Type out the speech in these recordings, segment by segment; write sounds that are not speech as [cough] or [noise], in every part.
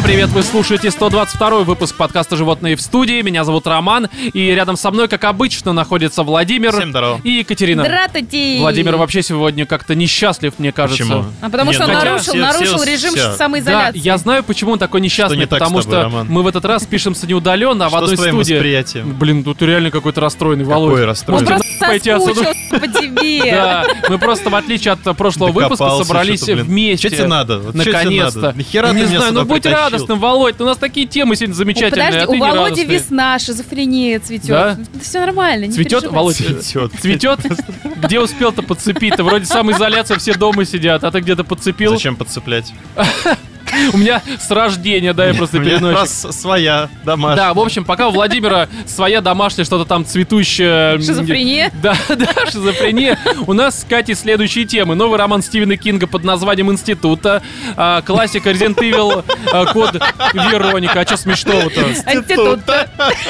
Всем привет, вы слушаете 122 выпуск подкаста «Животные в студии». Меня зовут Роман, и рядом со мной, как обычно, находится Владимир Всем здорово. и Екатерина. Здравствуйте! Владимир вообще сегодня как-то несчастлив, мне кажется. Почему? А потому Не, что он ну, хотя нарушил, все- нарушил все- режим все. Да, самоизоляции. я знаю, почему он такой несчастный, не так с потому тобой, что Роман? мы в этот раз пишемся не удаленно, а в Что одной с твоим студии. восприятием? Блин, тут реально какой-то расстроенный, Какой Володя. Он просто пойти отсюда? соскучился по тебе. [laughs] Да, мы просто в отличие от прошлого выпуска Докопался собрались что-то, блин. вместе. Что тебе надо? Вот что тебе Наконец-то. надо? Нахера ты не меня знаю, ну будь? Радостным, Володь. У нас такие темы сегодня замечательные, Подожди, а у Володи весна, шизофрения цветет. Да? все нормально, не Цветет. Володь? Цветет. Цветет? [laughs] Где успел-то подцепить-то? Вроде самоизоляция, все дома сидят, а ты где-то подцепил. Зачем подцеплять? [laughs] У меня с рождения, да, я просто У меня переносчик. раз своя домашняя. Да, в общем, пока у Владимира своя домашняя что-то там цветущее... Шизофрения? Да, [laughs] да, шизофрения. У нас с Катей следующие темы. Новый роман Стивена Кинга под названием «Института». а, Классика Resident Evil, а, код Вероника. А что смешного-то? Институт.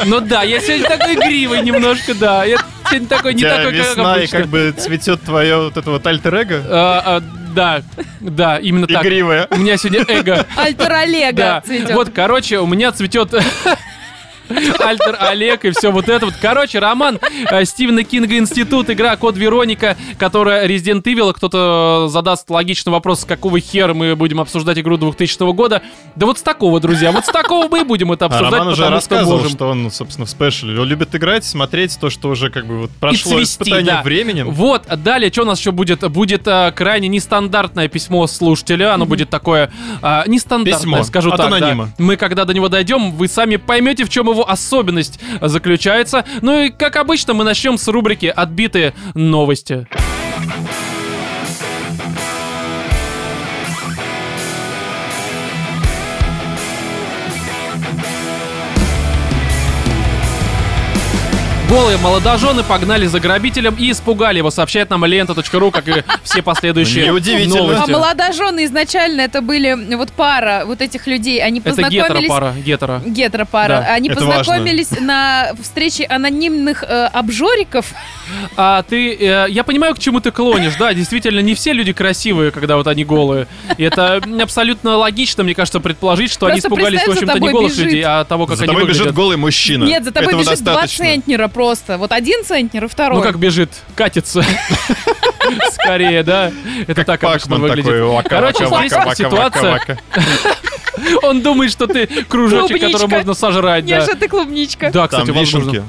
Ну да, я сегодня такой игривый немножко, да. Я сегодня такой не такой, как весна, и обычно. как бы цветет твое вот это вот альтер-эго. Да, да, именно так. Игривое. У меня сегодня эго. Альтер Олега Да, цветет. вот, короче, у меня цветет Альтер Олег и все вот это вот. Короче, роман э, Стивена Кинга «Институт», игра «Код Вероника», которая Resident Evil. Кто-то задаст логичный вопрос, с какого хера мы будем обсуждать игру 2000 года. Да вот с такого, друзья, вот с такого мы и будем это А обсуждать, Роман уже что рассказывал, можем. что он, собственно, в спешле. Он любит играть, смотреть то, что уже как бы вот прошло цвести, испытание да. временем. Вот, далее, что у нас еще будет? Будет а, крайне нестандартное письмо слушателя. Оно будет такое а, нестандартное, Письмо скажу от так. да. анонима. Мы, когда до него дойдем, вы сами поймете, в чем его особенность заключается. Ну и, как обычно, мы начнем с рубрики «Отбитые новости». Голые молодожены погнали за грабителем и испугали его, сообщает нам лента.ру, как и все последующие Неудивительно. А новости. молодожены изначально это были вот пара вот этих людей. Они Это познакомились... гетеропара, гетера. Гетеропара. Да, Они это познакомились на встрече анонимных э, обжориков. А ты, э, я понимаю, к чему ты клонишь, да, действительно, не все люди красивые, когда вот они голые. И это абсолютно логично, мне кажется, предположить, что они Просто испугались, в общем-то, не голых бежит. людей, а того, как За они тобой бежит голый мужчина. Нет, за тобой Этого бежит два достаточно. центнера просто. Вот один центнер и второй. Ну, как бежит, катится. [laughs] Скорее, да? Это так обычно выглядит. Короче, здесь ситуация-. Он думает, что ты кружочек, который можно сожрать, да. Яша, ты клубничка. Да, кстати, возможно.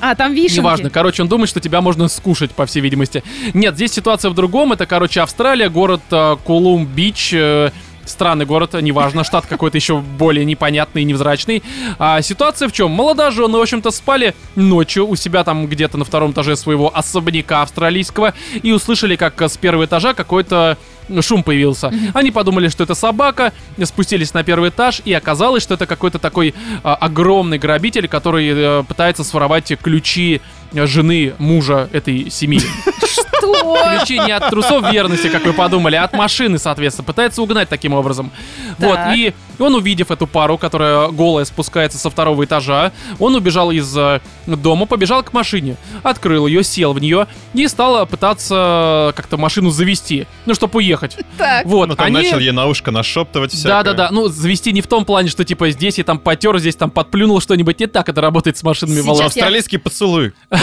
А, там вишенки. Неважно, короче, он думает, что тебя можно скушать, по всей видимости. Нет, здесь ситуация в другом. Это, короче, Австралия, город э, Кулум-Бич. э, Странный город, неважно, штат какой-то еще более непонятный и невзрачный. А ситуация в чем? Молодожены, в общем-то, спали ночью у себя там где-то на втором этаже своего особняка австралийского и услышали, как с первого этажа какой-то шум появился. Они подумали, что это собака, спустились на первый этаж, и оказалось, что это какой-то такой а, огромный грабитель, который э, пытается своровать ключи э, жены мужа этой семьи. [laughs] Что? Ключи не от трусов верности, как вы подумали, а от машины, соответственно. Пытается угнать таким образом. Вот, Так. И он, увидев эту пару, которая голая спускается со второго этажа, он убежал из э, дома, побежал к машине, открыл ее, сел в нее и стал пытаться как-то машину завести, ну, чтобы уехать. [laughs] Так. Вот, Ну, там они... начал ей на ушко нашептывать всякое. Да-да-да, ну, завести не в том плане, что, типа, здесь я там потер, здесь там подплюнул что-нибудь. Не так это работает с машинами, Сейчас Володь. я- Австралийский поцелуй. [laughs]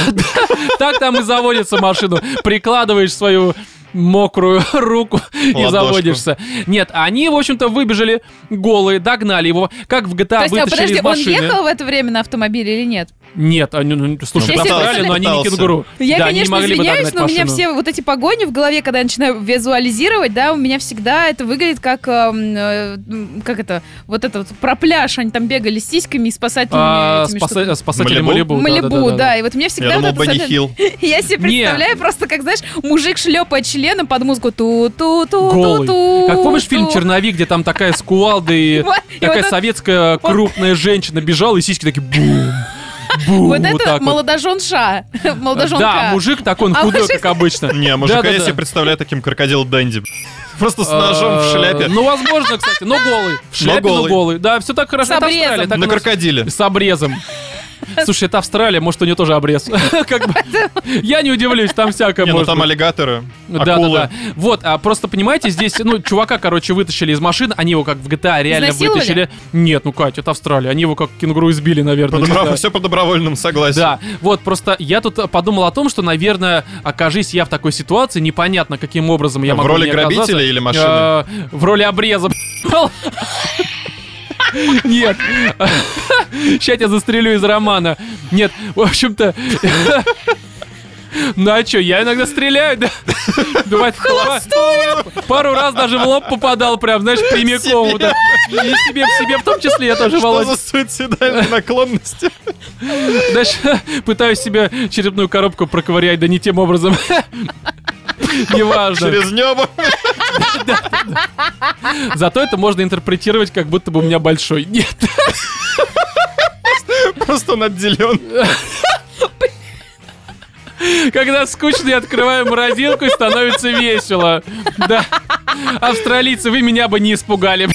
Так там и заводится машину. Прикладываешь свою мокрую [laughs] руку и Ладошку. заводишься. Нет, они, в общем-то, выбежали голые, догнали его, как в GTA То есть, а, подожди, из он машины. ехал в это время на автомобиле или нет? Нет, они, ну, слушай, Ну, Австралии, но они не кенгуру. Я, да, конечно, извиняюсь, но у меня все вот эти погони в голове, когда я начинаю визуализировать, да, у меня всегда это выглядит как, эм, э, как это, вот это вот про пляж, они там бегали с сиськами и спасательными А, этими спаса- штуками. спасатели Малибу? Малибу. Малибу, да, и вот мне всегда Я думал, вот это Бенни Хилл. [laughs] Я себе представляю просто, как, знаешь, мужик шлепает членом под музыку ту ту ту ту Как помнишь фильм «Черновик», где там такая с кувалдой, и [laughs] такая советская крупная женщина бежала, и сиськи такие бум, бум, Вот вот это так молодоженша. [laughs] Молодоженка. Да, мужик такой, он А худой, мужик- как обычно. Не, мужика я себе представляю таким крокодил Дэнди. [laughs] Просто с ножом в шляпе. Ну, возможно, кстати, но голый. В шляпе, но голый. Да, все так хорошо. Так На крокодиле. С обрезом. [laughs] Слушай, это Австралия, может, у нее тоже обрез. [laughs] Я не удивлюсь, там всякое ну может там аллигаторы, Да, да, акулы. да. Вот, а просто понимаете, здесь, ну, чувака, короче, вытащили из машины, они его как в GTA реально Изнасиловали? вытащили. Нет, ну, Катя, это Австралия, они его как кенгуру избили, наверное. Все по добровольному согласию. Да, вот просто я тут подумал о том, что, наверное, окажись я в такой ситуации, непонятно, каким образом я В могу роли не оказаться. грабителя или машины? Э, В роли обреза. [laughs] Нет. Сейчас я застрелю из романа. Нет, в общем-то... Ну а что, я иногда стреляю, да? Бывает, Пару раз даже в лоб попадал, прям, знаешь, прямиком. вот так. И себе, в себе в том числе, я тоже, Что Володя. за суицидальные наклонности? Знаешь, пытаюсь себе черепную коробку проковырять, да не тем образом. Неважно. Через небо. [laughs] Зато это можно интерпретировать, как будто бы у меня большой. Нет. Просто он отделен. Когда скучно, я открываю морозилку и становится весело. Да. Австралийцы, вы меня бы не испугали.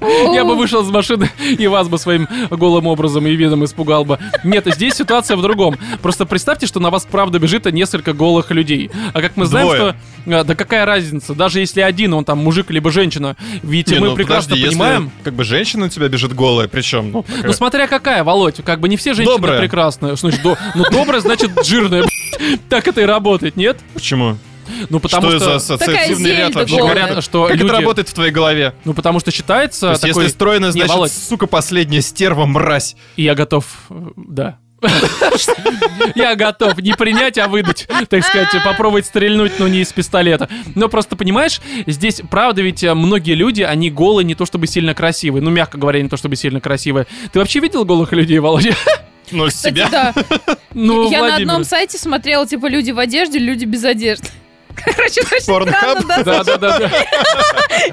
[laughs] Я бы вышел из машины и вас бы своим голым образом и видом испугал бы. Нет, здесь ситуация в другом. Просто представьте, что на вас правда бежит несколько голых людей. А как мы знаем, Двое. что... э, Да какая разница? Даже если один, он там мужик либо женщина. Ведь Не, мы ну, прекрасно подожди, если понимаем... как бы женщина у тебя бежит голая, причем, ну, Ну смотря какая, Володь, как бы не все женщины Добрая. прекрасные. Что значит, до- ну добрая, значит жирная. [laughs] Так это и работает, нет? почему? Ну потому что, что... за ассоциативный ряд вообще? Говорят, что Как люди... это работает в твоей голове? Ну потому что считается То есть, такой... если стройно, Не, значит, Володь. сука, последняя стерва, мразь. И я готов... Да. Я готов не принять, а выдать, так сказать, попробовать стрельнуть, но не из пистолета. Но просто, понимаешь, здесь, правда, ведь многие люди, они голые не то чтобы сильно красивые. Ну, мягко говоря, не то чтобы сильно красивые. Ты вообще видел голых людей, Володя? Ну, себя. да. Ну, Я на одном сайте смотрела, типа, люди в одежде, люди без одежды. Короче, очень Порнхаб? странно, да? Да, да, да. да.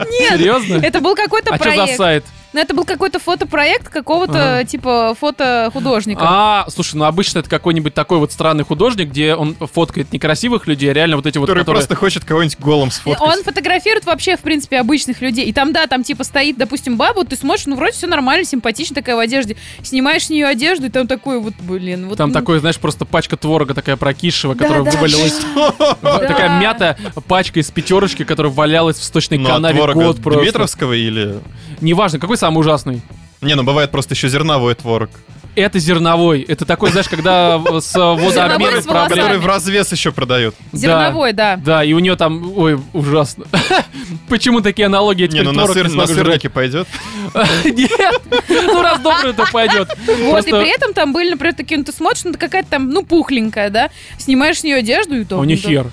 Нет, Серьезно? это был какой-то А что за проект. сайт? Ну, это был какой-то фотопроект какого-то, Ага. типа, фотохудожника. А, слушай, ну обычно это какой-нибудь такой вот странный художник, где он фоткает некрасивых людей, а реально вот эти вот, Который которые... просто хочет кого-нибудь голым И сфоткать. Он фотографирует вообще, в принципе, обычных людей. И там, да, там типа стоит, допустим, баба, ты смотришь, ну вроде все нормально, симпатично такая в одежде. Снимаешь с нее одежду, и там такой вот, блин, вот. Там ну, такой, знаешь, просто пачка творога такая прокисшего, Да, которая да, вывалилась. [laughs] Такая мятая пачка из пятерочки, которая валялась в сточной Ну, а канаве год просто. Дмитровского или... Неважно, какой самый ужасный? Не, ну бывает просто еще зерновой творог. Это зерновой. Это такой, знаешь, когда с водообменом проблемы. Который в развес еще продают. Зерновой, да. Да, и у нее там, ой, ужасно. [laughs] Почему такие аналогии Не, ну на, сыр, на сырники пойдет. [laughs] Нет, ну раз добрый, то пойдет. Вот, и при этом там были, например, такие, ну ты смотришь, ну какая-то там, ну, пухленькая, да, снимаешь с нее одежду и то. А у да. хер.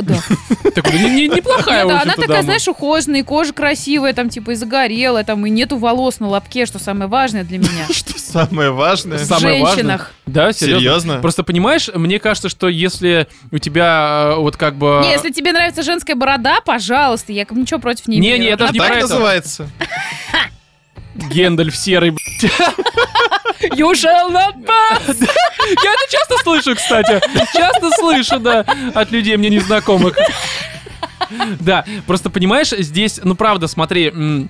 Да. Не- не- неплохая, Ну в да, она такая, знаешь, ухоженная, кожа красивая, там, типа, и загорелая, там, и нету волос на лобке, что самое важное для меня. [laughs] Что самое важное? В женщинах. Да, серьезно? Просто понимаешь, мне кажется, что если у тебя э, вот как бы... Не, если тебе нравится женская борода, пожалуйста, я ничего против не Не, имею. не, это ж не Так называется. [laughs] Гендальф серый, блядь. [laughs] You shall not pass! [laughs] Я это часто слышу, кстати. Часто слышу, да, от людей мне незнакомых. Да, просто понимаешь, здесь, ну правда, смотри,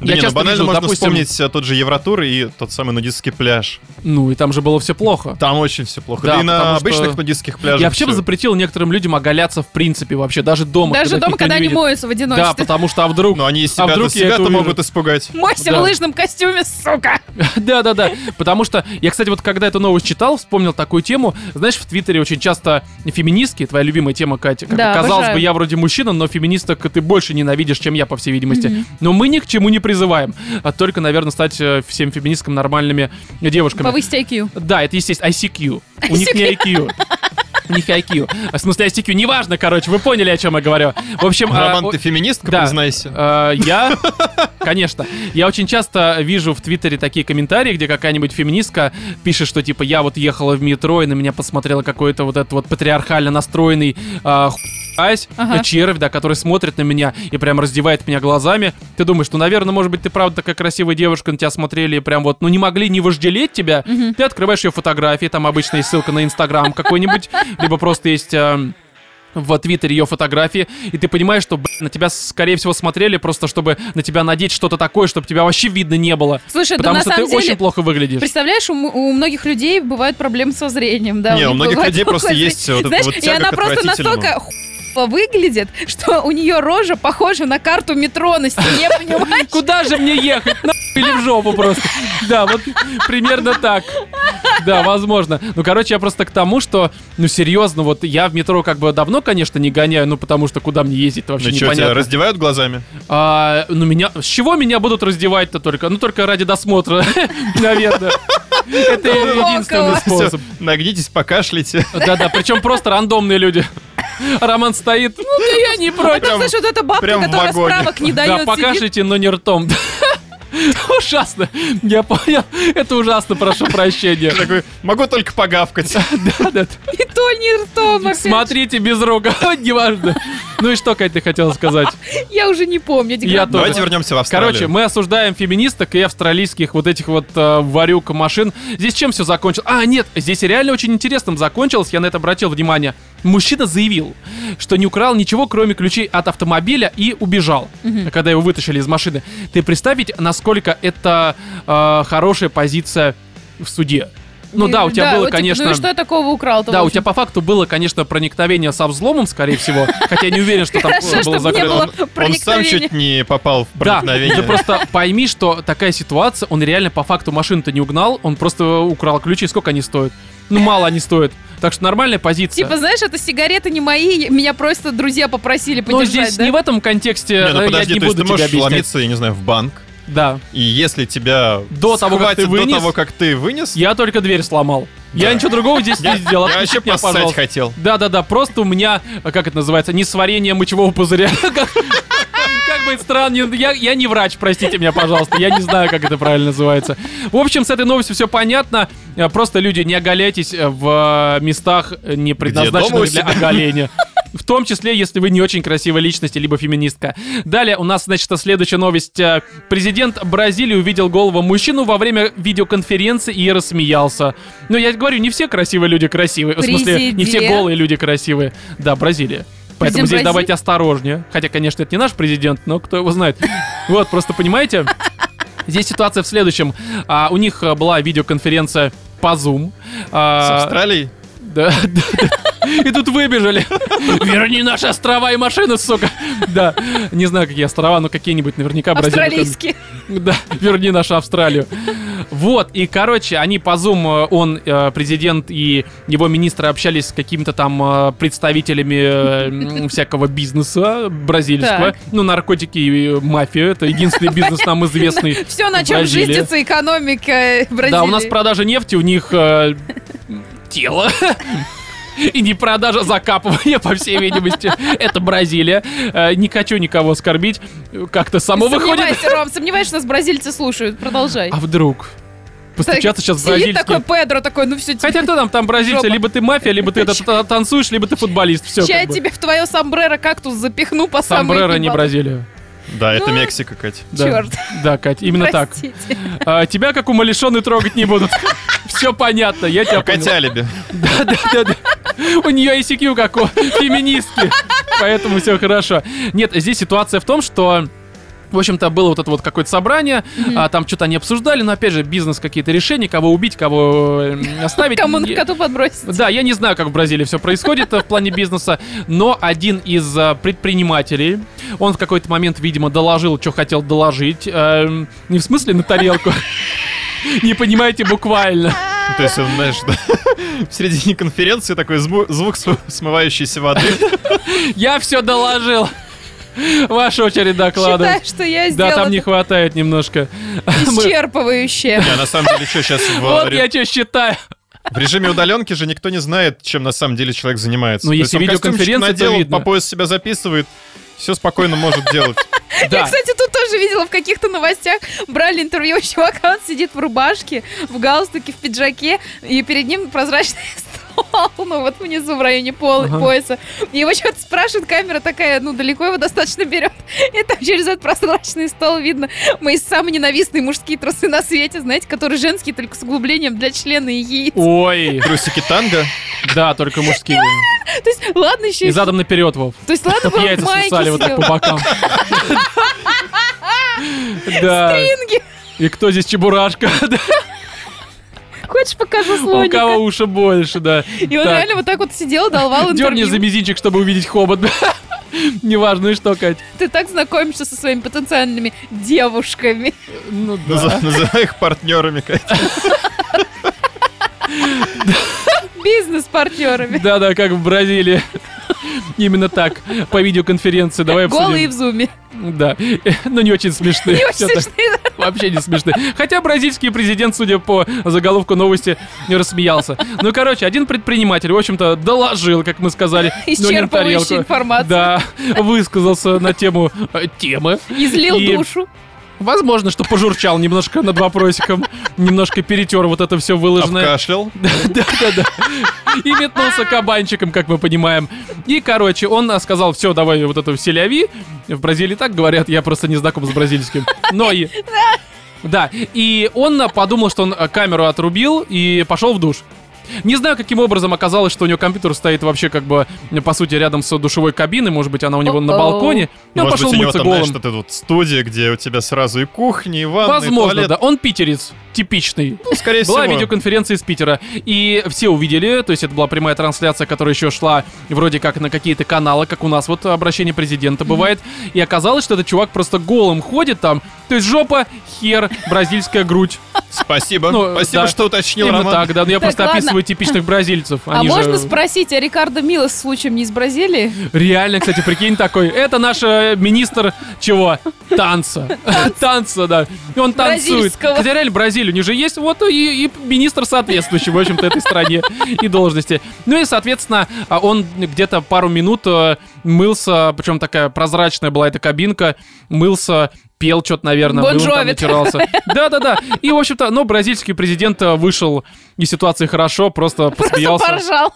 Да я не, ну часто банально вижу, можно допустим, вспомнить э, тот же Евротур и тот самый нудистский пляж. ну и там же было все плохо. Там очень все плохо. Да, Да, и на потому что обычных нудистских пляжах Я вообще бы запретил некоторым людям оголяться в принципе вообще, даже дома. Даже их дома, когда они моются в Да, одиночестве. потому что а вдруг... Ну они из А себя, вдруг я это могут испугать. Мойся Да. в лыжном костюме, сука! Да, да, да. Потому что я, кстати, вот когда эту новость читал, вспомнил такую тему. Знаешь, в Твиттере очень часто феминистки, твоя любимая тема, Катя. Как Да, казалось обожаю. бы, я вроде мужчина, но феминисток ты больше ненавидишь, чем я, по всей видимости. Но мы ни к чему не призываем. А только, наверное, стать э, всем феминисткам нормальными девушками. Повысить IQ. Да, это естественно ICQ. У них не IQ. У них IQ. А, В смысле ICQ. Неважно, короче, вы поняли, о чем я говорю. В общем... а, Роман, ты феминистка, да. признайся. Э, Я, конечно, я очень часто вижу в Твиттере такие комментарии, где какая-нибудь феминистка пишет, что типа я вот ехала в метро и на меня посмотрел какой-то вот этот вот патриархально настроенный Ась, Ага. червь, да, который смотрит на меня и прям раздевает меня глазами. Ты думаешь, ну, наверное, может быть, ты правда такая красивая девушка, на тебя смотрели и прям вот, ну, не могли не вожделеть тебя. Ты открываешь ее фотографии, там обычно есть ссылка на Инстаграм какой-нибудь, либо просто есть... эм, в Твиттере ее фотографии, и ты понимаешь, что, блин, на тебя, скорее всего, смотрели просто, чтобы на тебя надеть что-то такое, чтобы тебя вообще видно не было. Слушай, да Потому на что самом ты деле... очень плохо выглядишь. Представляешь, у, у многих людей бывают проблемы со зрением, да. Не, у них многих людей просто есть вот Знаешь, вот и она к просто настолько выглядит, что у нее рожа похожа на карту метро на стене, [laughs] понимаешь? Куда же мне ехать? На [laughs] или в жопу просто. Да, вот примерно так. Да, возможно. Ну, короче, я просто к тому, что, ну, серьезно, вот я в метро как бы давно, конечно, не гоняю, ну, потому что куда мне ездить вообще Ну что, тебя непонятно. раздевают глазами? А, ну, меня... С чего меня будут раздевать-то только? Ну, только ради досмотра, [laughs] наверное. Это единственный способ. Нагнитесь, покашляйте. Да-да, причем просто рандомные люди. Роман стоит, ну-ка я не А против. там, знаешь, вот эта бабка, которая вагоне. справок не Да, дает, сидит. покажите, но не ртом. [laughs] Ужасно. Я понял. Это ужасно, прошу прощения. Такой, могу только погавкать. [laughs] Да, да. И то не ртом. Смотрите без рук, [laughs] неважно. Ну и что, Кать, ты хотела сказать? Я уже не помню. Я тоже. Давайте вернемся в Австралию. Короче, мы осуждаем феминисток и австралийских вот этих вот э, варюк машин. Здесь чем все закончилось? А, нет, здесь реально очень интересным закончилось, я на это обратил внимание. Мужчина заявил, что не украл ничего, кроме ключей от автомобиля и убежал, когда его вытащили из машины. Ты представить, насколько это э, хорошая позиция в суде. Ну да, у тебя было, вот конечно... Ну и что такого украл-то? Да, у тебя по факту было, конечно, проникновение со взломом, скорее всего. Хотя я не уверен, что там [laughs] было закрыто. Он сам чуть не попал в Да, проникновение. ты просто пойми, что такая ситуация, он реально по факту машину-то не угнал, он просто украл ключи, сколько они стоят? Ну, мало они стоят. Так что нормальная позиция. Типа, знаешь, это сигареты не мои, меня просто друзья попросили Но подержать, здесь да? не в этом контексте, Не, ну э, подожди, я не то есть буду ты тебя можешь объяснять. вломиться, я не знаю, в банк, Да, и если тебя До того, как ты вынес, до того, как ты вынес, я только дверь сломал. Я Да. ничего другого здесь не сделал. я вообще меня, поссать пожалуйста. хотел. Да-да-да, просто у меня, как это называется, несварение мочевого пузыря. [laughs] Как бы странно, я, я не врач, простите меня, пожалуйста, я не знаю, как это правильно называется. В общем, с этой новостью все понятно. Э, Просто люди, не оголяйтесь в э, местах, э, не предназначенных для оголения. В том числе, если вы не очень красивая личность, либо феминистка. Далее у нас, значит, следующая новость. Президент Бразилии увидел голову мужчину во время видеоконференции и рассмеялся. Ну, я говорю, не все красивые люди красивые. В смысле, не все голые люди красивые. Да, Бразилия. Поэтому здесь давайте осторожнее. Хотя, конечно, это не наш президент, но кто его знает. [laughs] Вот, просто понимаете? Здесь ситуация в следующем. А, у них а, была видеоконференция по Zoom. С А, Австралией? Да, да, да. И тут выбежали. Верни наши острова и машины, сука. Да. Не знаю, какие острова, но какие-нибудь наверняка бразильцы. Австралийские. Да, верни нашу Австралию. Вот, и, короче, они по Zoom, э, он, э, президент и его министры общались с какими-то там э, представителями всякого бизнеса бразильского. Так. Ну, наркотики и мафия, это единственный бизнес нам известный. Все, на чем жизнится экономика Бразилии. Да, у нас продажа нефти, у них тело. [laughs] И не продажа закапывания, по всей видимости. Это Бразилия. Э, Не хочу никого оскорбить. Как-то само выходит. Сомневайся, Ром, сомневаюсь, что нас бразильцы слушают. Продолжай. А вдруг? Постучаться сейчас в Сидит такой бразильский. Педро, такой, ну все, Хотя кто там, там бразильцы, либо ты мафия, либо ты это та- танцуешь, либо ты футболист. Все. Сейчас я тебе в твое сомбреро кактус запихну по самой Самбрера не. Бразилия. Да, это Ну, Мексика, Катя. Да. Чёрт. Да, Кать, именно так. Простите. А, тебя, как умалишенный, трогать не будут. [laughs] Все понятно, я тебя понял. Катя алиби. Да, да, да, да. У нее ICQ как у феминистки. Поэтому все хорошо. Нет, здесь ситуация в том, что в общем-то, было вот это вот какое-то собрание, а, там что-то они обсуждали, но опять же, бизнес какие-то решения, кого убить, кого э, оставить. Кому на коту подбросить? Да, я не знаю, как в Бразилии все происходит э, в плане бизнеса, но один из э, предпринимателей, он в какой-то момент, видимо, доложил, что хотел доложить. эм, не в смысле на тарелку. [laughs] Не понимаете буквально. То есть, он, знаешь, да, [laughs] в середине конференции такой звук см- смывающейся воды. [laughs] Я все доложил. [laughs] Ваша очередь докладывать. Считаю, что я Да, сделала там не хватает немножко. [laughs] Мы- исчерпывающе. Я на самом деле что сейчас Вот я что считаю. в режиме удаленки же никто не знает, чем на самом деле человек занимается. Ну, если видеоконференция, надел, видно. по пояс себя записывает, все спокойно может делать. [laughs] Я, Да. кстати, тут тоже видела в каких-то новостях, брали интервью у чувака, он сидит в рубашке, в галстуке, в пиджаке, и перед ним прозрачный ну вот внизу в районе пол- Ага. пояса. И его что-то спрашивает, камера такая, ну далеко его достаточно берет. [laughs] И там через этот прозрачный стол видно мои самые ненавистные мужские трусы на свете, знаете, которые женские, только с углублением для члена и яиц. Ой, [laughs] Трусики танго. да, только мужские. [laughs] То есть, ладно еще... И задом наперед, Вов. То есть, ладно, бы яйца свисали вот так по бокам. Да. Стринги. И кто здесь чебурашка? Хочешь, покажу У слоника? кого уши больше, да. И он реально вот так вот сидел, давал Дерни за интервью. мизинчик, чтобы увидеть хобот. [laughs] Неважно, и что, Кать. Ты так знакомишься со своими потенциальными девушками. Ну да. Наз- Называй их партнерами, Катя. Бизнес-партнерами. Да-да, как в Бразилии. Именно так, по видеоконференции. Давай Голые обсудим. в зуме. Да, но не очень смешные. Не очень смешные, да. Вообще не смешные. Хотя бразильский президент, судя по заголовку новости, не рассмеялся. Ну, короче, один предприниматель, в общем-то, доложил, как мы сказали, Исчерпывающая информация. Да, высказался на тему э, темы. Излил И- душу. Возможно, что пожурчал немножко над вопросиком, немножко перетер вот это все выложенное. Обкашлял. [laughs] Да-да-да. И метнулся кабанчиком, как мы понимаем. И, короче, он сказал, все, давай вот это селяви. В Бразилии так говорят, я просто не знаком с бразильским. Но и... Да, и он подумал, что он камеру отрубил и пошел в душ. Не знаю, каким образом оказалось, что у него компьютер стоит вообще как бы, по сути, рядом с душевой кабиной. Может быть, она у него на балконе. И он Может пошел быть, у него мыться там, знаешь, голым. вот эта вот студия, где у тебя сразу и кухня, и ванна, и Возможно, туалет. да. Он питерец, типичный. Ну, скорее Была всего. видеоконференция из Питера, и все увидели, то есть это была прямая трансляция, которая еще шла вроде как на какие-то каналы, как у нас вот обращение президента бывает, и оказалось, что этот чувак просто голым ходит там, то есть жопа, хер, бразильская грудь. Спасибо. Ну, Спасибо, да. что уточнил, Именно Роман. так, да, ну я Так, просто ладно. описываю типичных бразильцев. А Они можно же- спросить, а Рикардо Милос случаем не из Бразилии? Реально, кстати, прикинь такой, это наш э, министр чего? Танца. Танца, [laughs] да. И он танцует. Хотя реально Бразилия, у них же есть вот и, и министр соответствующий, в общем-то, этой стране и должности. Ну и, соответственно, а, он где-то пару минут э, мылся, причем такая прозрачная была эта кабинка, мылся, пел что-то, наверное, Бон мылом там натирался. [laughs] Да-да-да. И, в общем-то, ну, бразильский президент э, вышел из ситуации хорошо, просто Просто посмеялся. поржал.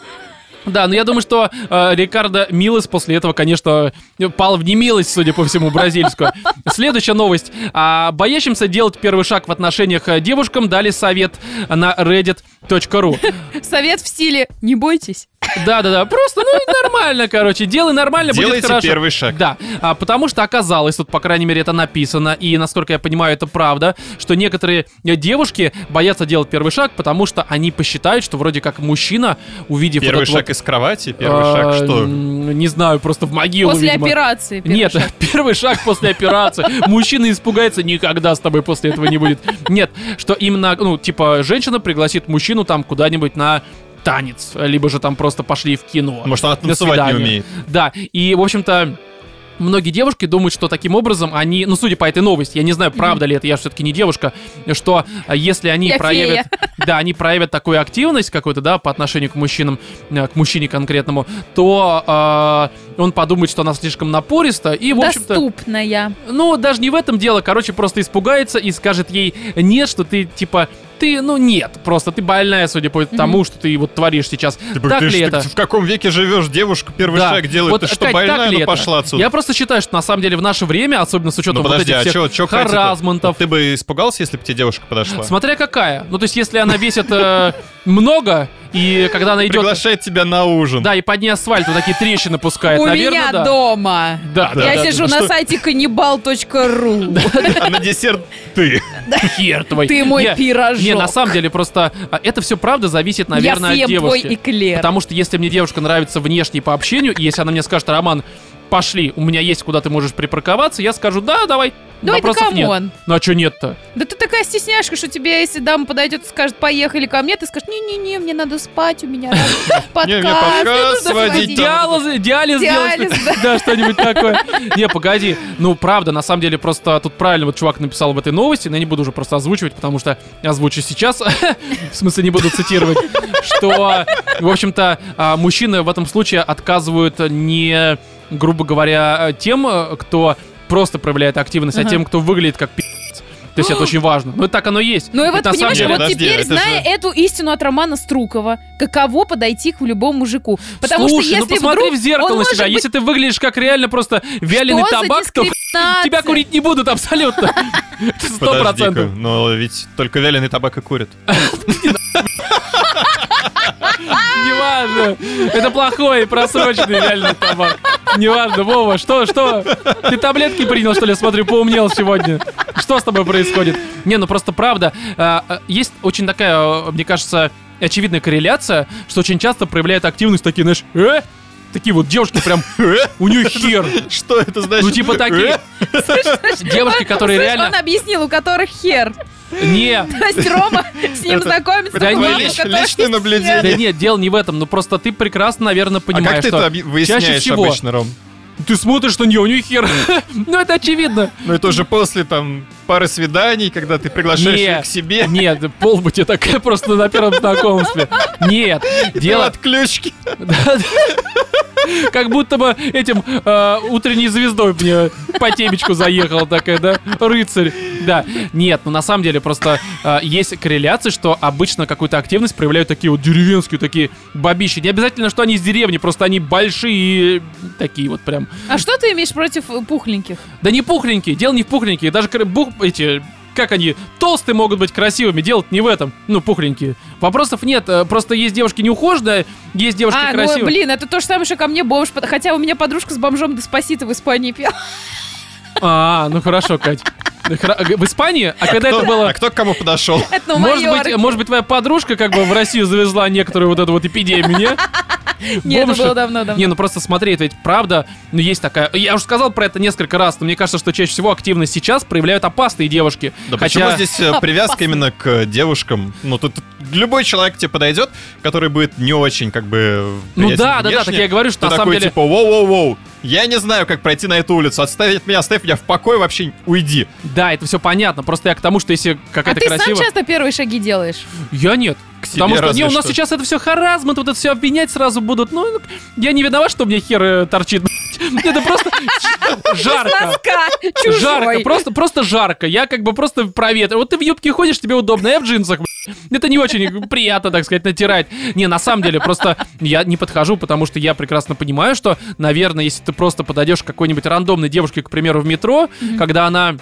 Да, но я думаю, что э, Рикардо Милос после этого, конечно, пал в немилость, судя по всему, бразильскую. Следующая новость. А, боящимся делать первый шаг в отношениях э, девушкам дали совет на reddit.ru. Совет в стиле «Не бойтесь». Да-да-да, просто, ну, нормально, короче, делай нормально, будет Делайте хорошо. первый шаг. Да, а, потому что оказалось, тут, по крайней мере, это написано, и, насколько я понимаю, это правда, что некоторые девушки боятся делать первый шаг, потому что они посчитают, что вроде как мужчина, увидев вот Первый этот шаг вот, из кровати, первый а, шаг что? Не знаю, просто в могилу, После видимо. операции. первый Нет, шаг. [laughs] первый шаг после операции. Мужчина испугается, никогда с тобой после этого не будет. Нет, что именно, ну, типа, женщина пригласит мужчину там куда-нибудь на танец, либо же там просто пошли в кино. Может, она танцевать не умеет. Да, и, в общем-то, Многие девушки думают, что таким образом они, ну, судя по этой новости, я не знаю, правда ли это, я все-таки не девушка, что а, если они Я проявят, [laughs] да, они проявят такую активность какую-то, да, по отношению к мужчинам, э, к мужчине конкретному, то э, он подумает, что она слишком напориста, и, в общем-то, Доступная. ну, даже не в этом дело, короче, просто испугается и скажет ей нет, что ты, типа, ты, ну, нет, просто ты больная, судя по тому, что ты вот творишь сейчас. Типа, так ты, ли ж- это? ты в каком веке живешь? Девушка первый Да. шаг делает. Вот, ты что, Кать, больная? Ну, пошла отсюда. Я просто считаю, что на самом деле в наше время, особенно с учетом Ну вот подожди, этих а всех чё, чё харазментов, Ты бы испугался, если бы тебе девушка подошла? смотря какая. Ну, то есть, если она весит э, много, и когда она идет... Приглашает тебя на ужин. Да, и под ней асфальт вот такие трещины пускает, У наверное, меня да. дома. Да, да, Я да, сижу да. на Что- сайте каннибал.ру. [laughs] А на десерт ты. Хер твой. Ты мой пирожок. Не, на самом деле просто а, это все правда зависит, наверное, от девушки. Потому что если мне девушка нравится внешне по общению, и если она мне скажет, Роман, пошли, у меня есть куда ты можешь припарковаться, я скажу, да, давай. Давай, да Вопросов нет. come on. Ну а что нет-то? Да ты такая стесняшка, что тебе, если дама подойдет и скажет, поехали ко мне, ты скажешь, не-не-не, мне надо спать, у меня [laughs] [laughs] подкаст. Сводить сходить». там. Диализ, диализ Диализ, делать. [laughs] Да, что-нибудь такое. Не, погоди. Ну, правда, на самом деле, просто тут правильно вот чувак написал в этой новости, но я не буду уже просто озвучивать, потому что я озвучу сейчас. В смысле, не буду цитировать. Что, в общем-то, а, мужчины в этом случае отказывают не, грубо говоря, тем, э, кто просто проявляет активность, а Ага. тем, кто выглядит как пи***ц. То есть это [gasps] очень важно. Ну, так оно есть. Ну и вот, Это на самом понимаешь, деле- вот Подожди, теперь, это зная же- эту истину от Романа Струкова, каково подойти к любому мужику? Потому Слушай, что ну если посмотри вдруг в зеркало на себя. быть- Если ты выглядишь как реально просто вяленый Что табак, то [laughs] тебя курить не будут абсолютно. [laughs] Сто процентов. но ведь только вяленый табак и курят. [laughs] Неважно. Это плохой, просроченный реально табак. Неважно, Вова, что, что? Ты таблетки принял, что ли? Смотрю, поумнел сегодня. Что с тобой происходит? Не, ну просто правда. а, а, Есть очень такая, а, мне кажется, очевидная корреляция, что очень часто проявляет активность такие, знаешь, э? Такие вот девушки прям, [laughs] у нее хер. Что это значит? Ну типа такие девушки, которые реально... Он объяснил, у которых хер. Не, То есть Рома с ним знакомится. Да у не, мамы, лич- у которых личное наблюдение. да нет, дело не в этом, ну просто ты прекрасно, наверное, А понимаешь, как ты что это выясняешь обычно, Ром? ты смотришь на нее, у нее хер. [laughs] Ну это очевидно. Ну это уже после там пары свиданий, когда ты приглашаешь Не. их к себе. Нет, полба тебе такая [laughs] просто на первом знакомстве. Нет, Дело от ключки. Как будто бы этим э, утренней звездой мне по темечку заехала такая, да? Рыцарь. Да. Нет, ну на самом деле просто э, есть корреляция, что обычно какую-то активность проявляют такие вот деревенские, такие бабищи. Не обязательно, что они из деревни, просто они большие и такие вот прям. А что ты имеешь против пухленьких? Да не пухленькие, дело не в пухленькие, даже бух, эти, как они, толстые могут быть красивыми, дело не в этом, ну, пухленькие. Вопросов нет, э, просто есть девушки неухоженные, есть девушки а, красивые. ну блин, это то же самое, что ко мне бомж. Хотя у меня подружка с бомжом Деспасито в Испании пела. А, ну хорошо, Кать. В Испании? А когда Кто- это было... А кто к кому подошел? [laughs] Может быть, может быть, твоя подружка как бы в Россию завезла некоторую вот эту вот эпидемию, не? [laughs] Нет, это было давно-давно. Не, ну просто смотри, это ведь правда, ну есть такая... Я уже сказал про это несколько раз, но мне кажется, что чаще всего активность сейчас проявляют опасные девушки. Да Хотя... почему здесь э, привязка именно к девушкам? Ну, тут любой человек тебе подойдет, который будет не очень, как бы, Ну да, да, да, так я и говорю, что на самом такой, деле... типа, воу-воу-воу, я не знаю, как пройти на эту улицу, отставь от меня, оставь меня в покое, вообще уйди. Да, это все понятно. Просто я к тому, что если А какая-то ты сам красивая... часто первые шаги делаешь? Я нет. К себе Потому что разве не, у нас что. сейчас это все харазмент, вот это все обвинять сразу будут. Ну, я не виноват, что мне хер э, торчит. Это просто жарко. Жарко, просто, просто жарко. Я как бы просто проветрю. Вот ты в юбке ходишь, тебе удобно, я в джинсах. Это не очень приятно, так сказать, натирать. Не, на самом деле, просто я не подхожу, потому что я прекрасно понимаю, что, наверное, если ты просто подойдешь к какой-нибудь рандомной девушке, к примеру, в метро, когда она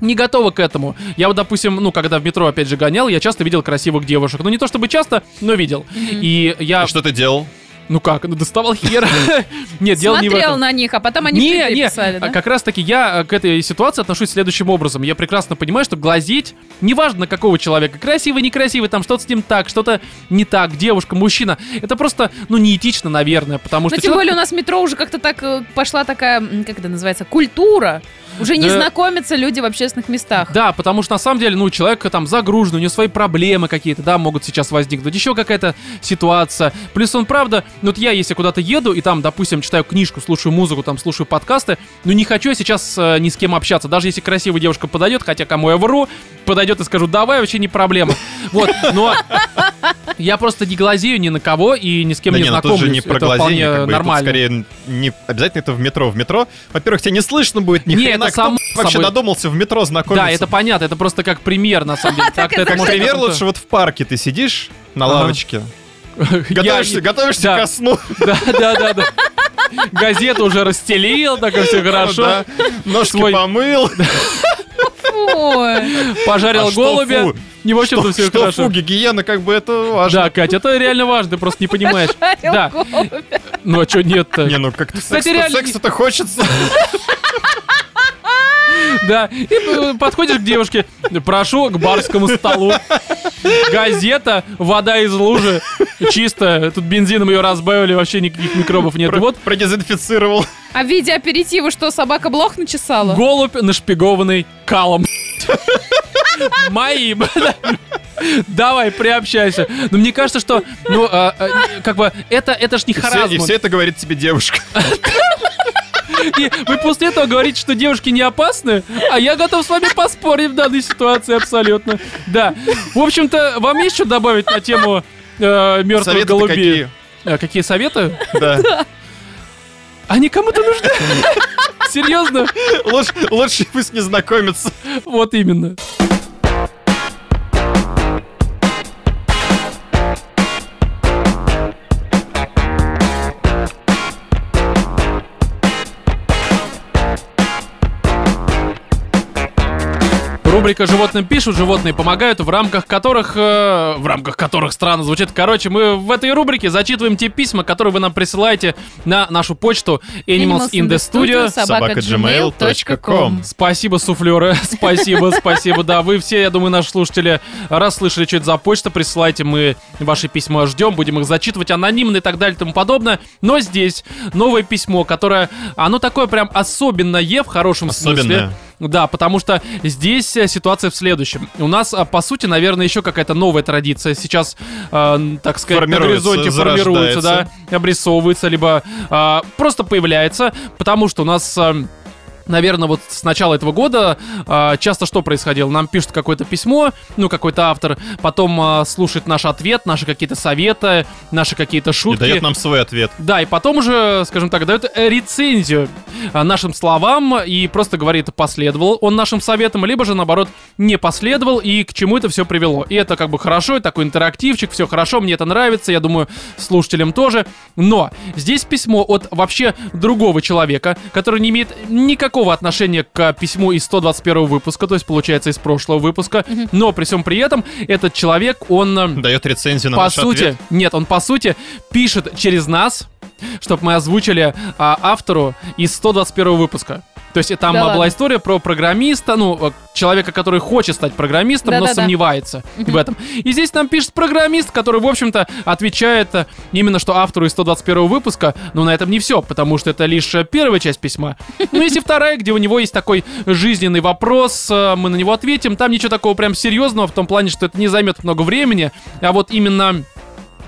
не готова к этому. Я вот, допустим, ну, когда в метро, опять же, гонял, я часто видел красивых девушек. Ну, не то чтобы часто, но видел. И я... И что ты делал? Ну как, ну доставал хер. [laughs] Нет, дело не в Смотрел на них, а потом они Не, не, писали, да? а как раз таки я э, к этой ситуации отношусь следующим образом. Я прекрасно понимаю, что глазеть, неважно на какого человека, красивый, некрасивый, там что-то с ним так, что-то не так, девушка, мужчина, это просто, ну, неэтично, наверное, потому Но что... Ну, тем более у нас метро уже как-то так э, пошла такая, как это называется, культура. Уже не Да. знакомятся люди в общественных местах. Да, потому что на самом деле, ну, человек там загружен, у него свои проблемы какие-то, да, могут сейчас возникнуть, еще какая-то ситуация. Плюс он, правда, ну, вот я, если куда-то еду и там, допустим, читаю книжку, слушаю музыку, там, слушаю подкасты, ну, не хочу я сейчас э, ни с кем общаться. Даже если красивая девушка подойдет, хотя кому я вру, подойдет и скажу, давай, вообще не проблема. [laughs] Вот, но я просто не глазею ни на кого и ни с кем да не не, ну тут знакомлюсь. же не про это глазение, вполне как бы, тут нормально. скорее не обязательно это в метро. В метро, во-первых, тебя не слышно будет ни Не, хрена. это само вообще собой. надумался в метро знакомиться? Да, это понятно, это просто как пример, на самом деле. [laughs] Это Как пример лучше вот в парке ты сидишь на Ага. Лавочке, Я- готовишься, готовишься да. ко сну. Да, да, да, да. Газету уже расстелил, так и все хорошо. Да. Ножки Свой- помыл. Пожарил А голубя. Не в общем-то все что хорошо. фу, гигиена, как бы это важно. Да, Катя, это реально важно, ты просто не понимаешь. Да. Ну а что нет-то? Не, ну как-то Кстати, секс- реально- секса-то хочется. [laughs] Да. И э, подходишь к девушке, прошу к барскому столу. Газета, вода из лужи, чистая. Тут бензином ее разбавили, вообще никаких микробов нет. Про- Вот Продезинфицировал. А в виде аперитива что, собака блох начесала? голубь нашпигованный калом. Моим. Давай, приобщайся. Но мне кажется, что, ну, а, а, как бы, это, это ж не все, и все это говорит тебе девушка. [laughs] И вы после этого говорите, что девушки не опасны, а я готов с вами поспорить в данной ситуации абсолютно. Да. В общем-то, вам есть что добавить на тему э, мертвых Советы-то голубей? какие? А, какие советы? Да. Они кому-то нужны? Серьезно? Лучше, лучше пусть не знакомиться. Вот именно. Рубрика «Животным пишут, животные помогают», в рамках которых... э, в рамках которых странно звучит. Короче, мы в этой рубрике зачитываем те письма, которые вы нам присылаете на нашу почту Animals in the Studio. собака gmail.com. Спасибо, суфлеры. [laughs] Спасибо, спасибо. Да, вы все, я думаю, наши слушатели расслышали, что это за почта. Присылайте, мы ваши письма ждем, будем их зачитывать анонимно и так далее и тому подобное. Но здесь новое письмо, которое, оно такое прям особенное в хорошем смысле. Особенное. Да, потому что здесь э, ситуация в следующем. У нас, а, по сути, наверное, еще какая-то новая традиция сейчас, э, так сказать, на горизонте формируется, да, обрисовывается, либо а, просто появляется, потому что у нас... а, Наверное, вот с начала этого года а, часто что происходило? Нам пишут какое-то письмо, ну, какой-то автор, потом а, слушает наш ответ, наши какие-то советы, наши какие-то И шутки. дает нам свой ответ. Да, и потом уже, скажем так, дает э, рецензию а, нашим словам и просто говорит, последовал он нашим советам, либо же, наоборот, не последовал и к чему это все привело. И это как бы хорошо, и такой интерактивчик, все хорошо, мне это нравится, я думаю, слушателям тоже. Но здесь письмо от вообще другого человека, который не имеет никакого отношения к письму из 121 выпуска, то есть, получается, из прошлого выпуска. Но при всем при этом этот человек, он... э, Дает рецензию на по наш сути, ответ. нет, он по сути пишет через нас, чтобы мы озвучили а, автору из 121 выпуска. То есть э, там Да была ладно. история про программиста, ну, э, человека, который хочет стать программистом, но Да-да-да. сомневается в этом. И здесь нам пишет программист, который, в общем-то, отвечает э, именно что автору из 121 выпуска, но на этом не все, потому что это лишь первая часть письма. Ну, есть и вторая, где у него есть такой жизненный вопрос, мы на него ответим. Там ничего такого прям серьезного в том плане, что это не займет много времени, а вот именно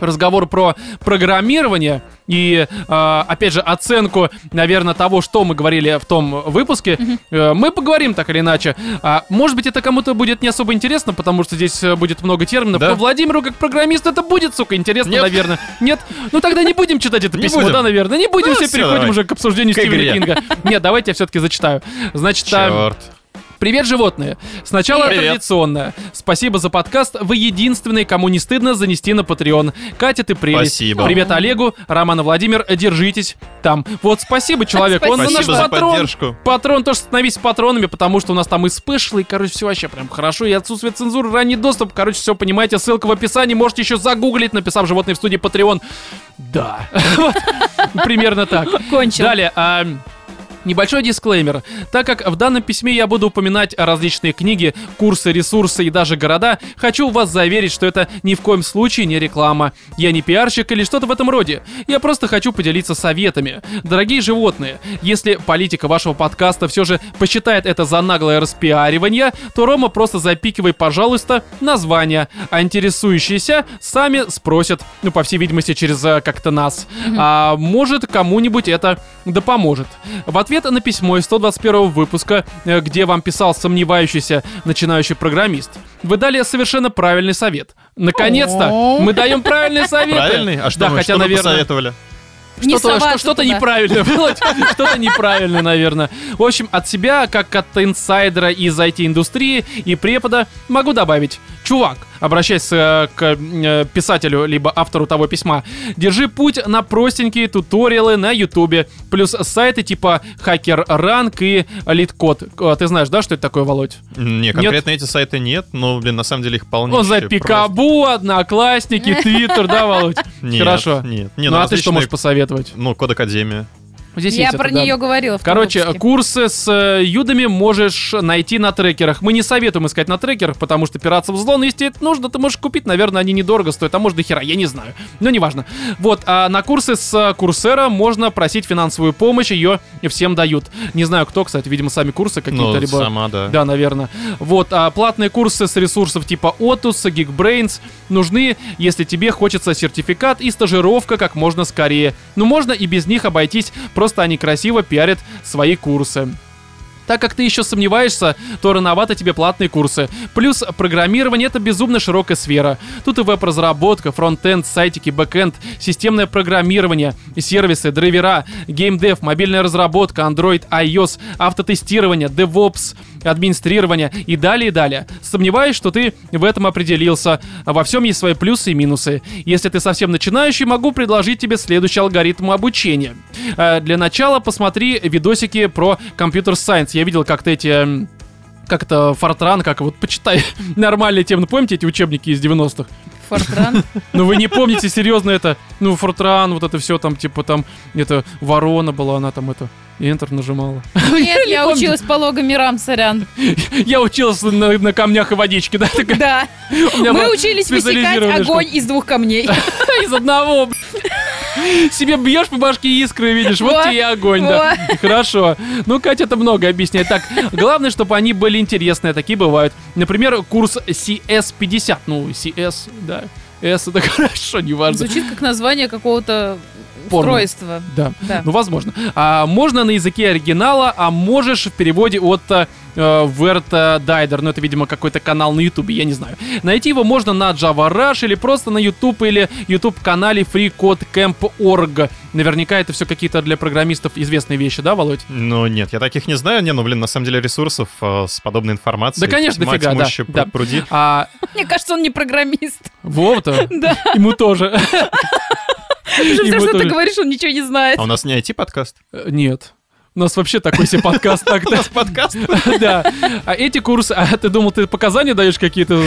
разговор про программирование и, э, опять же, оценку, наверное, того, что мы говорили в том выпуске, э, мы поговорим так или иначе. А, может быть, это кому-то будет не особо интересно, потому что здесь э, будет много терминов. Да. Но Владимиру, как программисту, это будет, сука, интересно, Нет. наверное. Нет? Ну тогда не будем читать это Не письмо, будем. да, наверное? Не будем, Ну, все переходим давай. уже к обсуждению Стивена. Кинга. Нет, давайте я все-таки зачитаю. Значит, а, Черт. Привет, животные! Сначала Привет. традиционное. Спасибо за подкаст. Вы единственные, кому не стыдно занести на Patreon. Катя, ты прелесть. Спасибо. Привет Олегу, Роман и Владимир, держитесь там. Вот спасибо, [laughs] человек. Он Спасибо. наш Спасибо за патрон. поддержку. Патрон тоже становись патронами, потому что у нас там и спешлы, и, короче, все вообще прям хорошо. И отсутствие цензуры, ранний доступ. Короче, все понимаете. Ссылка в описании. Можете еще загуглить, написав «Животные в студии Patreon». Да. [laughs] Примерно так. Кончил. Далее, Небольшой дисклеймер. Так как в данном письме я буду упоминать различные книги, курсы, ресурсы и даже города, хочу вас заверить, что это ни в коем случае не реклама. Я не пиарщик или что-то в этом роде. Я просто хочу поделиться советами. Дорогие животные, если политика вашего подкаста все же посчитает это за наглое распиаривание, то Рома просто запикивай, пожалуйста, название, а интересующиеся сами спросят, ну, по всей видимости, через э, как-то нас. А может, кому-нибудь это да поможет. В ответ на письмо из 121 выпуска, э, где вам писал сомневающийся начинающий программист, вы дали совершенно правильный совет. Наконец-то мы даем правильный совет. Правильный? А что да, вы, хотя, что наверное, посоветовали? Не что-то, что, что-то туда. неправильное, [laughs] Володь, что-то неправильное, наверное. В общем, от себя, как от инсайдера из IT-индустрии и препода, могу добавить. Чувак, обращаясь э, к э, писателю, либо автору того письма, держи путь на простенькие туториалы на ютубе, плюс сайты типа Hacker Rank и. Э, Ты знаешь, да, что это такое, Володь? Не, конкретно эти сайты нет, но, блин, на самом деле их полнейшие. Он за Пикабу, Одноклассники, Твиттер, да, Володь? Нет, Хорошо. нет. Не, ну ну, а ты что можешь посоветовать? Ну, Код Академия. Здесь Я есть про это, да. нее говорила в Короче, выпуске. курсы с э, юдами можешь найти на трекерах. Мы не советуем искать на трекерах, потому что пиратство взлом, если это нужно, ты можешь купить. Наверное, они недорого стоят, а может до хера, я не знаю. Но неважно. Вот, а на курсы с э, Курсера можно просить финансовую помощь, ее всем дают. Не знаю кто, кстати, видимо, сами курсы какие-то, Ну, либо... сама, да. Да, наверное. Вот, а платные курсы с ресурсов типа Otus, Geekbrains нужны, если тебе хочется сертификат и стажировка как можно скорее. Но можно и без них обойтись, просто они красиво пиарят свои курсы. Так как ты еще сомневаешься, то рановато тебе платные курсы. Плюс программирование это безумно широкая сфера. Тут и веб-разработка, фронтенд, сайтики, бэкенд, системное программирование, сервисы, драйвера, геймдев, мобильная разработка, Android, iOS, автотестирование, DevOps, администрирование и далее и далее. Сомневаюсь, что ты в этом определился. Во всем есть свои плюсы и минусы. Если ты совсем начинающий, могу предложить тебе следующий алгоритм обучения. Э, Для начала посмотри видосики про computer science. Я видел, как ты эти эм, как это, Фортран, как вот, почитай [laughs] нормальные темы. Помните эти учебники из 90-х? Фортран. Ну вы не помните серьезно это, ну, Фортран, вот это все там, типа там, это, ворона была, она там это, Enter нажимала. [laughs] Нет, я училась по логомерам, сорян. [laughs] Я учился на, камнях и водичке, да, такая, Да. [laughs] Мы учились высекать огонь из двух камней. из одного. Себе бьешь по башке искры, видишь, вот Вот, тебе и огонь, да. Хорошо. Ну, Катя это много объясняет. Так, главное, чтобы они были интересные, такие бывают. Например, курс CS50, ну, CS, да. S это хорошо, неважно. Звучит как название какого-то Порно. устройства. Да. Да. Ну, возможно. А, можно на языке оригинала, а можешь в переводе от э, Верта Дайдер. Ну, это, видимо, какой-то канал на Ютубе, я не знаю. Найти его можно на Java Rush или просто на YouTube или YouTube-канале freecodecamp.org. Наверняка это все какие-то для программистов известные вещи, да, Володь? Ну нет, я таких не знаю. Не, ну блин, на самом деле ресурсов э, с подобной информацией. Да, конечно, тьма дофига, да, тьмущая, да. пруд- пруди. А Мне кажется, он не программист. Вова-то, [laughs] Да. ему тоже. [laughs] Все, Ему что ты говоришь, он ничего не знает. А у нас не IT-подкаст? Нет. У нас вообще такой себе подкаст так-то. [laughs] Подкаст? [laughs] Да. А эти курсы, а ты думал, ты показания даешь какие-то?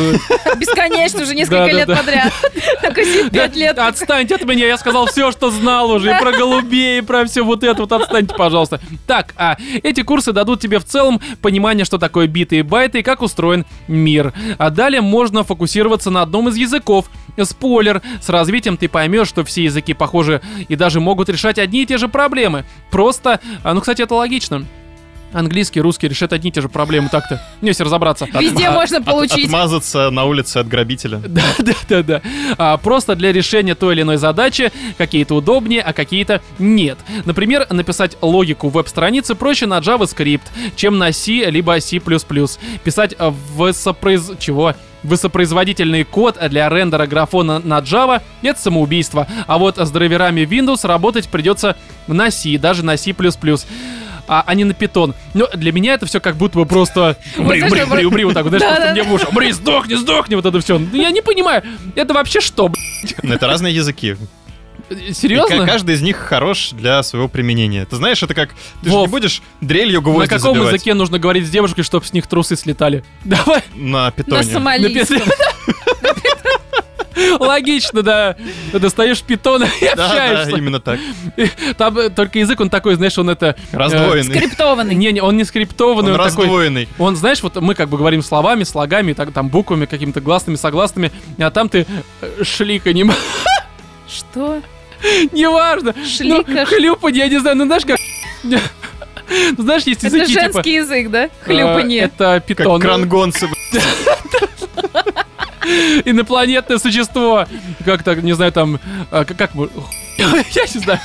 Бесконечно, уже несколько лет подряд. [laughs] Такой сидит пять лет. Отстаньте от меня, я сказал все, что знал уже, и про голубей, и про все вот это вот, отстаньте, пожалуйста. Так, а эти курсы дадут тебе в целом понимание, что такое биты и байты, и как устроен мир. А далее можно фокусироваться на одном из языков. Спойлер, с развитием ты поймешь, что все языки похожи и даже могут решать одни и те же проблемы. Просто, а, ну, кстати, это логично. Английский, русский решат одни и те же проблемы так-то. Не, если разобраться. Везде От- можно от- получить. Отмазаться на улице от грабителя. [laughs] Да, да, да, да. А, просто для решения той или иной задачи какие-то удобнее, а какие-то нет. Например, написать логику веб-страницы проще на JavaScript, чем на C либо C++. Писать а, высопроиз... чего? Высопроизводительный код для рендера графона на Java — это самоубийство. А вот с драйверами Windows работать придется на C, даже на C++ а, а не на питон. Но для меня это все как будто бы просто [laughs] бри, знаешь, бри, я бри, про- бри, вот так вот, знаешь, Да, просто мне в уши. Бри, сдохни, сдохни, вот это все. Я не понимаю, это вообще что? Но это разные языки. И ка- Серьезно? каждый из них хорош для своего применения. Ты знаешь, это как... Ты же Вов, не будешь дрелью На гвозди каком забивать языке нужно говорить с девушкой, чтобы с них трусы слетали? [laughs] Давай, на На питоне. сомалийском. [laughs] логично, да. Ты достаешь питона и Да, да, общаешься. именно так. Там э, только язык, он такой, знаешь, он это... Раздвоенный. Скриптованный. Не-не, он не скриптованный, Он он, такой... раздвоенный. Он, знаешь, вот мы как бы говорим словами, слогами, так, там буквами, какими-то гласными, согласными, а там ты э, шликанем. [laughs] Что? [laughs] Неважно. Шлика, Ну, хлюпанье, я не знаю, ну знаешь как... [laughs] Ну, знаешь, есть Это языки, типа... женский язык, да? э, Хлюпанье. Это Как питон. крангонцы. [laughs] Инопланетное существо. Как так, не знаю, там... а, Как... как мы- Я не знаю.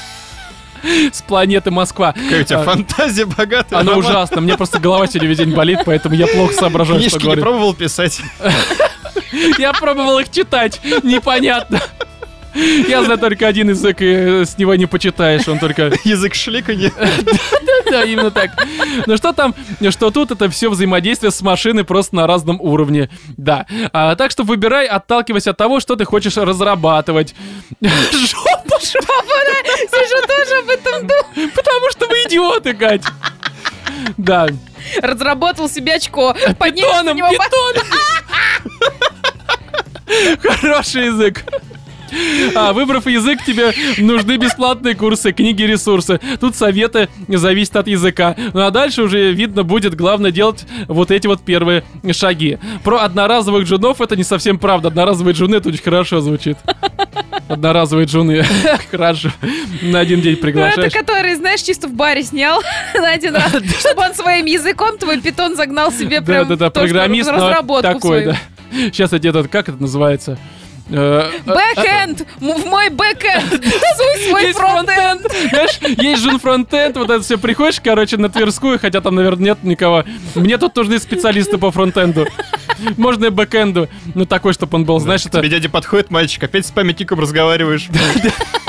С планеты Москва. Какая у тебя А, фантазия богатая. Она Роман. ужасна. Мне просто голова сегодня весь день болит, поэтому я плохо соображаю, что Книжки не говорю. пробовал писать? Я пробовал их читать. Непонятно. Я знаю только один язык, и э, с него не почитаешь. Он только... [laughs] Язык шликанья. [laughs] Да, именно так. Ну что там, что тут, это все взаимодействие с машиной просто на разном уровне. Да. А, так что выбирай, отталкиваясь от того, что ты хочешь разрабатывать. [laughs] Жопа, Сижу тоже об этом думаю. потому что вы идиоты, Кать. Да. Разработал себе очко. На Питоном, питоном. Хороший язык. А, выбрав язык, тебе нужны бесплатные курсы, книги, ресурсы. Тут советы зависят от языка. Ну а дальше уже видно будет, главное делать вот эти вот первые шаги. Про одноразовых джунов это не совсем правда. Одноразовые джуны это очень хорошо звучит. Одноразовые джуны. [laughs] Хорошо. На один день Ну, это приглашаешь. который, знаешь, чисто в баре снял [laughs] на один раз, [laughs] чтобы он своим языком твой питон загнал себе прям да, программист, разработку такой, да. Сейчас эти этот, как это называется? Э, Бэкэнд! М- В мой бэкэнд! Суй свой фронтенд! Знаешь, есть жун фронтенд, вот это все приходишь, короче, на Тверскую, хотя там, наверное, нет никого. Мне тут нужны специалисты по фронтенду. Можно и бэкенду. Ну, такой, чтобы он был, знаешь, это... Тебе дядя подходит, мальчик, опять с памятником разговариваешь. [laughs]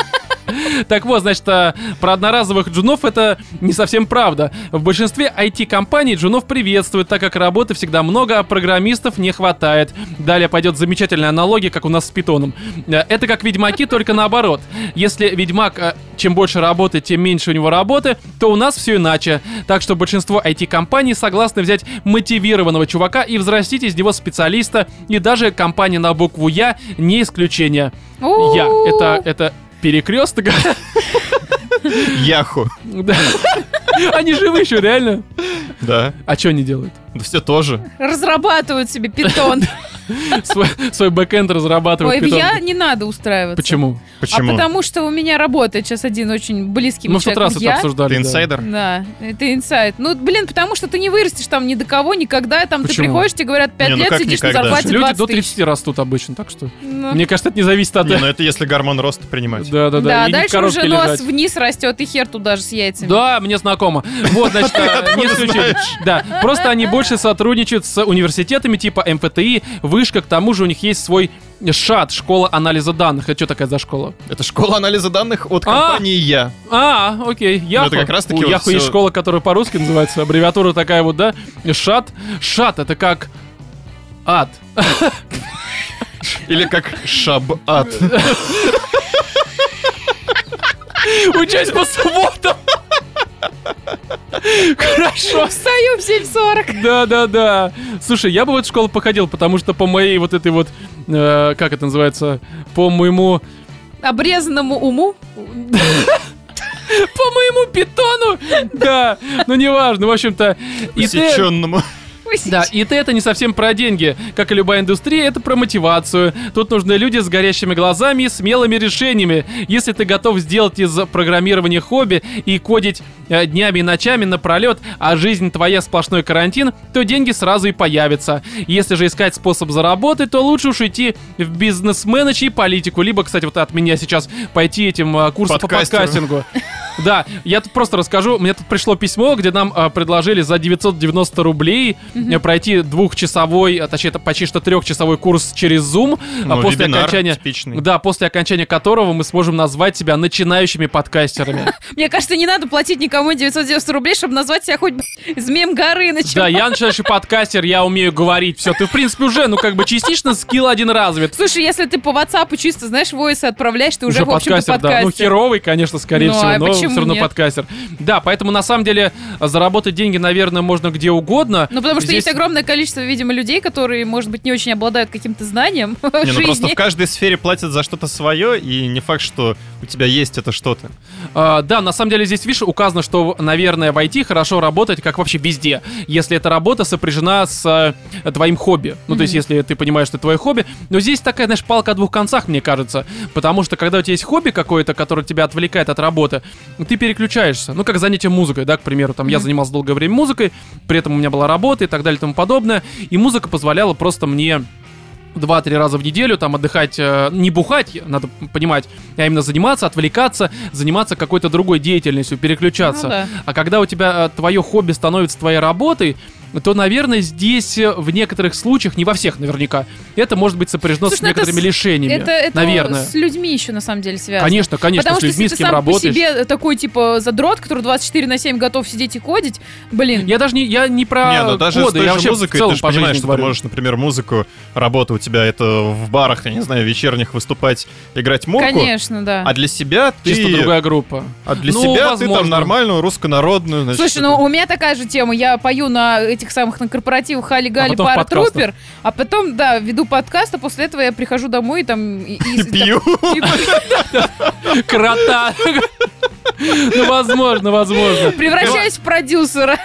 [laughs] Так вот, значит, а, про одноразовых джунов это не совсем правда. В большинстве IT-компаний джунов приветствуют, так как работы всегда много, а программистов не хватает. Далее пойдет замечательная аналогия, как у нас с питоном. Э, Это как ведьмаки, только наоборот. Если ведьмак, э, чем больше работает, тем меньше у него работы, то у нас все иначе. Так что большинство IT-компаний согласны взять мотивированного чувака и взрастить из него специалиста, и даже компания на букву Я не исключение. Я. Это, это перекресток. [laughs] Яху. Да. Они живы еще, реально. Да. А что они делают? Да все тоже. Разрабатывают себе питон. Свой, свой бэкэнд разрабатывают. Ой, питон. я не надо устраиваться. Почему? Почему? А потому что у меня работает сейчас один очень близкий Мы мне в тот человек. раз это я. обсуждали. Ты да. инсайдер? Да, это инсайт. Ну, блин, потому что ты не вырастешь там ни до кого, никогда. Там ты приходишь, тебе говорят, 5 Не, ну лет сидишь на никогда? зарплате Люди 20 до тысяч. 30 растут обычно, так что... Ну. Мне кажется, это не зависит от... Не, ну это если гормон роста принимать. Да, да, да. Да, и дальше уже нос лежать. вниз растет, и хер туда же с яйцами. Да, мне знакомо. Вот, [laughs] значит, э, не исключение. Да, просто они больше сотрудничают с университетами типа МФТИ, Вышка, к тому же у них есть свой ШАТ, школа анализа данных. Это что такая за школа? Это школа анализа данных от А! компании Я. А, окей, Яху. Ну, это как раз-таки У вот Яху есть школа, которая по-русски называется, аббревиатура такая вот, да? ШАТ. ШАТ, это как ад. Или как Шабат. [laughs] [laughs] Учась по субботам. Хорошо. Встаю в 7.40. Да, да, да. Слушай, я бы в эту школу походил, потому что по моей вот этой вот, э, как это называется, по моему, Обрезанному уму. [laughs] по моему питону, да, ну неважно, в общем-то, и Усеченному. да, и ты это не совсем про деньги, как и любая индустрия, это про мотивацию. Тут нужны люди с горящими глазами и смелыми решениями. Если ты готов сделать из программирования хобби и кодить э, днями и ночами напролет, а жизнь твоя сплошной карантин, то деньги сразу и появятся. Если же искать способ заработать, то лучше уж идти в бизнес-менедж и политику, либо, кстати, вот от меня сейчас пойти этим э, курсом по подкастингу. Да, я тут просто расскажу. Мне тут пришло письмо, где нам э, предложили за 990 рублей э, пройти двухчасовой, а точнее, почти что трехчасовой курс через Zoom, а Ну, после вебинар окончания... типичный. Да, после окончания которого мы сможем назвать себя начинающими подкастерами. [laughs] Мне кажется, не надо платить никому 990 рублей, чтобы назвать себя хоть б***ь, змеем Горынычем. Да, я начинающий подкастер, я умею говорить. Все, ты, в принципе, уже, ну, как бы частично скилл один развит. Слушай, если ты по WhatsApp чисто, знаешь, войсы отправляешь, ты уже, Уже в общем-то, подкастер, подкастер. да. Ну, херовый, конечно, скорее Ну, всего, а но все равно нет? подкастер. Да, поэтому, на самом деле, заработать деньги, наверное, можно где угодно. Ну, потому что есть огромное количество, видимо, людей, которые, может быть, не очень обладают каким-то знанием [laughs] Не, ну просто в каждой сфере платят за что-то свое, и не факт, что у тебя есть это что-то. А, да, на самом деле здесь, видишь, указано, что, наверное, в IT хорошо работать, как вообще везде, если эта работа сопряжена с э, твоим хобби. Ну, то есть, если ты понимаешь, что это твое хобби. Но здесь такая, знаешь, палка о двух концах, мне кажется. Потому что, когда у тебя есть хобби какое-то, которое тебя отвлекает от работы, ты переключаешься. Ну, как занятие музыкой, да, к примеру. Там я занимался долгое время музыкой, при этом у меня была работа и так далее и тому подобное. И музыка позволяла просто мне два-три раза в неделю там отдыхать, э, не бухать, надо понимать, а именно заниматься, отвлекаться, заниматься какой-то другой деятельностью, переключаться. Ну да. А когда у тебя твое хобби становится твоей работой, то, наверное, здесь э, в некоторых случаях, не во всех наверняка, это может быть сопряжено Слушай, с ну это некоторыми с- лишениями. Это, это наверное. с людьми еще на самом деле связано. Конечно, конечно, Потому с что людьми, если с ты кем сам работаешь. по себе такой, типа, задрот, который 24 на 7 готов сидеть и кодить, блин, Я даже не, я не про не, ну даже с коды, той я же вообще в музыкой целом ты же понимаешь, что говорю. ты можешь, например, музыку, работа у тебя это в барах, я не знаю, вечерних выступать, играть мурку. конечно, да. А для себя ты... Чисто другая группа. А для Ну, себя ты возможно. там нормальную руссконародную, значит, Слушай, ну у меня такая же тема. Я пою на этих самых на корпоративах Хали Гали потом в Пара. Трупер, а потом, да, веду подкаст, а после этого я прихожу домой и там... И, и- и пью. [laughs] Крота. [laughs] Ну, возможно, возможно. превращаюсь в продюсера.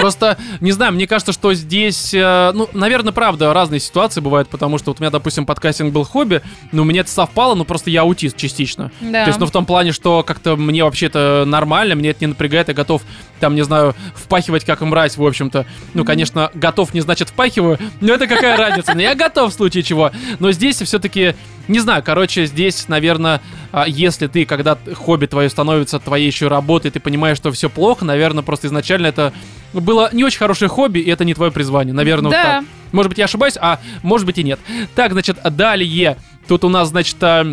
Просто, не знаю, мне кажется, что здесь, э, ну, наверное, правда, разные ситуации бывают, потому что вот у меня, допустим, подкастинг был хобби, но меня это совпало, но просто я аутист частично. Да. То есть, ну, в том плане, что как-то мне вообще это нормально, мне это не напрягает, я готов, там, не знаю, впахивать как мразь, в общем-то. Ну, конечно, готов не значит впахиваю, но это какая разница, но я готов в случае чего. Но здесь все-таки, не знаю, короче, здесь, наверное, а, если ты, когда хобби твое становится твоей еще работой, ты понимаешь, что все плохо, наверное, просто изначально это было не очень хорошее хобби, и это не твое призвание. Наверное, вот Да. так. Может быть, я ошибаюсь, а может быть и нет. Так, значит, далее. Тут у нас, значит, а,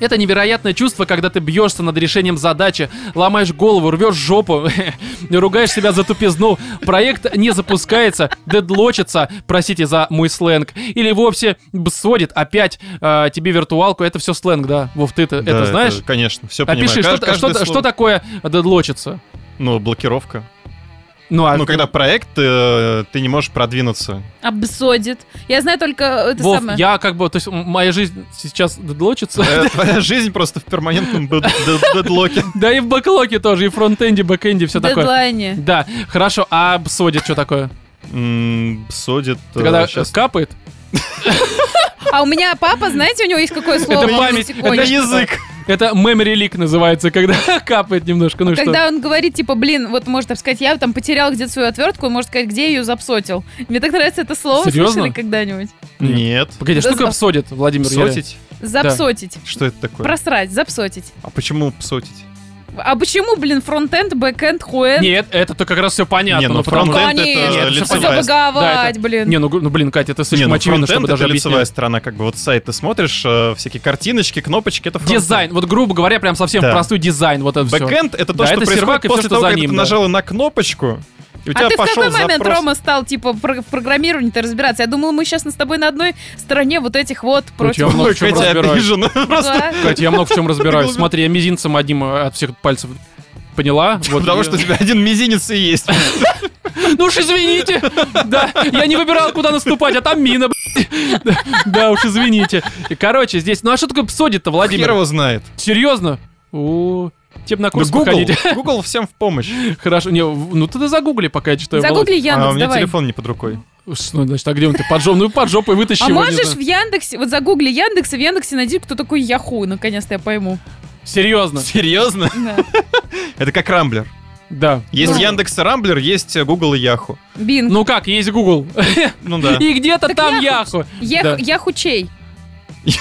Это невероятное чувство, когда ты бьешься над решением задачи, ломаешь голову, рвешь жопу, [laughs] ругаешь себя за тупизну, проект не запускается, дедлочится, простите за мой сленг, или вовсе бсодит опять э, тебе виртуалку, это все сленг, да? Вов, ты это, Да, это знаешь? Конечно, все понимаю. Опиши, что, Кажд- что- слово- что такое дедлочится? Ну, блокировка. Ну, а Ну, когда проект, э, ты не можешь продвинуться. Обсодит. Я знаю только это Вов, самое. я как бы, то есть моя жизнь сейчас дедлочится. Твоя [laughs] твоя жизнь просто в перманентном дед- дед- дедлоке. Да и в бэклоке тоже, и в фронтенде, бэкенде, все такое. Дедлайне. Да, хорошо, а бсодит что такое? М, Содит. Ты когда сейчас капает? А у меня папа, знаете, у него есть какое слово? Это память, это язык. Это memory leak называется, когда [laughs] капает немножко, ну что. Когда он говорит, типа, блин, вот может так сказать, я там потерял где-то свою отвертку, он может сказать, где ее запсотил. Мне так нравится это слово, Серьезно? слышали когда-нибудь? Нет. Погоди, что Да такое псодит, Владимир? Псотить? Запсотить. Что это такое? Просрать, запсотить. А почему псотить? А почему, блин, фронтенд, бэкенд, хуэнд? Нет, это как раз все понятно. Не, ну, ну, потому что- фронтенд это лицевая сторона. Да, блин. Не, ну, ну блин, Катя, это Не, слишком ну очевидно, чтобы даже это лицевая объяснять. сторона, как бы вот сайт ты смотришь, э, всякие картиночки, кнопочки, это фронтенд. Дизайн, вот грубо говоря, прям совсем Да. простой дизайн, вот это все. Бэкэнд это то, Да, что это происходит и после всё, что того, за как ним, ты да. нажала на кнопочку, и у тебя а ты в какой момент, запрос. Рома, стал, типа, про- в программировании-то разбираться? Я думала, мы сейчас с тобой на одной стороне вот этих вот Короче, я против... много в чем Катя разбираюсь. обижена. Просто Да. Катя, я много в чем разбираюсь. Смотри, я мизинцем одним э, от всех пальцев поняла. [laughs] Вот Потому я- что у тебя один мизинец и есть. [laughs] Ну уж извините. Да, я не выбирал, куда наступать, а там мина. Да, уж извините. И, Короче, здесь... Ну а что такое псодит-то, Хер Владимир? его знает. Серьезно? О, тебе на Ну, курс Google, походить. [laughs] Google всем в помощь. [laughs] Хорошо. Не, ну ты загугли, пока я читаю. Загугли А у Яндекс, меня давай. телефон не под рукой. Что значит, а где он? Ты под жопой? Ну под жопой вытащи А можешь в Яндексе, вот загугли Яндекс, и в Яндексе найди, кто такой Яху, наконец-то я пойму. Серьезно? Серьезно? Да. [laughs] Это как Рамблер. Да. Есть Ну. Яндекс и Рамблер, есть Google и Яху. Бинг. Ну как, есть Google. Ну да. И где-то там Яху. Яху. Ях- да. Яхучей.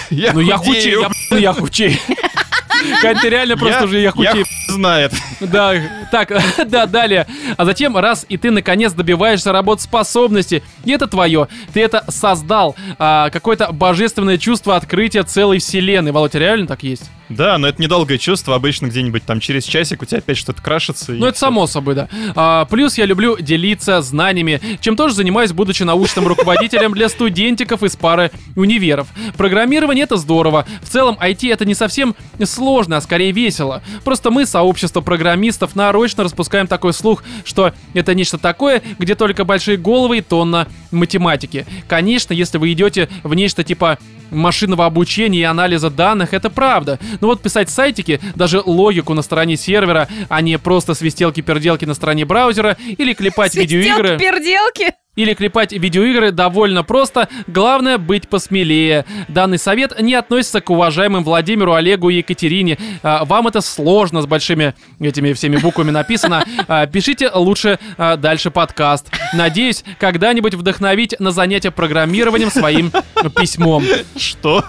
Я Ну я худею. хучей, я б***ь, я хучей. [laughs] Кать, ты реально просто Я- уже я хучей. я знает. Да, так, [laughs] да, далее. А затем, раз и ты наконец добиваешься работоспособности, и это твое, ты это создал, а, какое-то божественное чувство открытия целой вселенной. Володя, реально так есть? Да, но это недолгое чувство. Обычно где-нибудь там через часик у тебя опять что-то крашится. Ну, это само собой, да. А, плюс я люблю делиться знаниями, чем тоже занимаюсь, будучи научным руководителем для студентиков из пары универов. Программирование — это здорово. В целом, IT — это не совсем сложно, а скорее весело. Просто мы, сообщество программистов, нарочно распускаем такой слух, что это нечто такое, где только большие головы и тонна математики. Конечно, если вы идете в нечто типа машинного обучения и анализа данных, это правда. Но вот писать сайтики, даже логику на стороне сервера, а не просто свистелки-перделки на стороне браузера, или клепать видеоигры... перделки. Или клепать видеоигры довольно просто, главное быть посмелее. Данный совет не относится к уважаемым Владимиру, Олегу и Екатерине. А, Вам это сложно с большими этими всеми буквами написано. А, Пишите лучше а, дальше подкаст. Надеюсь, когда-нибудь вдохновить на занятие программированием своим письмом. Что?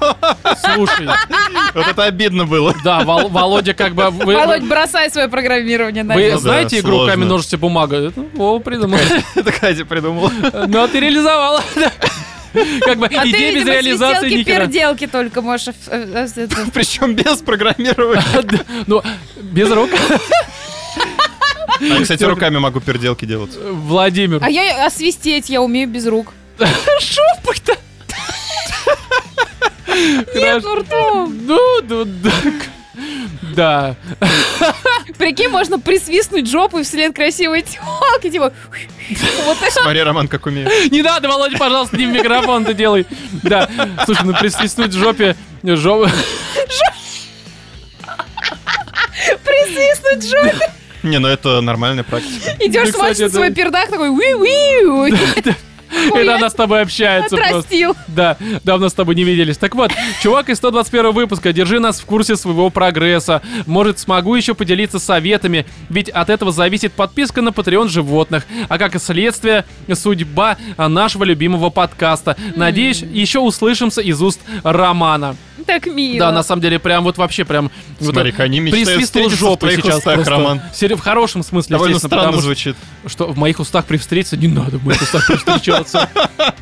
Слушай, Вот это обидно было. да, Вол- Володя как бы... Вы, Володь, бросай свое программирование. вы нафиг. да, знаете игру сложно. камень, ножницы, бумага? Это Вова придумал. Это Катя придумала. [laughs] Ну, а ты реализовала. [laughs] Как бы А ты, идея без реализации ни хера. перделки только можешь... э, э, э. [laughs] Причем без программирования. Ну, без рук. А, кстати, руками могу переделки делать. Владимир. А я освистеть я умею без рук. Шопы-то. Нет, ну ртом. Ну, да, да. Да. Прикинь, можно присвистнуть жопу и вслед красивой телки, типа... Вот это Смотри, Роман, как умеет. Не надо, Володя, пожалуйста, не в микрофон ты делай. Да. Слушай, ну присвистнуть в жопе. Жоп... присвистнуть жопе. Не, ну это нормальная практика. Идешь, Ну, смотришь свой пердак, такой Это она с тобой общается просто. отрастил. Да, давно с тобой не виделись. Так вот, чувак из 121 выпуска, держи нас в курсе своего прогресса. Может, смогу еще поделиться советами, ведь от этого зависит подписка на Patreon животных, а как и следствие, судьба а, нашего любимого подкаста. Надеюсь, еще услышимся из уст Романа. Так мило. Да, на самом деле, прям вот вообще прям... вот Смотри-ка, они мечтают Присвистнул встретиться жопы сейчас устах, просто. Роман. В хорошем смысле, Довольно странно потому что, звучит. что в моих устах при встрече не надо в моих устах встречаться.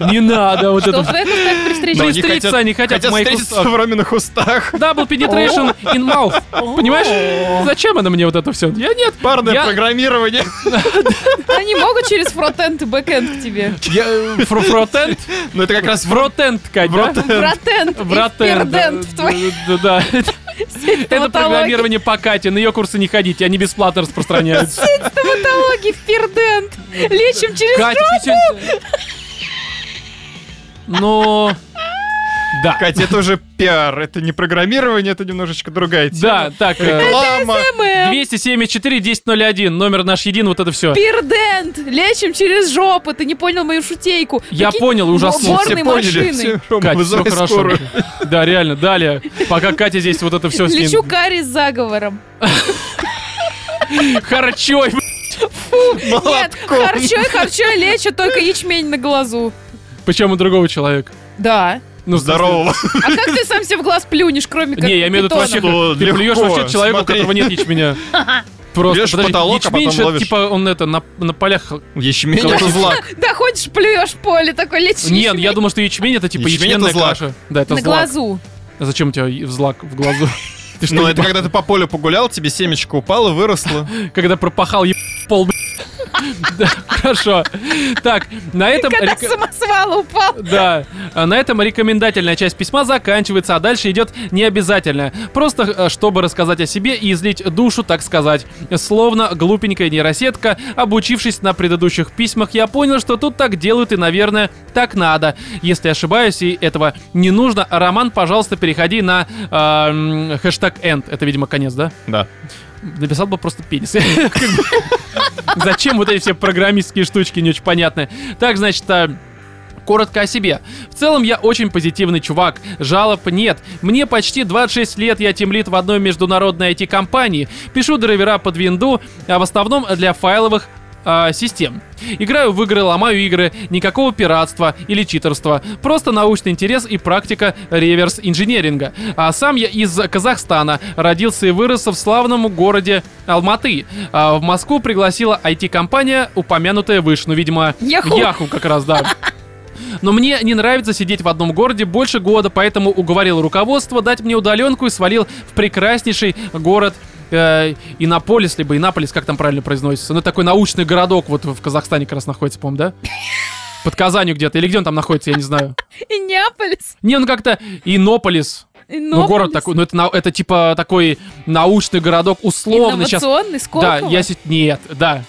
Не надо вот Что это. твоих устах при встрече? Они встретиться хотят- они хотят в Хотят моих встретиться в Роминых устах. Double penetration in mouth. Понимаешь? Зачем это мне вот это все? Я нет. Парное программирование. Они могут через фронтенд и бэкенд к тебе. Я э, фро- фротенд? Ну это как раз Фротенд, Кать, да? В твоей Да, да. Это программирование по Кате. На ее курсы не ходите, они бесплатно распространяются. Стоматологии в пердент. Лечим через Катя, Ну... Да. Катя, это уже пиар, это не программирование, это немножечко другая тема. Да, так, э, Реклама. СММ. 274 1001, номер наш един, вот это все. Пердент. Лечим через жопу. Ты не понял мою шутейку. Я Прикинь, понял, и ужаснулся. Все поняли, все, Рома, Катя, все хорошо. скорую. Да, реально, далее. Пока Катя здесь вот это все с Лечу карри с заговором. [laughs] Харчой. Нет, харчой, харчой лечу только ячмень на глазу. Причем у другого человека. Да. Ну, Здорово. А как ты сам себе в глаз плюнешь, кроме как Не, я имею в виду вообще, ты плюешь вообще человеку, у которого нет ячменя. [laughs] Просто, Бьешь в подожди, потолок, а ячмень потом же, ловишь. типа, он это, на, на полях... Ячмень это злак. [laughs] Да ходишь, плюешь поле, такой лечишь. Нет, я думал, что ячмень это типа ячменная каша. Да, это На глазу. А зачем у тебя злак в глазу? [laughs] Ты что, Ну, это когда ты по полю погулял, тебе семечко упало, выросло. когда пропахал пол, б***ь. [laughs] Да, хорошо. Так, на этом... Когда река- с самосвала упал. Да, на этом рекомендательная часть письма заканчивается, а дальше идет необязательная. Просто э, чтобы рассказать о себе и излить душу, так сказать. Словно глупенькая нейросетка, обучившись на предыдущих письмах, я понял, что тут так делают и, наверное, так надо. Если ошибаюсь и этого не нужно, Роман, пожалуйста, переходи на э, хэштег end. Это, видимо, конец, да? Да. Написал бы просто пенис. [laughs] Зачем вот эти все программистские штучки, не очень понятны. Так, значит, а, Коротко о себе. В целом я очень позитивный чувак, жалоб нет. Мне почти 26 лет, я тимлит в одной международной IT-компании. Пишу драйвера под винду, а в основном для файловых а, систем. Играю в игры, ломаю игры, никакого пиратства или читерства. Просто научный интерес и практика реверс инженеринга. А сам я из Казахстана, родился и вырос в славном городе Алматы. А в Москву пригласила IT-компания, упомянутая выше, ну, видимо, Яху. Яху как раз, да. Но мне не нравится сидеть в одном городе больше года, поэтому уговорил руководство дать мне удаленку и свалил в прекраснейший город э, Иннополис, либо Иннополис, как там правильно произносится. Ну, такой научный городок вот в Казахстане как раз находится, по-моему, да? [laughs] Под Казанью где-то, или где он там находится, я не знаю. И Неаполис. Не, ну как-то Иннополис. И Ну, город такой, ну это, это типа такой научный городок, условно сейчас. Инновационный, Да, Сколково. я си- Нет, да.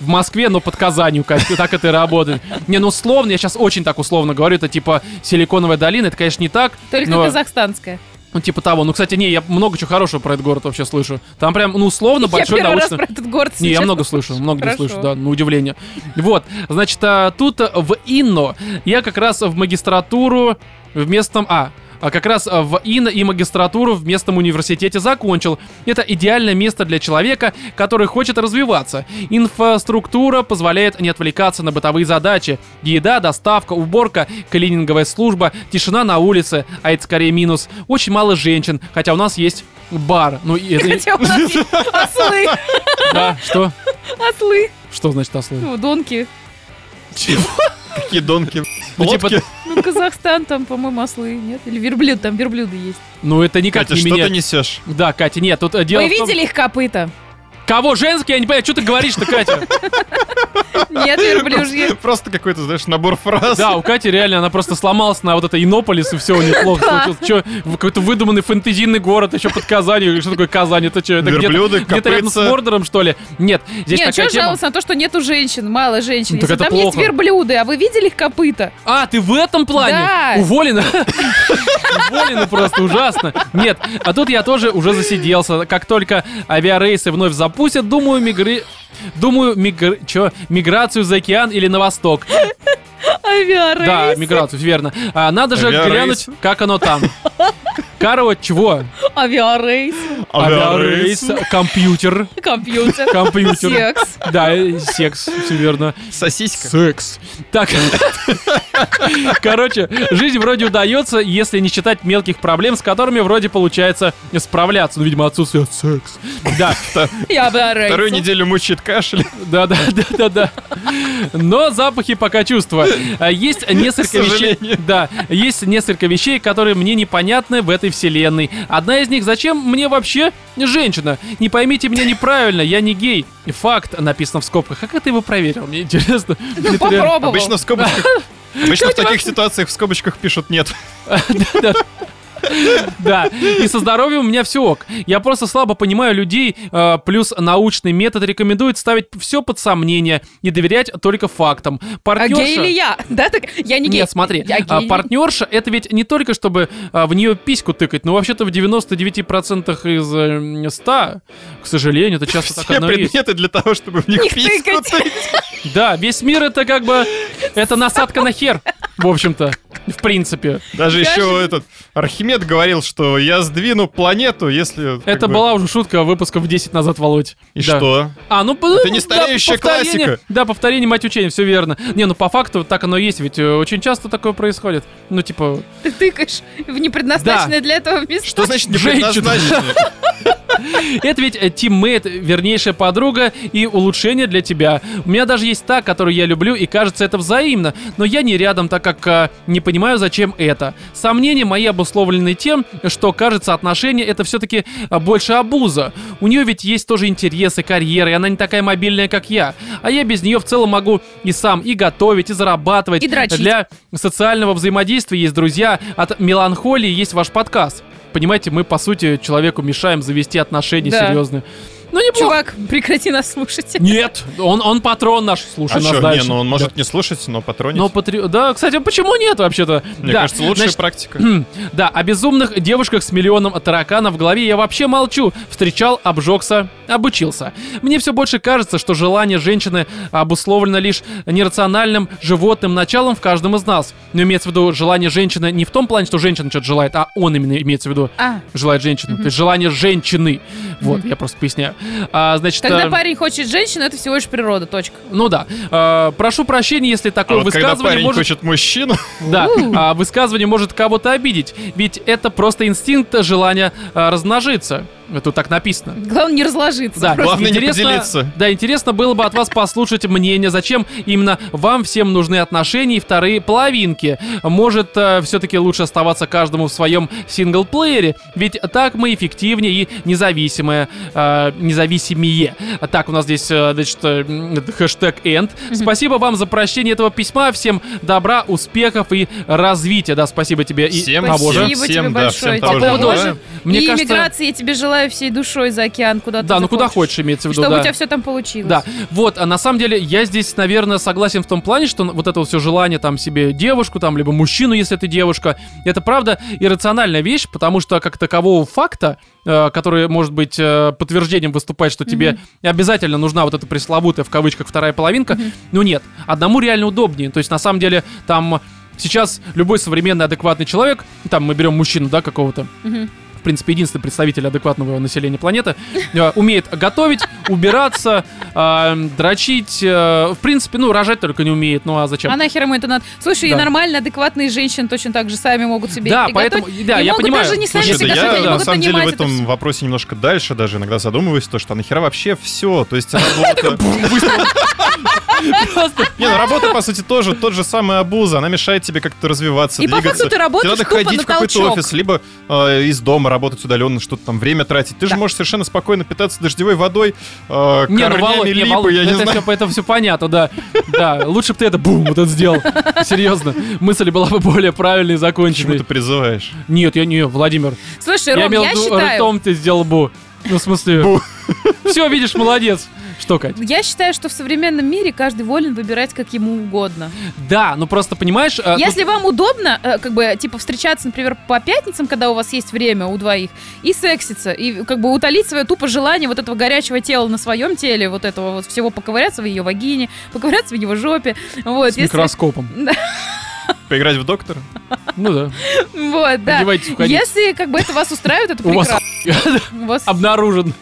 В Москве, но под Казанью, Кать, [laughs] так это и работает. Не, ну условно, я сейчас очень так условно говорю, это типа Силиконовая долина, это, конечно, не так, Только но, казахстанская. Ну, типа того. Ну, кстати, не, я много чего хорошего про этот город вообще слышу. Там прям, ну, условно, я большой первый раз научный... про этот город Не, я много слышу, [laughs] много не Хорошо. слышу, да, на удивление. Вот, значит, а, тут в Инно я как раз в магистратуру в местном... А как раз а, в Инно и магистратуру в местном университете закончил. Это идеальное место для человека, который хочет развиваться. Инфраструктура позволяет не отвлекаться на бытовые задачи. Еда, доставка, уборка, клининговая служба, тишина на улице, а это скорее минус. Очень мало женщин, хотя у нас есть бар. Ну, и это- Хотя у нас есть ослы, да, что? ослы, Что значит ослы? ну, донки. Какие донки. Ну, типа, Лодки. Ну, Казахстан, там, по-моему, ослы, нет? Или верблюд, там верблюды есть. Ну это никак Катя, не что меня. ты несешь? Да, Катя, нет, тут э, дело Вы в том- видели их копыта? Кого женский? Я не понимаю, что ты говоришь-то, Катя? Нет, верблюжьи. Просто какой-то, знаешь, набор фраз. Да, у Кати реально, она просто сломалась на вот это Иннополис, и все, у нее плохо случилось. Че, какой-то выдуманный фэнтезийный город, еще под Казанью. Что такое Казань? Это что, это где-то Верблюды, где-то рядом с. Мордором, что ли? Нет, здесь Нет, такая что тема. жаловаться на то, что нету женщин, мало женщин. Ну, так Если это там есть плохо. верблюды, а вы видели их копыта? А, ты в этом плане? Да. Уволена? Уволена просто, ужасно. Нет, а тут я тоже уже засиделся. Как только авиарейсы вновь запустят, думаю, мигры... Думаю, мигр... Чё? миграцию за океан или на восток. Авиарейсы. Да, миграцию, верно. А, надо же Авиарейс. глянуть, как оно там. Короче, чего? Авиарейс, Авиарейс, компьютер, компьютер, компьютер. секс. Да, секс, все верно. Сосиска. Секс. Так, короче, жизнь вроде удается, если не считать мелких проблем, с которыми вроде получается справляться. Ну, видимо, отсутствие секс. Да, авиарейс. Вторую неделю мучает кашель. да, да, да, да, да. Но запахи пока чувства. Есть несколько вещей. Да, есть несколько вещей, которые мне непонятны в этой вселенной. Одна из них, зачем мне вообще женщина? Не поймите меня неправильно, я не гей. И Факт написано в скобках. А как ты его проверил? Мне интересно. [laughs] Ну, Это попробовал. Обычно в скобочках... [laughs] Обычно в таких ситуациях в скобочках пишут нет. [laughs] [laughs] Да, и со здоровьем у меня все ок. Я просто слабо понимаю людей, э, плюс научный метод рекомендует ставить все под сомнение и доверять только фактам. А Партнерша... гей или я? [laughs] Да, так я не гей. Нет, смотри, а, гей. партнерша это ведь не только чтобы а, в нее письку тыкать, но вообще-то в 99% из э, 100, к сожалению, это часто так Все оно и есть. предметы для того, чтобы в них Них письку тыкать. Да, весь мир это как бы, это насадка на хер, в общем-то, в принципе. Даже Скажи. еще этот Архимед говорил, что я сдвину планету, если... Это бы- была уже шутка выпусков 10 назад, Володь. И Да. что? А, ну, Это не стареющая классика. Да, повторение мать учения, все верно. Не, ну по факту так оно и есть, ведь э, очень часто такое происходит. Ну, типа, Ты тыкаешь в непредназначенное для этого место. Что значит не Женщина. предназначено? Это ведь э, тиммейт, вернейшая подруга и улучшение для тебя. У меня даже есть та, которую я люблю, и кажется, это взаимно. Но я не рядом, так как э, не понимаю, зачем это. Сомнения мои обусловлены тем, что, кажется, отношения это все-таки больше обуза. У нее ведь есть тоже интересы, карьера, и она не такая мобильная, как я. А я без нее в целом могу и сам и готовить, и зарабатывать. И дрочить. Для социального взаимодействия есть друзья, от меланхолии есть ваш подкаст. Понимаете, мы, по сути, человеку мешаем завести отношения Да. серьезные. Ну, неплохо. Чувак, прекрати нас слушать. Нет, он, он патрон наш, слушай А нас что, дальше. не, ну он может Да. не слушать, но патронить. Но патри- Да, кстати, а почему нет вообще-то? Мне Да, кажется, лучшая значит, практика. [clears throat] Да, о безумных девушках с миллионом тараканов в голове я вообще молчу. Встречал, обжегся, обучился. Мне все больше кажется, что желание женщины обусловлено лишь нерациональным животным началом в каждом из нас. Но имеется в виду желание женщины не в том плане, что женщина что-то желает, а он именно имеется в виду А, желает женщину. То есть желание женщины. Вот, я просто поясняю. А, значит, когда э, парень хочет женщину, это всего лишь природа, точка. ну да. Э, прошу прощения, если А такое вот когда высказывание парень может... хочет мужчину, [laughs] Да, а, высказывание может кого-то обидеть, ведь это просто инстинкт желания а, размножиться. Тут так написано. Главное не разложиться. Да, Главное не интересно, поделиться. Да, интересно было бы от вас послушать мнение, зачем именно вам всем нужны отношения и вторые половинки. Может, все-таки лучше оставаться каждому в своем синглплеере, ведь так мы эффективнее и независимые, э, независимее. Так, у нас здесь, э, значит, э, хэштег end. Спасибо вам за прощение этого письма, всем добра, успехов и развития. Да, спасибо тебе и всем, того же. Спасибо всем, тебе всем, да, большое. всем того По же поводу-. Мне и кажется- иммиграции я тебе желаю всей душой за океан, куда ты Да, ну куда хочешь, имеется в виду, Чтобы да. у тебя все там получилось. Да, вот, а на самом деле я здесь, наверное, согласен в том плане, что вот это вот все желание там себе девушку, там, либо мужчину, если ты девушка, это правда иррациональная вещь, потому что как такового факта, э, который может быть э, подтверждением выступать, что тебе обязательно нужна вот эта пресловутая в кавычках вторая половинка, ну нет, одному реально удобнее, то есть на самом деле там сейчас любой современный адекватный человек, там мы берем мужчину, да, какого-то, Мгм. В принципе, единственный представитель адекватного населения планеты, э, умеет готовить, убираться, э, дрочить, э, в принципе, ну, рожать только не умеет, ну а зачем? А нахер ему это надо? Слушай, и нормально, адекватные женщины точно так же сами могут себе Да, поэтому- да, я понимаю. даже не сами себе я они на могут самом деле в этом вопросе немножко дальше даже иногда задумываюсь, то что нахера вообще все, то есть [laughs] [laughs] Не, ну работа, по сути, тоже тот же самый обуза, она мешает тебе как-то развиваться, И по двигаться. факту ты работаешь Тебе надо ходить в какой-то офис, либо э, из дома работать удаленно, что-то там время тратить. Ты же можешь совершенно спокойно питаться дождевой водой, э, Не, ну, корнями не, липы, Володь, я не это, знаю. Все, это все понятно, да. Да, лучше бы ты это бум, вот это сделал. Серьезно, мысль была бы более правильной и Почему законченной. ты призываешь? Нет, я не, Владимир. Слушай, я Ром, имел в я считаю... ртом ты сделал бу. Ну, в смысле... Бу. Все, видишь, молодец. Что, Кать? Я считаю, что в современном мире каждый волен выбирать как ему угодно. Да, ну просто понимаешь... э, тут- Если вам удобно, э, как бы, типа, встречаться, например, по пятницам, когда у вас есть время у двоих, и секситься, и как бы утолить свое тупо желание вот этого горячего тела на своем теле, вот этого вот всего поковыряться в ее вагине, поковыряться в его жопе, вот. С если- микроскопом. [laughs] Поиграть в доктора? Ну да. Вот, да. Одевайтесь. Если как бы это вас устраивает, это прекрасно. [laughs] у вас Обнаружен.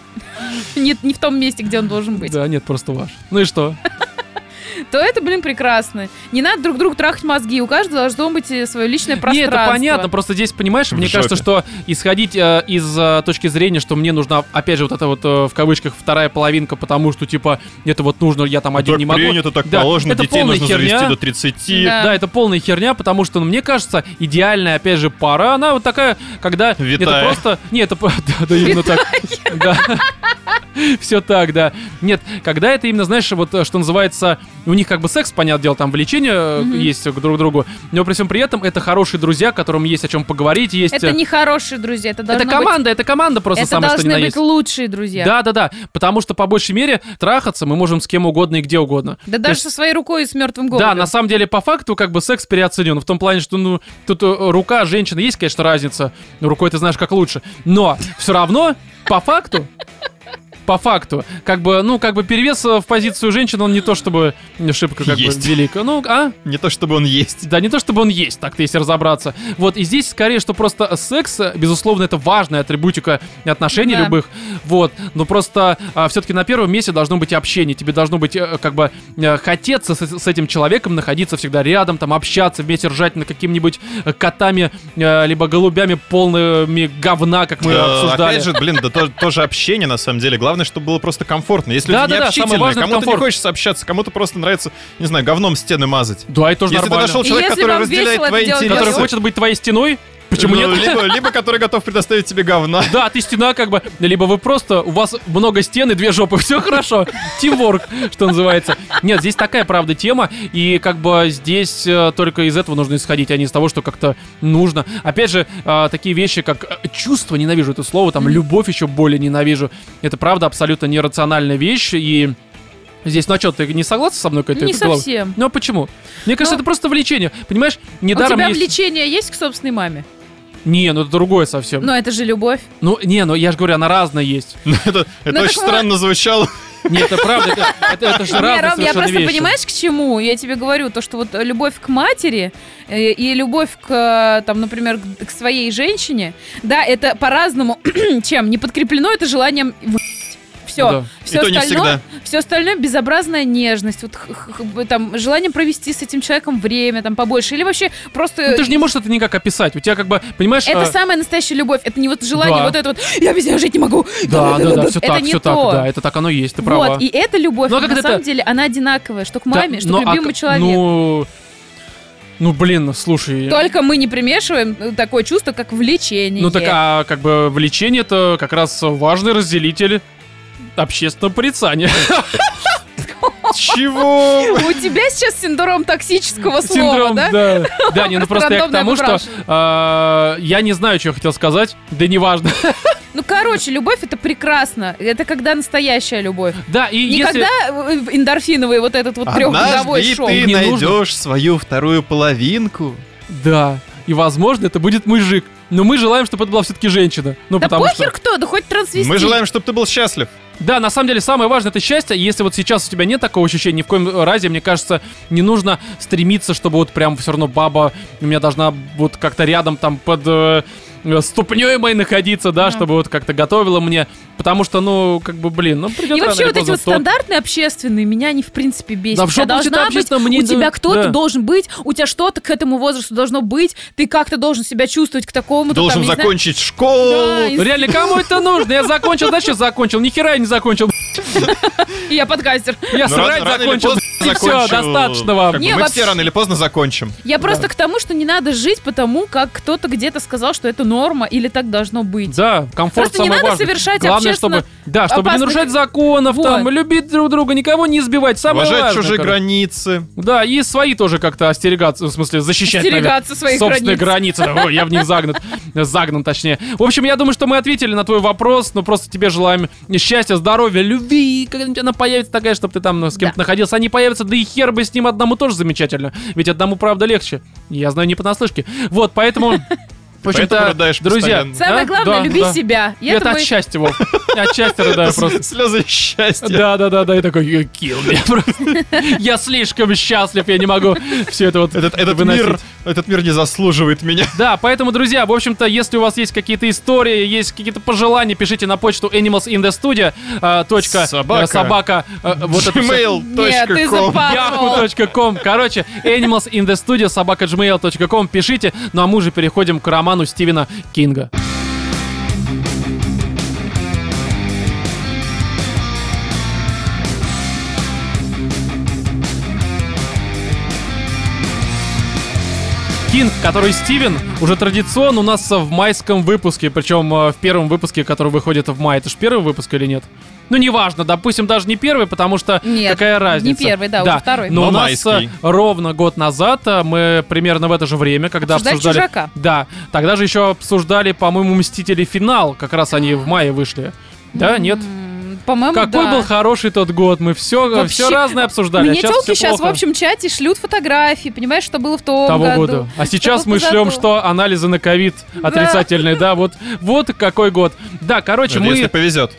Нет не в том месте, где он должен быть, Да, нет, просто ваш. Ну и что? [laughs] то это, блин, прекрасно. Не надо друг другу трахать мозги, у каждого должно быть э, свое личное пространство. это понятно, просто здесь, понимаешь, В мне жопе. кажется, что исходить э, из э, точки зрения, что мне нужна, опять же, вот это вот э, в кавычках вторая половинка, потому что, типа, это вот нужно, я там один так не могу. принято, так Да, положено, это детей нужно херня. завести до 30. Да. Да, это полная херня, потому что, ну, мне кажется, идеальная, опять же, пара, она вот такая, когда это Витая. просто... Не, это... [laughs] Да, да, именно так. Да. [laughs] [laughs] Все так, да. Нет, когда это именно, знаешь, вот э, что называется, у них как бы секс, понятное дело, там влечение э, есть к друг другу, но при всем при этом это хорошие друзья, которым есть о чем поговорить, есть... Это э, не хорошие друзья, это это команда, это команда просто это самое, что ни должны на быть лучшие друзья. Да, да, да. Потому что по большей мере трахаться мы можем с кем угодно и где угодно. Да То даже есть- со своей рукой и с мертвым Да, голубем. на самом деле, по факту, как бы секс переоценен. В том плане, что, ну, тут рука женщины, есть, конечно, разница. Рукой ты знаешь, как лучше. Но все равно, по факту, по факту, как бы, ну, как бы перевес э, в позицию женщины, он не то чтобы шибко как Есть. бы велик. Ну, а? Не то чтобы он есть. Да, не то чтобы он есть, так-то если разобраться. Вот, и здесь скорее, что просто секс, безусловно, это важная атрибутика отношений Да. любых. Вот, но просто все-таки на первом месте должно быть общение. Тебе должно быть э, как бы э, хотеться с, с этим человеком, находиться всегда рядом, там общаться, вместе ржать над какими-нибудь э, котами, либо голубями полными говна, как мы обсуждали. Опять же, блин, да то- тоже общение на самом деле. Главное, чтобы было просто комфортно. Если Да, люди да, да, не общительные, это кому-то не хочется общаться, кому-то просто нравится, не знаю, говном стены мазать. Да, это тоже Если ты нормально. нашел И человека, который разделяет твои интересы, Который хочет быть твоей стеной? Почему ну, нет? Либо, либо который готов предоставить тебе говна. Да, ты стена как бы, либо вы просто, у вас много стен и две жопы, [laughs] все хорошо, тимворк, что называется. Нет, здесь такая, правда, тема, и как бы здесь э, только из этого нужно исходить, а не из того, что как-то нужно. Опять же, э, такие вещи, как э, чувство, ненавижу это слово, там, любовь еще более ненавижу. Это, правда, абсолютно нерациональная вещь, и... Здесь, ну а что, ты не согласен со мной, Катя? Не Ты головой? совсем. Ну а почему? Мне кажется, Ну, это просто влечение. Понимаешь, У недаром тебя есть... влечение есть к собственной маме? Не, ну это другое совсем. Но это же любовь. Ну, не, ну я же говорю, она разная есть. [laughs] Ну, Это, это Ну, очень странно звучало. Нет, это правда, это, это, это же разные Ром, я просто вещи. понимаешь, к чему? Я тебе говорю, то, что вот любовь к матери э, и любовь к, там, например, к- к своей женщине, да, это по-разному, [clears throat] чем не подкреплено это желанием все. Да. Все И остальное, все остальное безобразная нежность, вот там желание провести с этим человеком время там побольше или вообще просто Ну, ты же не можешь это никак описать. У тебя как бы, понимаешь... это а, самая настоящая любовь, это не вот желание Да. вот это вот я без нее жить не могу. Да, да, да, все это так, не все то. так, да, это так оно есть, ты права. Вот, и эта любовь, Ну, а как на это- самом деле, она одинаковая, что к Да, маме, что ну, к а любимому к- человеку. Ну, ну, блин, слушай... Только мы не примешиваем э, такое чувство, как влечение. Ну так, а как бы влечение это как раз важный разделитель общественного порицания. [laughs] Чего? У тебя сейчас синдром токсического слова, Синдром, да? да. Да, не, ну просто я к тому, что а, я не знаю, что я хотел сказать, да неважно. [laughs] Ну, короче, любовь это прекрасно. Это когда настоящая любовь. Да, и Не если... когда э, эндорфиновый вот этот вот трехгодовой шоу. ты Не нужно. найдешь свою вторую половинку. Да, и возможно, это будет мужик. Но мы желаем, чтобы это была все-таки женщина. Ну, Да потому похер что... кто, да хоть трансвестит. Мы желаем, чтобы ты был счастлив. Да, на самом деле самое важное это счастье. Если вот сейчас у тебя нет такого ощущения, ни в коем разе, мне кажется, не нужно стремиться, чтобы вот прям все равно баба у меня должна вот как-то рядом там под э, ступней моей находиться, да, Да. чтобы вот как-то готовила мне. Потому что, ну, как бы, блин, ну придет И вообще вот эти вот тот. стандартные общественные меня они в принципе бесят. Да в У тебя должна быть, мне у не- тебя кто-то да. должен быть, у тебя что-то к этому возрасту должно быть, ты как-то должен себя чувствовать к такому. Должен там, не знаю. закончить школу. Да, Ну, Реально, кому это нужно? Я закончил, знаешь, что закончил? Ни хера я не закончил. Я подкастер. Я Ну, срать закончил. И все, достаточно вам. Мы все рано или поздно закончим. Я просто к тому, что не надо жить потому, как кто-то где-то сказал, что это норма или так должно быть. Да, комфорт Просто не надо совершать Главное, чтобы, да, чтобы не нарушать законов, там, любить друг друга, никого не избивать. Самое Уважать чужие границы. Да, и свои тоже как-то остерегаться, в смысле, защищать, Остерегаться своих собственные границ. границы. Да, ой, я в них загнан, загнан, точнее. В общем, я думаю, что мы ответили на твой вопрос, но просто тебе желаем счастья, здоровья, любви, когда-нибудь она появится такая, чтобы ты там ну, с кем-то Да. находился, они появятся, да и хер бы с ним одному тоже замечательно, ведь одному, правда, легче. Я знаю не понаслышке. Вот, поэтому... [laughs] В Поэтому общем-то, рыдаешь друзья, постоянно. Самое а? главное, Да, люби да. себя. И Это это от мы- счастья, Вов. Отчасти рыдаю просто. Слезы счастья. Да, да, да, да, и такой, you kill me. [laughs] Просто. Я слишком счастлив, я не могу все это вот Этот, этот выносить. мир, этот мир не заслуживает меня. [laughs] Да, поэтому, друзья, в общем-то, если у вас есть какие-то истории, есть какие-то пожелания, пишите на почту animalsinthestudio, э, точка, Собака. э, собака, э, вот Gmail.com. Короче, animals in the studio, собака gmail.com. Пишите. Ну а мы уже переходим к роману Стивена Кинга. Кинг, который Стивен, уже традиционно у нас в майском выпуске, причем э, в первом выпуске, который выходит в мае. Это же первый выпуск или нет? Ну, неважно, допустим, даже не первый, потому что Нет, какая не разница. первый, да, уже второй. Но, Но у нас майский. э, ровно год назад, э, мы примерно в это же время, когда Обсуждали обсуждали... «Чужака». Да, тогда же еще обсуждали, по-моему, «Мстители. Финал», как раз они в мае вышли. Да, нет? М, По-моему, Какой да. был хороший тот год, мы все, Вообще, все разное обсуждали. Мне а сейчас телки всё сейчас в общем чате шлют фотографии, понимаешь, что было в том того году. года. А сейчас что мы шлем, что анализы на ковид отрицательные, да, вот, вот какой год. Да, короче, мы... Если повезет.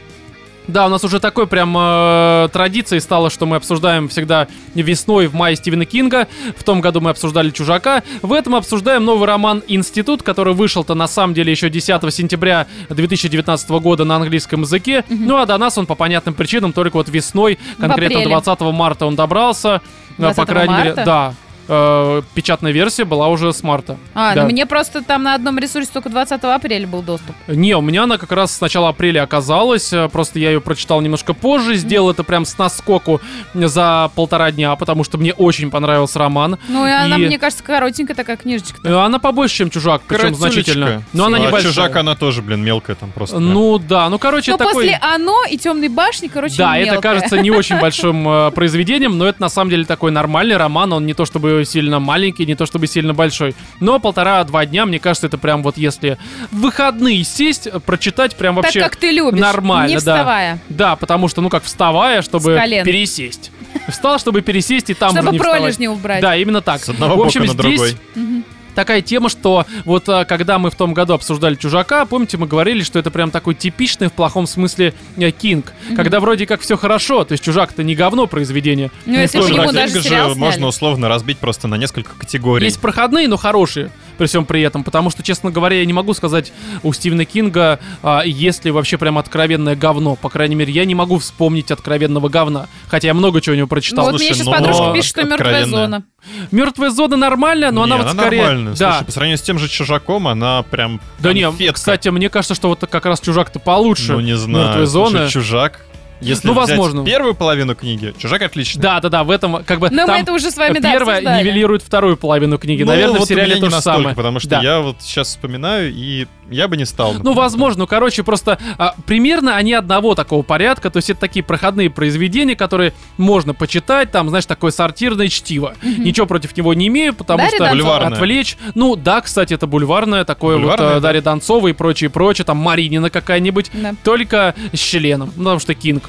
Да, у нас уже такой прям э, традицией стало, что мы обсуждаем всегда весной в мае Стивена Кинга. В том году мы обсуждали «Чужака». В этом обсуждаем новый роман «Институт», который вышел-то на самом деле еще 10 сентября 2019 года на английском языке. Ну а до нас он по понятным причинам только вот весной, конкретно апреле. 20 марта он добрался. Э, По 20 крайней мере, марта? да. Э, печатная версия была уже с марта. А, Да. ну мне просто там на одном ресурсе только 20 апреля был доступ. Не, у меня она как раз с начала апреля оказалась, э, просто я ее прочитал немножко позже, сделал это прям с наскоку за полтора дня, потому что мне очень понравился роман. Ну и она, И- мне кажется, коротенькая такая книжечка. Э, Она побольше, чем «Чужак», причем значительно. Но она А небольшая. Чужак, она тоже, блин, мелкая там просто. Ну да, ну короче, Но такой... после «Оно» и «Темной башни», короче, Да, это мелкая. кажется не очень большим э, произведением, но это на самом деле такой нормальный роман. Он не то чтобы сильно маленький, не то чтобы сильно большой. Но полтора-два дня, мне кажется, это прям вот если в выходные сесть, прочитать прям Так, вообще... как ты любишь, нормально, не да. вставая. Да, потому что, ну как, вставая, чтобы пересесть. Встал, чтобы пересесть, и там уже Чтобы вставать. пролежни убрать. Да, именно так. С одного в общем, бока на здесь другой. Такая тема, что вот а, когда мы в том году обсуждали «Чужака», помните, мы говорили, что это прям такой типичный в плохом смысле э, Кинг. Когда вроде как все хорошо, то есть «Чужак»-то не говно произведение. Ну, если нему Чужак даже же можно условно разбить просто на несколько категорий. Есть проходные, но хорошие, при всем при этом, потому что, честно говоря, я не могу сказать у Стивена Кинга, а, есть ли вообще прям откровенное говно. По крайней мере, я не могу вспомнить откровенного говна, хотя я много чего у него прочитал. Вот мне Слушай, сейчас ну, подружка пишет, что мертвая зона. Мертвая зона нормальная, но Не, она вот скорее... нормальная. Да. Слушай, по сравнению с тем же Чужаком, она прям Да не, конфетка. кстати, мне кажется, что вот как раз чужак-то получше. Ну, не знаю. Мертвой Слушай, зоны. Чужак. Если Ну, взять возможно. первую половину книги, Чужак отлично. Да, да, да, в этом как бы Но мы там это уже с вами, да, первое обсуждали. нивелирует вторую половину книги. Ну, Наверное, вот в сериале то не же самое. потому что Да. я вот сейчас вспоминаю, и я бы не стал. Ну, возможно, ну, короче, просто а, примерно они одного такого порядка, то есть это такие проходные произведения, которые можно почитать, там, знаешь, такое сортирное чтиво. Ничего против него не имею, потому Дарья что Донцова. Бульварное. отвлечь. Ну, да, кстати, это бульварное, такое Бульварное, вот да. э, Дарья Донцова и прочее, прочее, там Маринина какая-нибудь, Да. только с членом, ну, потому что Кинг.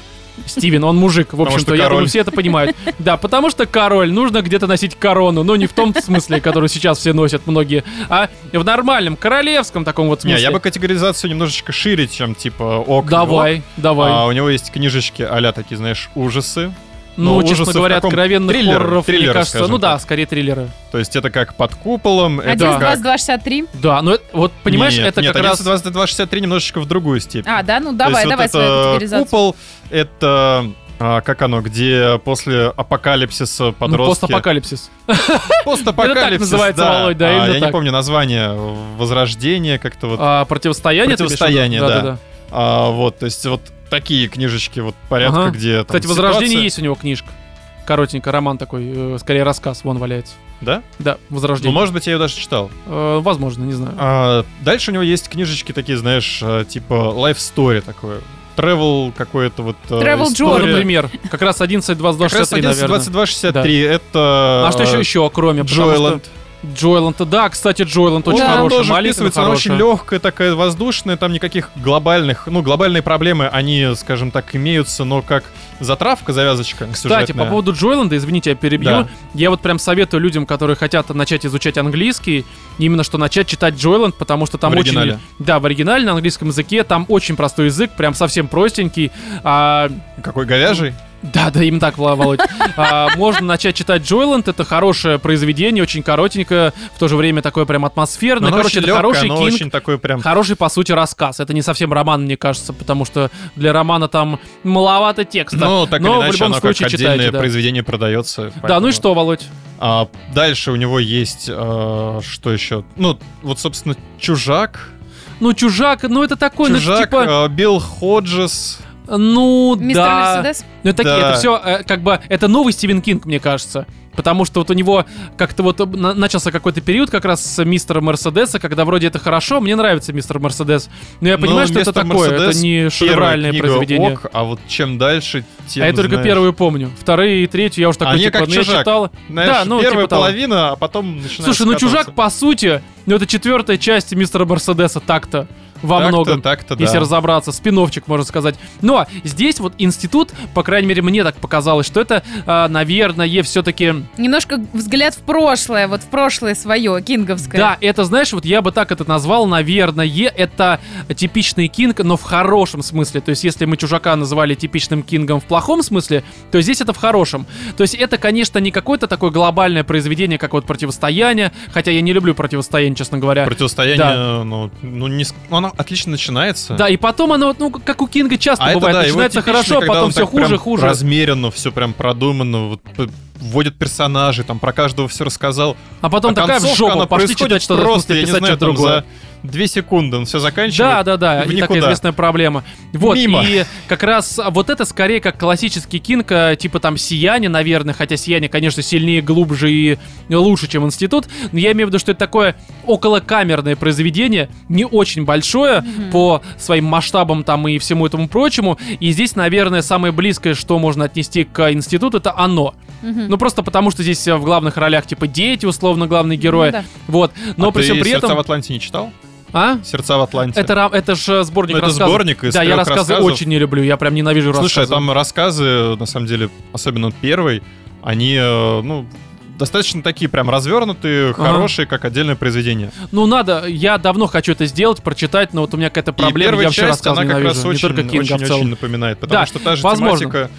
Стивен, он мужик, в общем-то, я думаю, все это понимают. Да, потому что король, нужно где-то носить корону, но не в том смысле, который сейчас все носят многие, а в нормальном, королевском таком вот Не, смысле. я бы категоризацию немножечко шире, чем типа ок. Давай, давай. А, у него есть книжечки а такие, знаешь, ужасы. Ну, Но честно говоря, каком? откровенных Триллеры, хорроров, мне триллеры, кажется, ну да, так. скорее триллеры. То есть это как под куполом, это 11, как... 22, 63. Да, ну это- вот понимаешь, Нет, это нет, как раз... 11, 22, 63 немножечко в другую степень. А, да, ну давай, давай вот свою это купол, это... а, как оно, где после апокалипсиса Ну, подростки... постапокалипсис. [laughs] Постапокалипсис, Это так называется, да. Володь, да, А, Я не помню название, возрождение как-то вот. А, противостояние? Противостояние, да. А, вот, то есть вот такие книжечки вот порядка, Ага. где там Кстати, «Возрождение» ситуация- есть у него книжка. Коротенько, роман такой, э, скорее рассказ, вон валяется. Да? Да, Ну, «Возрождение». может быть, я ее даже читал. Э, возможно, не знаю. А, дальше у него есть книжечки такие, знаешь, э, типа life story такое. Travel какое-то вот... э, Travel Ну, история. например, как раз 11, 22, Как раз 63, 11, наверное. 22, 63, это... А что еще э, еще, кроме? потому Джоэленд. Джойланд, да, кстати, Джойланд очень Да. Он хороший, тоже маленькая, вписывается, она очень легкая, такая воздушная, там никаких глобальных, ну, глобальные проблемы, они, скажем так, имеются, но как затравка, завязочка Кстати, по сюжетная. поводу Джойланда, извините, я перебью. Да. Я вот прям советую людям, которые хотят начать изучать английский, именно что начать читать Джойланд, потому что там В очень... оригинале. Да, в оригинале на английском языке там очень простой язык, прям совсем простенький. А, Какой говяжий? Да, да, именно так, Володь. А, можно начать читать Джойланд, это хорошее произведение, очень коротенькое, в то же время такое прям атмосферное. Но Короче, это легкое, хороший кинг, очень такой прям... Хороший, по сути, рассказ. Это не совсем роман, мне кажется, потому что для романа там маловато текста. Ну, так Но или в иначе, любом оно случае как отдельное читайте, да. произведение продается. Да, ну и что, Володь? А, дальше у него есть, э, что еще? Ну, вот, собственно, Чужак. Ну, чужак, ну это такой, ну, Чужак, типа, э, Билл Ходжес. Ну Мистер да. Мерседес? Ну, это такие, Да. это все, как бы, это новый Стивен Кинг, мне кажется. Потому что вот у него как-то вот на- начался какой-то период как раз с мистера Мерседеса, когда вроде это хорошо, мне нравится мистер Мерседес. Но я Ну, понимаю, что это «Мистер такое, это Мерседес» не шедевральное произведение. ок, а вот чем дальше, тем, а я только знаешь, первую помню. Вторые и третью я уже такой, Они типа, как ну я «Чужак». читал. Знаешь, да, ну, первая типа того. половина, а потом начинается Слушай, ну скатываться. чужак, по сути, ну это четвертая часть мистера Мерседеса так-то. Во Так-то, многом. так-то, да. Если разобраться, спиновчик, можно сказать. Но здесь вот институт, по крайней мере, мне так показалось, что это, а, наверное, все-таки... Немножко взгляд в прошлое, вот в прошлое свое, кинговское. Да, это, знаешь, вот я бы так это назвал, наверное, это типичный кинг, но в хорошем смысле. То есть, если мы чужака называли типичным кингом в плохом смысле, то здесь это в хорошем. То есть, это, конечно, не какое-то такое глобальное произведение, как вот противостояние, хотя я не люблю противостояние, честно говоря. Противостояние, ну, ну, не... ну, оно отлично начинается. Да, и потом оно, ну, как у Кинга часто А это бывает, да, его начинается хорошо, а потом все хуже, хуже. размеренно, все прям продумано, вот, вводит персонажей, там про каждого все рассказал. А потом а такая в жопу, она пошли читать что-то, просто, я не знаю, что-то другое. за две секунды он все заканчивает. Да, да, да, в и такая известная проблема. Вот, Мимо. и как раз вот это скорее как классический кинг, э, типа там «Сияние», наверное, хотя «Сияние», конечно, сильнее, глубже и лучше, чем «Институт», но я имею в виду, что это такое околокамерное произведение, не очень большое по своим масштабам там и всему этому прочему, и здесь, наверное, самое близкое, что можно отнести к «Институту», это «Оно». Мгм. Ну, просто потому, что здесь э, в главных ролях, типа, дети, условно, главные герои. Ну да. Вот. Но а при всем при «Сердца этом... в Атланте» не читал? А? «Сердца в Атланте». Это, это же сборник Ну, это рассказов. сборник из Да, я рассказы рассказов. очень не люблю, я прям ненавижу Слушай, рассказы. там рассказы, на самом деле, особенно первый, они, э, ну, достаточно такие прям развернутые, Ага. хорошие, как отдельное произведение. Ну, надо, я давно хочу это сделать, прочитать, но вот у меня какая-то И проблема, первая я часть, она как ненавижу, раз очень, Кинга очень, очень напоминает, потому Да, что та же возможно. тематика...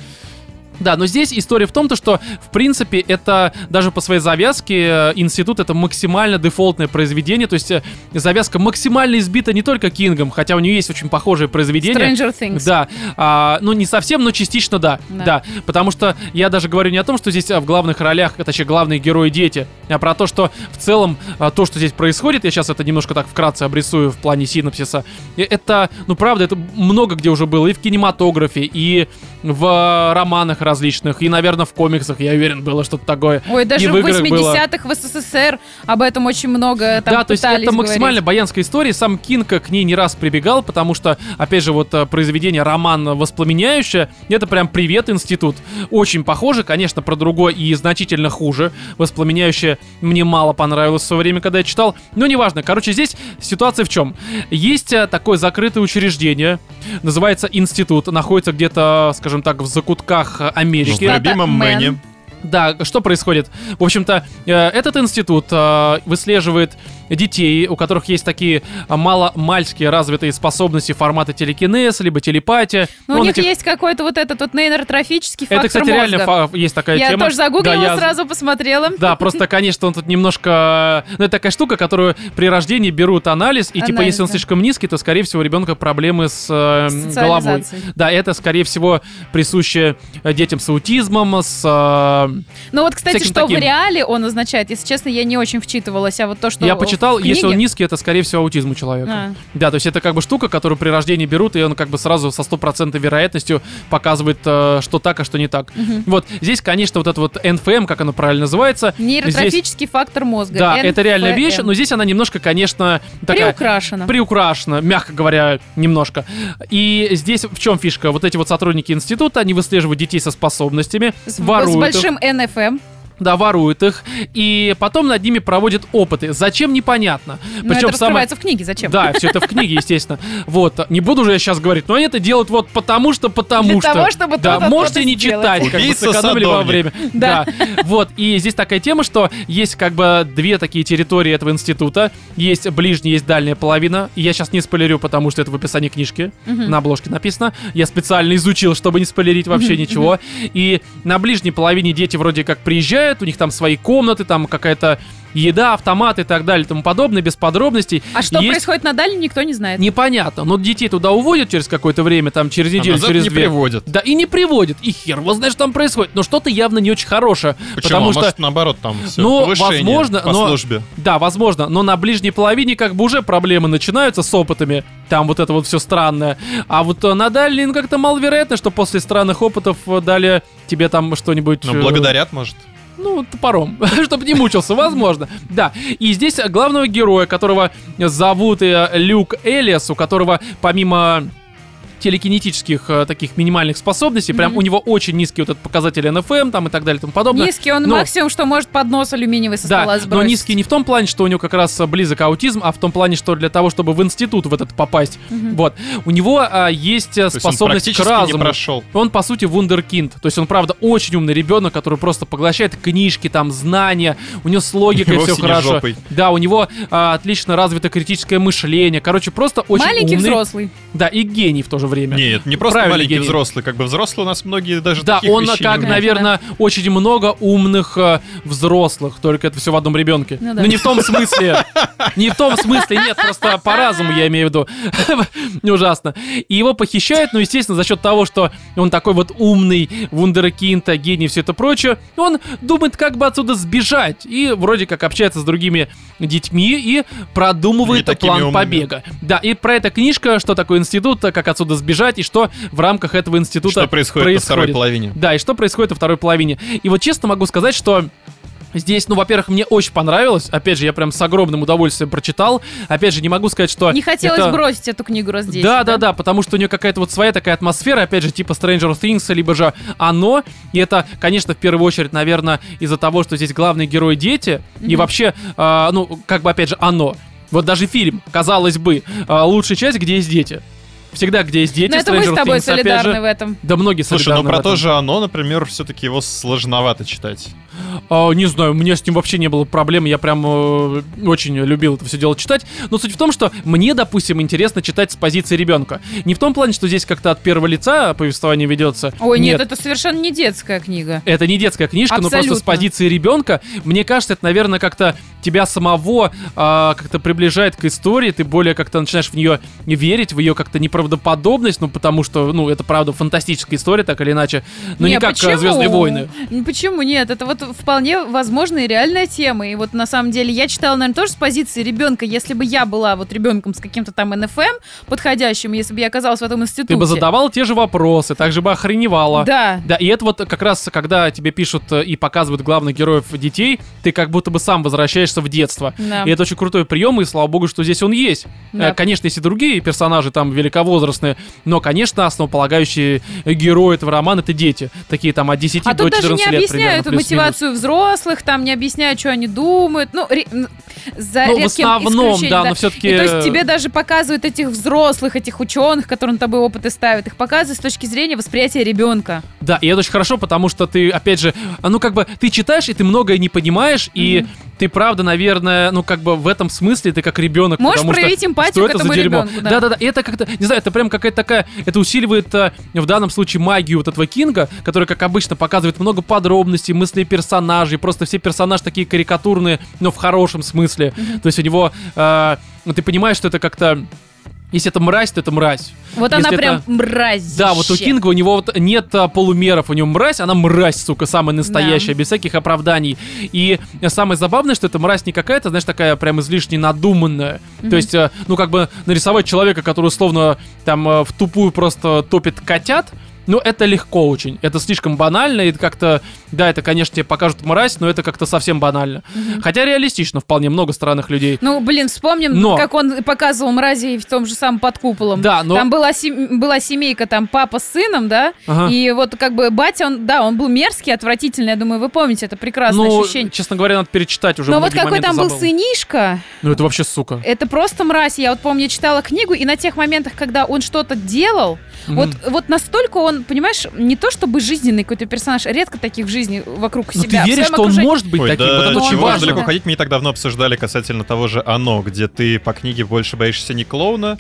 Да, но здесь история в том, то, что, в принципе, это даже по своей завязке э, институт это максимально дефолтное произведение, то есть э, завязка максимально избита не только Кингом, хотя у нее есть очень похожее произведение. Stranger Things. Да, а, ну не совсем, но частично да. Да. да. потому что я даже говорю не о том, что здесь а, в главных ролях, а, точнее, главные герои дети, а про то, что в целом то, что здесь происходит, я сейчас это немножко так вкратце обрисую в плане синопсиса, это, ну правда, это много где уже было, и в кинематографе, и в романах различных, и, наверное, в комиксах, я уверен, было что-то такое. Ой, даже И в в играх было. 80-х в СССР об этом очень много там да, то есть это максимально говорить. баянская история. Сам Кинг к ней не раз прибегал, потому что, опять же, вот э, произведение роман воспламеняющее, это прям привет институт. Очень похоже, конечно, про другое и значительно хуже. Воспламеняющее мне мало понравилось в свое время, когда я читал. Но неважно. Короче, здесь ситуация в чем? Есть э, такое закрытое учреждение, называется институт, находится где-то, скажем так, в закутках э, Ну, Америки. в любимом Мэн. Мэне. Да, что происходит? В общем-то, э, этот институт э, выслеживает детей, у которых есть такие э, мало-мальские развитые способности формата телекинез, либо телепатия. Ну, у них этих- есть какой-то вот этот вот нейротрофический фактор Это, кстати, мозга. реально фа- есть такая Я тема. тоже загуглила, Да, я- сразу посмотрела. Да, просто, конечно, он тут немножко... Ну, это такая штука, которую при рождении берут анализ, и, типа, Анализ, если он да. слишком низкий, то, скорее всего, у ребенка проблемы с э, головой. Да, это, скорее всего, присуще детям с аутизмом, с... Ну вот, кстати, что таким. в реале он означает, если честно, я не очень вчитывалась, а вот то, что Я почитал, в если он книге- низкий, это, скорее всего, аутизм у человека. А. Да, то есть это как бы штука, которую при рождении берут, и он как бы сразу со стопроцентной вероятностью показывает, э, что так, а что не так. Вот, здесь, конечно, вот это вот НФМ, как оно правильно называется. Нейротрофический фактор мозга. Да, это реальная вещь, NFM. но здесь она немножко, конечно, такая... Приукрашена. Приукрашена, мягко говоря, немножко. И здесь в чем фишка? Вот эти вот сотрудники института, они выслеживают детей со способностями, С, с воруют их. большим НФМ. Да, воруют их, и потом над ними проводят опыты. Зачем, непонятно. Но это раскрывается в книге, зачем? Да, все это в книге, естественно. Вот, не буду же я сейчас говорить, но они это делают вот потому что, потому Для что. того, чтобы Да, то-то, можете не сделать. читать, как бы сэкономили во время. Да. Да. Вот, и здесь такая тема, что есть как бы две такие территории этого института. Есть ближняя, есть дальняя половина. Я сейчас не спойлерю, потому что это в описании книжки. На обложке написано. Я специально изучил, чтобы не спойлерить вообще ничего. И на ближней половине дети вроде как приезжают, у них там свои комнаты, там какая-то еда, автоматы и так далее и тому подобное, без подробностей. А что Есть- происходит на дальнем, никто не знает. Непонятно, но детей туда уводят через какое-то время, там через неделю, А назад через не две. приводят. Да, и не приводят. И хер его знает, что там происходит. Но что-то явно не очень хорошее. Почему? Потому А что Может, наоборот, там все, Ну, возможно, по но- службе. да, возможно, но на ближней половине как бы уже проблемы начинаются с опытами. Там вот это вот все странное. А вот э, на дальней, ну, как-то маловероятно, что после странных опытов э, дали тебе там что-нибудь... Ну, э, благодарят, может. Ну, топором, [laughs] чтобы не мучился, возможно. Да, и здесь главного героя, которого зовут э, Люк Элиас, у которого помимо телекинетических э, таких минимальных способностей, прям Мгм. у него очень низкий вот этот показатель НФМ там и так далее и тому подобное. Низкий, он Но- максимум, что может поднос алюминиевый со Да, стола но сбросить. низкий не в том плане, что у него как раз э, близок аутизм, а в том плане, что для того, чтобы в институт в этот попасть, Мгм. вот, у него а, есть э, То есть он способность к практически не разуму. прошел. Он, по сути, вундеркинд. То есть он, правда, очень умный ребенок, который просто поглощает книжки, там, знания. У него с логикой все хорошо. жопой. Да, у него а, отлично развито критическое мышление. Короче, просто очень Маленький умный. взрослый. Да, и гений в то же время. Нет, не просто Правильный маленький гений. взрослый, как бы взрослый у нас многие даже Да, таких он вещей не как, умеют. наверное, очень много умных э, взрослых, только это все в одном ребенке. Ну Ну, да. не в том смысле. Не в том смысле, нет, просто по разуму я имею в виду. [laughs] Ужасно. И его похищают, ну, естественно, за счет того, что он такой вот умный, вундеркинд, гений и все это прочее, он думает, как бы отсюда сбежать. И вроде как общается с другими детьми и продумывает Не план умными. побега. Да, и про эта книжка, что такое институт, как отсюда сбежать, и что в рамках этого института Что происходит, во второй половине. да, и что происходит во второй половине. И вот честно могу сказать, что Здесь, ну, во-первых, мне очень понравилось. Опять же, я прям с огромным удовольствием прочитал. Опять же, не могу сказать, что... Не хотелось это- бросить эту книгу раз 10. да, да, да, потому что у нее какая-то вот своя такая атмосфера, опять же, типа Stranger Things, либо же оно. И это, конечно, в первую очередь, наверное, из-за того, что здесь главные герои дети. И вообще, а, ну, как бы, опять же, оно. Вот даже фильм, казалось бы, а, лучшая часть, где есть дети. Всегда, где есть дети, Но это мы с тобой солидарны же. в этом. Да многие Слушай, солидарны ну в про этом. то же оно, например, все-таки его сложновато читать. А, не знаю, у меня с ним вообще не было проблем, я прям э, очень любил это все дело читать. Но суть в том, что мне, допустим, интересно читать с позиции ребенка. Не в том плане, что здесь как-то от первого лица повествование ведется. Ой, нет, это совершенно не детская книга. Это не детская книжка, но просто с Абсолютно. позиции ребенка. Мне кажется, это, наверное, как-то тебя самого а, как-то приближает к истории, ты более как-то начинаешь в нее верить, в ее как-то неправдоподобность, ну, потому что, ну, это, правда, фантастическая история, так или иначе. Но не, как почему? Звездные войны. Почему нет? Это вот вполне возможная и реальная тема. И вот на самом деле я читала, наверное, тоже с позиции ребенка. Если бы я была вот ребенком с каким-то там НФМ подходящим, если бы я оказалась в этом институте. Ты бы задавал те же вопросы, так же бы охреневала. Да. Да, и это вот как раз, когда тебе пишут э, и показывают главных героев детей, ты как будто бы сам возвращаешься в детство. Да. И это очень крутой прием, и слава богу, что здесь он есть. Да. Э, Конечно, есть и другие персонажи там великовозрастные, но, конечно, основополагающие герои этого романа это дети. Такие там от 10 А до тут даже 14 не лет объясняют примерно, плюс-минус. Мотивацию взрослых, там не объясняют, что они думают. Ну, ре- за Ну, в редким основном, исключением, да, но все-таки... И то есть тебе даже показывают этих взрослых, этих ученых, которые над тобой опыты ставят, их показывают с точки зрения восприятия ребенка. Да, и это очень хорошо, потому что ты, опять же, ну как бы, ты читаешь, и ты многое не понимаешь, и ты правда, наверное, ну как бы в этом смысле ты как ребенок. Можешь потому что проявить эмпатию что к это этому дерьмо? ребенку, да. Да-да-да, и это как-то, не знаю, это прям какая-то такая, это усиливает а, в данном случае магию вот этого Кинга, который, как обычно, показывает много подробностей, мыслей персонажей, просто все персонажи такие карикатурные, но в хорошем смысле. То есть у него, ну, ты понимаешь, что это как-то если это мразь, то это мразь. Вот Если она прям это- мразь. Да, вот у Кинга у него вот нет а, полумеров, у него мразь, она мразь, сука, самая настоящая, Да. без всяких оправданий. И самое забавное, что эта мразь не какая-то, знаешь, такая прям излишне надуманная. То есть, а, ну как бы нарисовать человека, который условно там а, в тупую просто топит котят, Ну, это легко очень. Это слишком банально, и как-то, да, это, конечно, тебе покажут мразь, но это как-то совсем банально. Хотя реалистично вполне много странных людей. Ну, блин, вспомним, Но- как он показывал мразей в том же самом под куполом. Да, но... Там была, сем- была семейка, там папа с сыном, да? Ага. И вот как бы батя, он, да, он был мерзкий, отвратительный, я думаю, вы помните, это прекрасное ну, ощущение. честно говоря, надо перечитать уже Но вот какой там был забыл. сынишка, Ну, это вообще сука. это просто мразь. Я вот помню, я читала книгу, и на тех моментах, когда он что-то делал, вот, Мгм. вот настолько он, понимаешь, не то чтобы жизненный какой-то персонаж, редко таких в жизни вокруг Ну, себя. ты веришь, что он может быть Ой, таким? да, вот это очень важно. далеко ходить, мы не так давно обсуждали касательно того же «Оно», где ты по книге больше боишься не клоуна,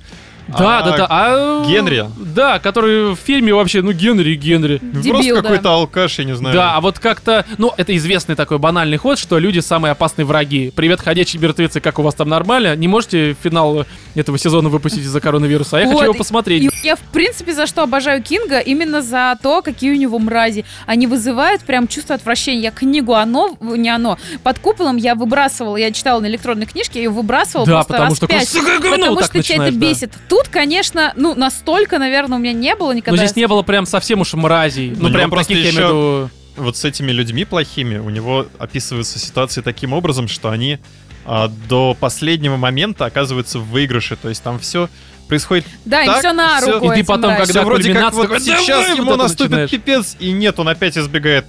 Да, а да, да. А, Генри. Да, который в фильме вообще, ну, Генри, Генри. Дебил, Просто да. какой-то алкаш, я не знаю. Да, а вот как-то, ну, это известный такой банальный ход, что люди самые опасные враги. Привет, ходячие мертвецы, как у вас там нормально? Не можете финал этого сезона выпустить из-за коронавируса? А я хочу Вот, его посмотреть. И я, в принципе, за что обожаю Кинга, именно за то, какие у него мрази. Они вызывают прям чувство отвращения. Я книгу «Оно», не «Оно», под куполом я выбрасывала, я читала на электронной книжке, я ее выбрасывала Да, просто потому раз что пять. «Сука, говно!» Потому что тебя это начинаешь, да. бесит. Тут, конечно, ну, настолько, наверное, у меня не было Но никогда. здесь не было прям совсем уж мразей. Ну, него прям просто таких, я имею в виду... Вот с этими людьми плохими у него описываются ситуации таким образом, что они а, до последнего момента оказываются в выигрыше. То есть там все происходит Да, им Так, все на руку. И ты потом, мразям. когда вроде как вот такой, сейчас ему вот это наступит начинаешь. пипец, и нет, он опять избегает.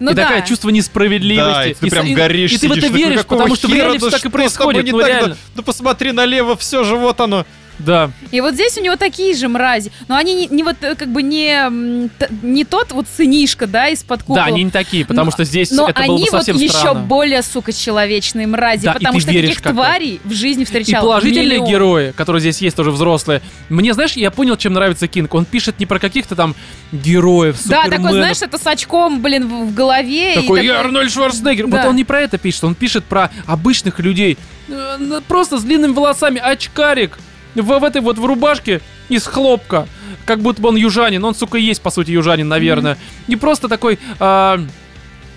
Ну и да. такое чувство несправедливости. Да, и ты с- прям горишь, И ты в это сидишь, такой, веришь, «Какого потому что в хера? реале Да все так и происходит. не Ну, так? Да- реально. Да посмотри налево, все же, вот оно. Да. И вот здесь у него такие же мрази. Но они не, не вот э, как бы не, не тот вот сынишка, да, из-под купола. Да, они не такие, потому Но- что здесь Но это было бы вот совсем еще странно. более, сука, человечные мрази, Да, и потому что таких тварей в жизни И встречал положительные миллион. герои, которые здесь есть тоже взрослые. Мне, знаешь, я понял, чем нравится Кинг. Он пишет не про каких-то там героев, Да, такой, знаешь, это с очком, блин, в, голове. и Такой, я такой- Арнольд Шварценеггер. Да. Вот он не про это пишет, он пишет про обычных людей. Э, Просто с длинными волосами, очкарик. В, в этой вот в рубашке из хлопка. Как будто бы он южанин. Он, сука, и есть, по сути, южанин, наверное. И просто такой... а,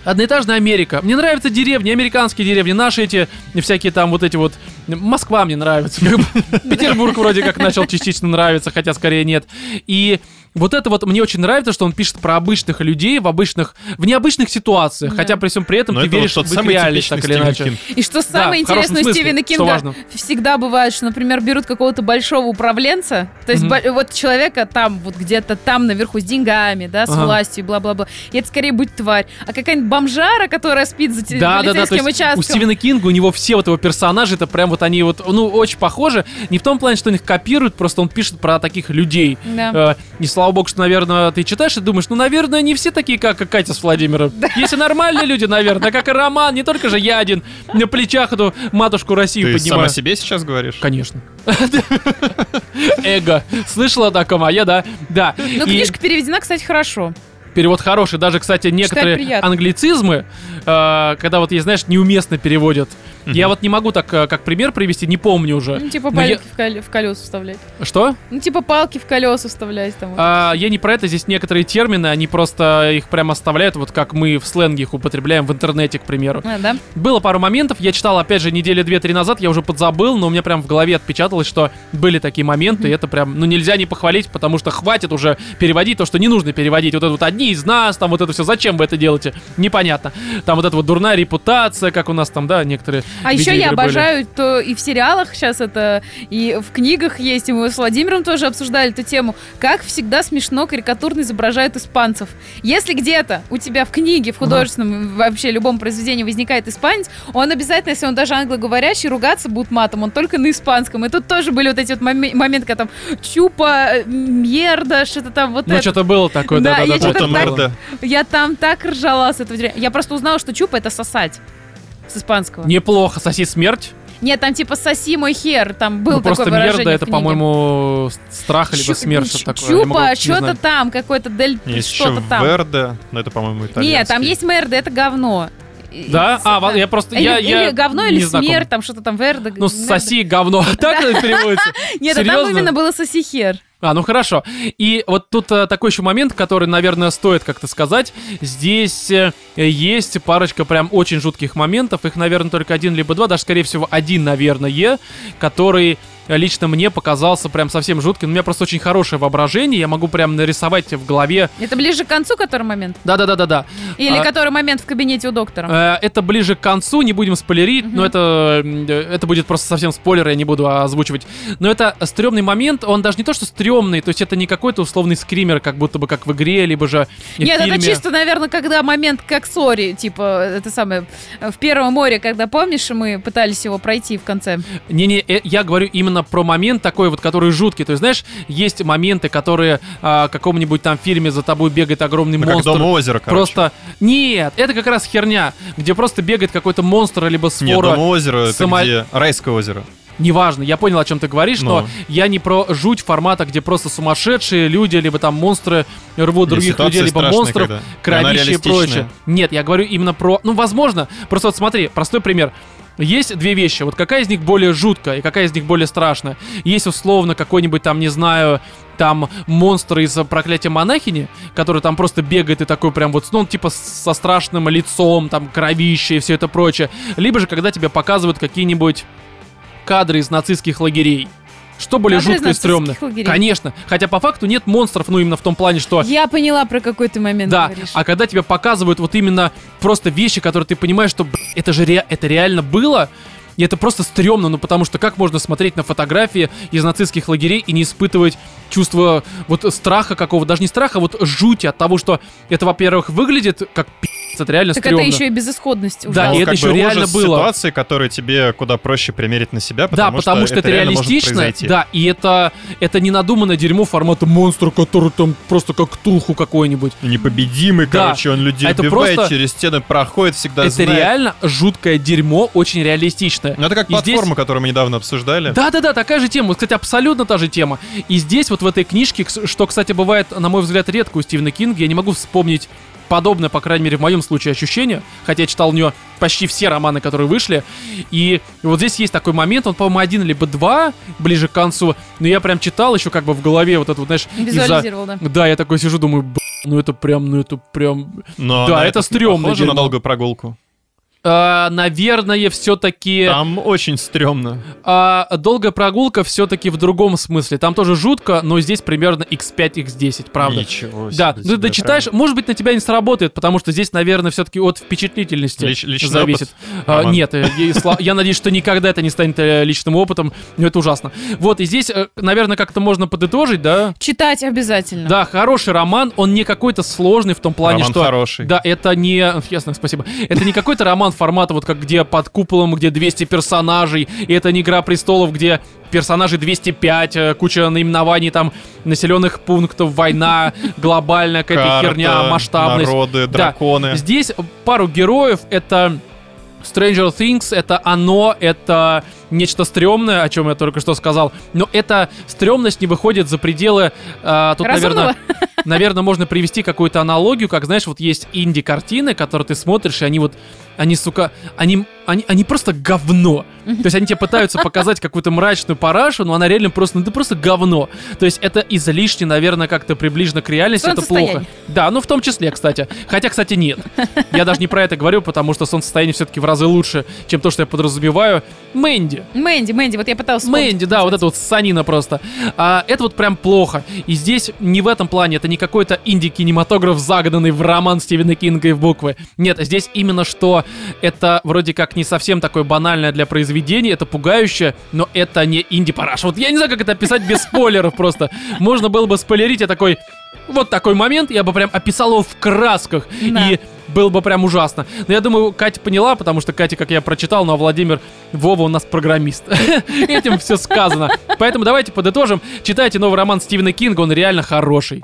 Одноэтажная Америка. Мне нравятся деревни, американские деревни, наши эти всякие там вот эти вот. Москва мне нравится. [laughs] Петербург вроде как начал частично нравиться, хотя скорее нет. И вот это вот мне очень нравится, что он пишет про обычных людей в обычных, в необычных ситуациях, Да. хотя при всем при этом Но ты это веришь вот в их реальность, так или иначе. Кинг. И что самое хорошем интересное у Стивена что Кинга важно. всегда бывает, что, например, берут какого-то большого управленца, то есть бо- вот человека там, вот где-то там наверху с деньгами, да, с Ага. властью, бла-бла-бла. И это скорее будет тварь. А какая-нибудь бомжара, которая спит за Да, да, да. То полицейским есть участком. у Стивена Кинга, у него все вот его персонажи, это прям вот они вот, ну, очень похожи. Не в том плане, что он их копирует, просто он пишет про таких людей. Да. Э, слава богу, что, наверное, ты читаешь и думаешь, ну, наверное, не все такие, как Катя с Владимиром. Есть и нормальные люди, наверное, как и Роман, не только же я один на плечах эту матушку Россию Ты поднимаю. о себе сейчас говоришь? Конечно. [laughs] Эго. Слышала о таком, а я, да. Да. Ну, книжка переведена, кстати, хорошо. Перевод хороший. Даже, кстати, некоторые англицизмы, э, когда вот, есть, знаешь, неуместно переводят. Мгм. Я вот не могу так, э, как пример привести, не помню уже. Ну, типа Но я- палки в, кол- в колеса вставлять. Что? Ну, типа палки в колеса вставлять там. А, я не про это, здесь некоторые термины, они просто их прям оставляют, вот как мы в сленге их употребляем в интернете, к примеру. А, да? Было пару моментов, я читал, опять же, недели две-три назад, я уже подзабыл, но у меня прям в голове отпечаталось, что были такие моменты, и это прям, ну, нельзя не похвалить, потому что хватит уже переводить то, что не нужно переводить. Вот это вот одни из нас, там вот это все, зачем вы это делаете? Непонятно. Там вот эта вот дурная репутация, как у нас там, да, некоторые А еще я видеоигры были. обожаю, то и в сериалах сейчас это, и в книгах есть, и мы с Владимиром тоже обсуждали эту тему, как всегда смешно карикатурно изображают испанцев. Если где-то у тебя в книге, в художественном, вообще любом произведении возникает испанец, он обязательно, если он даже англоговорящий, ругаться будет матом, он только на испанском. И тут тоже были вот эти вот моме- моменты, когда там чупа, мерда, что-то там вот Ну, это. что-то было такое, Да, да, да, я да. что-то Фото так-. Я там так ржала с этого. Я просто узнала, что чупа это сосать. С испанского. Неплохо, соси смерть. Нет, там типа соси мой хер, там был ну, такое просто выражение мерда, в это, по-моему, страх, либо Чу- смерть, что-то такое. Я Чупа, что-то там, какой-то дель, Есть еще что-то там. Верде, но это, по-моему, итальянский. Нет, там есть мерда, это говно. Да? А, во- я просто... Или, я, я или говно, не или знаком. смерть, там что-то там верда. Ну, мерда. соси говно. [laughs] Так это переводится? [laughs] Нет, а там именно было соси хер. А, ну хорошо. И вот тут э, такой еще момент, который, наверное, стоит как-то сказать. Здесь э, есть парочка прям очень жутких моментов. Их, наверное, только один либо два, даже, скорее всего, один, наверное, который лично мне показался прям совсем жутким. У меня просто очень хорошее воображение, я могу прям нарисовать в голове. Это ближе к концу, который момент? Да-да-да-да-да. Или А, который момент в кабинете у доктора? Э, Это ближе к концу, не будем спойлерить, Мгм. но это, э, это будет просто совсем спойлер, я не буду озвучивать. Но это стрёмный момент, он даже не то, что стрёмный, то есть это не какой-то условный скример, как будто бы как в игре, либо же в Нет, фильме. это чисто, наверное, когда момент как Сори, типа, это самое, э, в Первом море, когда, помнишь, мы пытались его пройти в конце. Не-не, э, я говорю именно про момент такой вот, который жуткий. То есть, знаешь, есть моменты, которые а, каком-нибудь там фильме за тобой бегает огромный как монстр. Дом у озера, короче. Просто нет, это как раз херня, где просто бегает какой-то монстр либо Нет, свора. Дом у озера, это само- где? Райское озеро. Неважно, я понял, о чем ты говоришь, но Ну. я не про жуть формата, где просто сумасшедшие люди, либо там монстры рвут других людей, либо монстров, когда- она кровище и прочее. Нет, я говорю именно про... Ну, возможно, просто вот смотри, простой пример. Есть две вещи. Вот какая из них более жуткая и какая из них более страшная? Есть условно какой-нибудь там, не знаю, там монстр из проклятия монахини, который там просто бегает и такой прям вот, ну, он типа со страшным лицом, там кровище и все это прочее. Либо же когда тебе показывают какие-нибудь кадры из нацистских лагерей. Что более из жутко и стрёмно? Конечно. Хотя по факту нет монстров, ну именно в том плане, что Я поняла, про какой ты момент да, говоришь. а когда тебе показывают вот именно просто вещи, которые ты понимаешь, что «Б***ь, это же ре- это реально было, и это просто стрёмно, ну потому что как можно смотреть на фотографии из нацистских лагерей и не испытывать чувство вот страха какого, даже не страха, а вот жути от того, что это, во-первых, выглядит как пи***ц, это реально так стрёмно. это еще и безысходность. Да, ужасная. и это как ещё бы реально ужас было. ситуации, которые тебе куда проще примерить на себя, Да, потому, потому что, это, может реалистично, да, и это, это не надуманное дерьмо формата монстра, который там просто как Тулху какой-нибудь. Непобедимый, Да. короче, он людей А это убивает, просто- через стены проходит, всегда это знает. реально жуткое дерьмо, очень реалистичное. Ну, это как И здесь- платформа, которую мы недавно обсуждали. Да-да-да, такая же тема. Вот, Кстати, абсолютно та же тема. И здесь вот в этой книжке, что, кстати, бывает, на мой взгляд, редко у Стивена Кинга, я не могу вспомнить подобное, по крайней мере, в моем случае ощущение, хотя я читал у него почти все романы, которые вышли, и вот здесь есть такой момент, он, по-моему, один либо два, ближе к концу, но я прям читал еще как бы в голове вот это вот, знаешь. Визуализировал, да. Да, я такой сижу, думаю, «Б***ь, ну это прям, ну это прям... Но Да, на это не стрёмно Похоже на долгую прогулку. А, наверное, все-таки... Там очень стрёмно. А долгая прогулка все-таки в другом смысле. Там тоже жутко, но здесь примерно x5, x10, правда. Ничего себе. Да, ну ты дочитаешь, прям. может быть, на тебя не сработает, потому что здесь, наверное, все-таки от впечатлительности Лич- личный зависит. опыт, А, нет, э, я надеюсь, что никогда это не станет э, личным опытом, но это ужасно. Вот, и здесь, э, наверное, как-то можно подытожить, да? Читать обязательно. Да, хороший роман, он не какой-то сложный в том плане, Роман что... хороший. Да, это не... Ясно, спасибо. Это не какой-то роман формата, вот как где под куполом, где 200 персонажей, и это не Игра престолов, где персонажей 205, э, куча наименований там, населенных пунктов, война, глобальная какая-то херня, масштабность. народы, Да. драконы. Здесь пару героев, это Stranger Things, это оно, это нечто стрёмное, о чем я только что сказал, но эта стрёмность не выходит за пределы... э, тут, Разумного? наверное, наверное, можно привести какую-то аналогию, как, знаешь, вот есть инди-картины, которые ты смотришь, и они вот, они, сука, они, они, они просто говно. То есть они тебе пытаются показать какую-то мрачную парашу, но она реально просто, ну это просто говно. То есть это излишне, наверное, как-то приближено к реальности, это плохо. Да, ну в том числе, кстати. Хотя, кстати, нет. Я даже не про это говорю, потому что солнцестояние все-таки в разы лучше, чем то, что я подразумеваю. Мэнди. Мэнди, вот я пыталась вспомнить, Мэнди, да, вот это вот санина просто. А, это вот прям плохо. И здесь не в этом плане, это не какой-то инди-кинематограф, загаданный в роман Стивена Кинга и в буквы. Нет, здесь именно что это вроде как не совсем такое банальное для произведения, это пугающее, но это не инди-параш. Вот я не знаю, как это описать без спойлеров просто. Можно было бы спойлерить, я такой... Вот такой момент, я бы прям описал его в красках. Да. И было бы прям ужасно. Но я думаю, Катя поняла, потому что Катя, как я прочитал, ну а Владимир Вова у нас программист. [laughs] Этим все сказано. Поэтому давайте подытожим. Читайте новый роман Стивена Кинга, он реально хороший.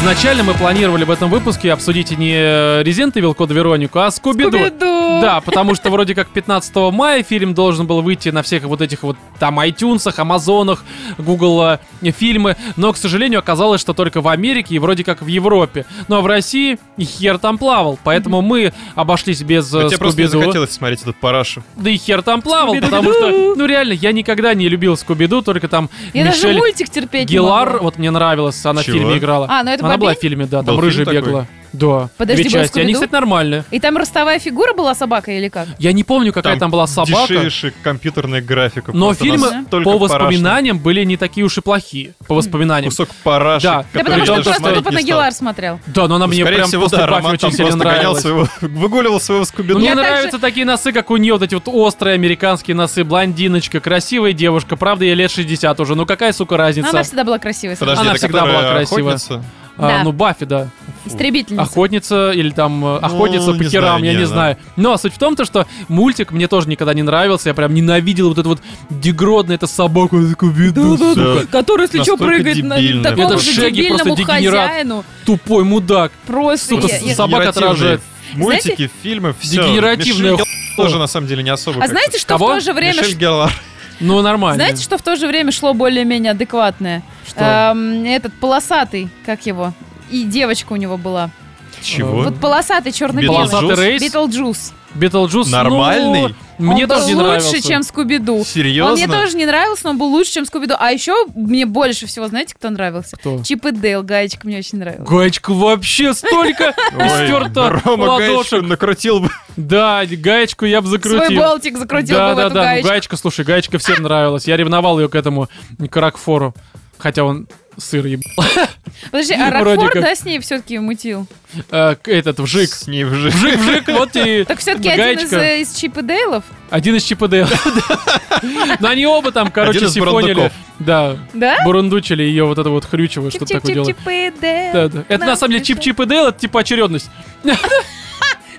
Изначально мы планировали в этом выпуске обсудить не Resident Evil Код Веронику, а Скуби-Ду. Скуби-Ду! Да, потому что вроде как 15 мая фильм должен был выйти на всех вот этих вот там iTunes, Амазонах, Google фильмы, но, к сожалению, оказалось, что только в Америке и вроде как в Европе. Ну а в России и хер там плавал, поэтому мы обошлись без Но э, тебе просто не захотелось смотреть этот парашу. Да и хер там плавал, Скуби-Ду. потому что, ну реально, я никогда не любил Скуби-Ду, только там Я даже Мишель мультик терпеть не Гелар, вот мне нравилась, она Чего? в фильме играла. А, ну это Она была в фильме, да, там Был рыжая фильм такой? бегала. Да, Подожди, две был части. Они, Скуби-Ду? кстати, нормальные. И там ростовая фигура была собака или как? Я не помню, какая там, была собака. Дешевейшая компьютерная графика. Но просто фильмы настолько по парашная. воспоминаниям были не такие уж и плохие. По воспоминаниям. Кусок параши, Да. Да потому что даже ты просто смотреть тупо не на стал. Гелар смотрел. Да, но она Ну, мне скорее прям всего, после да, Баффи Роман очень там сильно просто гонял нравилась. своего, [laughs] выгуливал своего скуби Ну, мне Я так нравятся такие носы, как у нее, вот эти вот острые американские носы, блондиночка, красивая девушка. Правда, ей лет 60 уже. Ну какая, сука, Но разница? она всегда была красивой. Подожди, Она это всегда которая была красивая. А, Да. ну, Баффи, да. Истребительница. Охотница или там э, охотница Ну, по херам, знаю, я не, не да. знаю. Но суть в том, то, что мультик мне тоже никогда не нравился. Я прям ненавидел вот эту вот дегродную эту собаку. такую виду, сука. Который, если что, прыгает на дебильно. такому Это же Шеги просто дегенерат. хозяину. Тупой мудак. Просто. Сука, я- я- собака отражает. Мультики, фильмы, все. Дегенеративная тоже на самом деле не особо. А знаете, что Кого? в то же время... Мишель Геллар. Ну, нормально. Знаете, что в то же время шло более-менее адекватное? Что? Эм, этот полосатый, как его? И девочка у него была. Чего? Вот полосатый черный Битлджус? Полосатый рейс? Битлджус. Битлджус, Нормальный? ну, мне он тоже был не лучше, нравился. чем Скуби-Ду. Серьезно? Он мне тоже не нравился, но он был лучше, чем Скуби-Ду. А еще мне больше всего, знаете, кто нравился? Кто? Чип и Дейл, гаечка мне очень нравилась. Гаечка вообще столько [laughs] гаечку ладошек. накрутил бы. Да, гаечку я бы закрутил. Свой болтик закрутил да, бы в да, эту да, ну, гаечку. гаечка, слушай, гаечка всем нравилась. Я ревновал ее к этому, к Рокфору. Хотя он сыр ебал. [laughs] Подожди, а [laughs] Рокфор, да, с ней все-таки мутил? К- Этот, вжик. С ней вжик. Вжик, вжик, вот и Так все-таки один из, э, из Чип и Дейлов? Один из Чип и Дейла. [laughs] Но они оба там, короче, сифонили. Да, Да? бурундучили ее вот это вот хрючево, что такое делать. Чип-чип-чип и Дейл. Да, да. Это на самом деле Чип-Чип и Дейл, это типа очередность.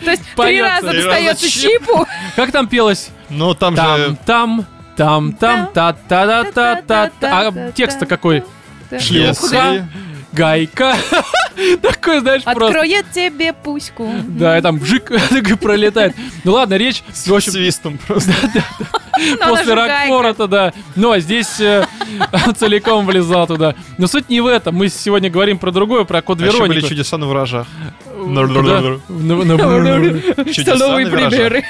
То есть три раза достается Чип. Чипу. Как там пелось? Ну, там Там, же там, там, там, та та та та та та А текст-то какой? Если... Гайка. [laughs] Такой, знаешь, просто. Откроет тебе пуську. Да, и там бжик [laughs] такой пролетает. Ну ладно, речь, в общем, свистом [laughs] просто. Ну, после же Рокфора-то, да. Ну, а здесь э, целиком влезал туда. Но суть не в этом. Мы сегодня говорим про другое, про код А еще были Веронику. чудеса на виражах. Ну, ну, Чудеса на виражах.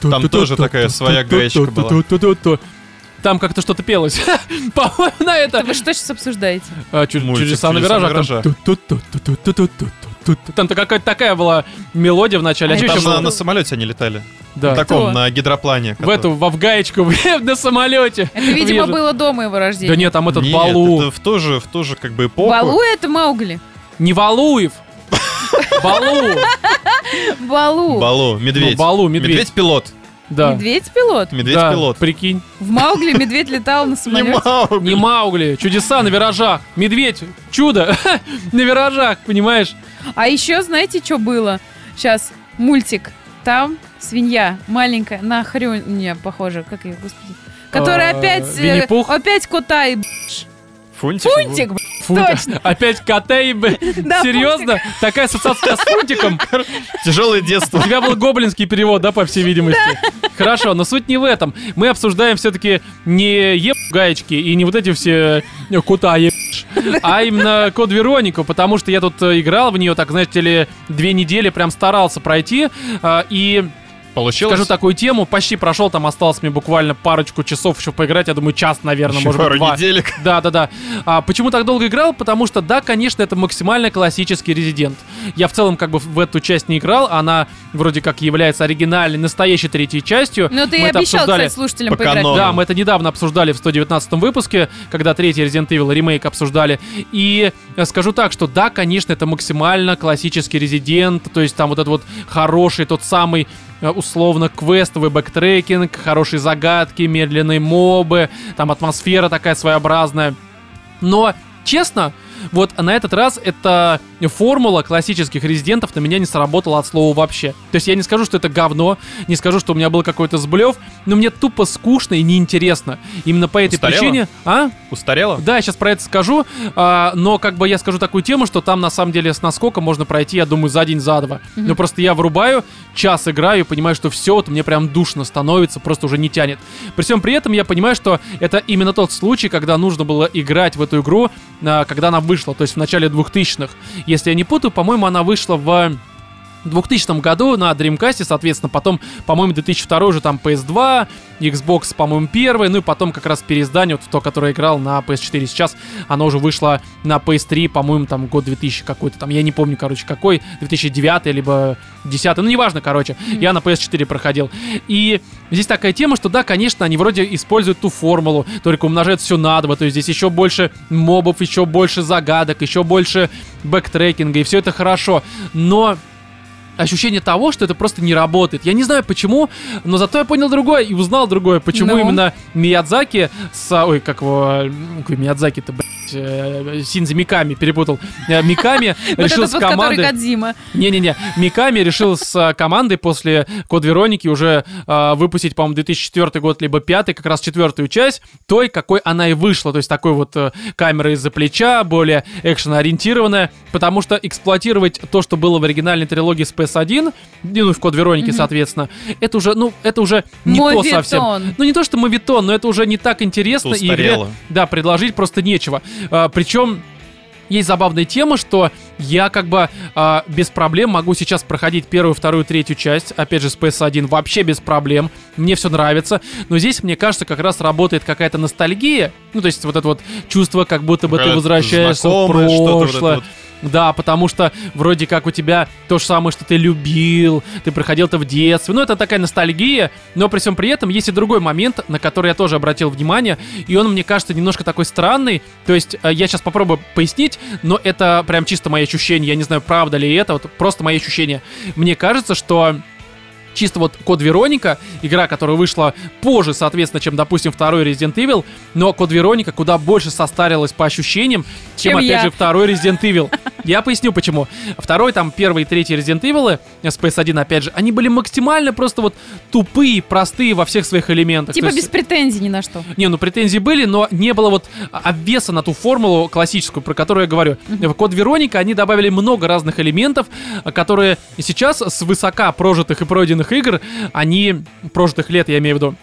Там тоже такая своя гаечка была. Там как-то что-то пелось. [laughs] По-моему, на это... Вы что сейчас обсуждаете? А, чудеса на виражах. Там-то какая-то такая была мелодия в начале. Там на, на самолете они летали. Да. На таком, на гидроплане. В эту, в Афгаечку на самолете. Это, видимо, было до моего рождения. Да нет, там этот Балу. В ту же, в ту же как бы эпоху. Балу это Маугли. Не Валуев. Балу. Балу. Балу, медведь. Ну, Балу, медведь. Медведь-пилот. Да. Медведь-пилот. Да, Медведь-пилот. прикинь. В Маугли медведь летал на [laughs] Не самолете. Маугли. Не Маугли, чудеса на виражах. Медведь, чудо [laughs] на виражах, понимаешь? А еще знаете, что было? Сейчас мультик. Там свинья маленькая, на хрюня похожа. Как ее, господи? Которая А, опять... э? Опять кота и... б***ь. Фунтик. Фунтик, б***ь. Фу, Точно. Опять кота и б- [laughs] Да, Серьезно? Такая ассоциация с фунтиком? Тяжелое У детство. тебя был гоблинский перевод, да, по всей видимости? Хорошо, но суть не в этом. Мы обсуждаем все-таки не еб гаечки и не вот эти все э, кота еб***ш, а именно код Веронику, потому что я тут э, играл в нее, так, знаете ли, две недели прям старался пройти, а, и Получилось? скажу такую тему, почти прошел, там осталось мне буквально парочку часов еще поиграть, я думаю, час, наверное, Еще может быть, пару два. неделек. Да, да, да. А, почему так долго играл? Потому что, да, конечно, это максимально классический резидент. Я в целом как бы в эту часть не играл, она вроде как является оригинальной, настоящей третьей частью. Ну, ты Мы это обещал, обсуждали. кстати, слушателям по поиграть. канону. Да, мы это недавно обсуждали в 119 выпуске, когда третий Resident Evil ремейк обсуждали. И скажу так, что да, конечно, это максимально классический резидент, то есть там вот этот вот хороший, тот самый условно квестовый бэктрекинг, хорошие загадки, медленные мобы, там атмосфера такая своеобразная. Но, честно, вот на этот раз эта формула классических резидентов на меня не сработала от слова вообще. То есть я не скажу, что это говно, не скажу, что у меня был какой-то сблев, но мне тупо скучно и неинтересно. Именно по этой Устарело? причине... А? Устарело? Да, я сейчас про это скажу, а, но как бы я скажу такую тему, что там на самом деле с наскока можно пройти, я думаю, за день, за два. Но просто я врубаю, час играю и понимаю, что все, вот мне прям душно становится, просто уже не тянет. При всем при этом я понимаю, что это именно тот случай, когда нужно было играть в эту игру, а, когда она вышла, то есть в начале 2000-х. Если я не путаю, по-моему, она вышла в 2000 году на Dreamcast, соответственно, потом, по-моему, 2002 уже там PS2, Xbox, по-моему, первый, ну и потом как раз переиздание, вот то, которое играл на PS4 сейчас, оно уже вышло на PS3, по-моему, там год 2000 какой-то, там, я не помню, короче, какой, 2009 либо 10 ну неважно, короче, я на PS4 проходил. И здесь такая тема, что да, конечно, они вроде используют ту формулу, только умножают все на 2, то есть здесь еще больше мобов, еще больше загадок, еще больше бэктрекинга, и все это хорошо, но ощущение того, что это просто не работает. Я не знаю почему, но зато я понял другое и узнал другое, почему Ну? именно Миядзаки с... Ой, как его... Какой Миядзаки-то, блядь, э, Синзи Миками перепутал. Э, Миками [laughs] решил с командой... Не-не-не, Миками решил с а, командой после Код Вероники уже выпустить, по-моему, 2004 год, либо 5 как раз четвертую часть, той, какой она и вышла. То есть такой вот э, камера из-за плеча, более экшен-ориентированная, потому что эксплуатировать то, что было в оригинальной трилогии с PS1, и, ну, в Код Вероники, соответственно, это уже, ну, это уже не то совсем. Ну, не то, что мовитон, но это уже не так интересно. И игре, да, предложить просто нечего. А, причем есть забавная тема, что я как бы а, без проблем могу сейчас проходить первую, вторую, третью часть, опять же с PS1, вообще без проблем, мне все нравится, но здесь, мне кажется, как раз работает какая-то ностальгия, ну, то есть вот это вот чувство, как будто бы ты Какая-то возвращаешься в вот прошлое. вот. Да, потому что вроде как у тебя то же самое, что ты любил, ты проходил это в детстве. Ну, это такая ностальгия, но при всем при этом есть и другой момент, на который я тоже обратил внимание, и он, мне кажется, немножко такой странный. То есть, э, я сейчас попробую пояснить, но это прям чисто мои ощущения. Я не знаю, правда ли это, вот просто мои ощущения. Мне кажется, что чисто вот Код Вероника, игра, которая вышла позже, соответственно, чем, допустим, второй Resident Evil, но Код Вероника куда больше состарилась по ощущениям, чем, Чем опять я. же, второй Resident Evil. Я поясню почему. Второй, там, первый и третий Resident Evil с PS1, опять же, они были максимально просто вот тупые, простые во всех своих элементах. Типа То есть- без претензий ни на что. не, ну претензии были, но не было вот обвеса на ту формулу классическую, про которую я говорю. В Код Вероника они добавили много разных элементов, а, которые сейчас с высока прожитых и пройденных игр, они, прожитых лет я имею в виду,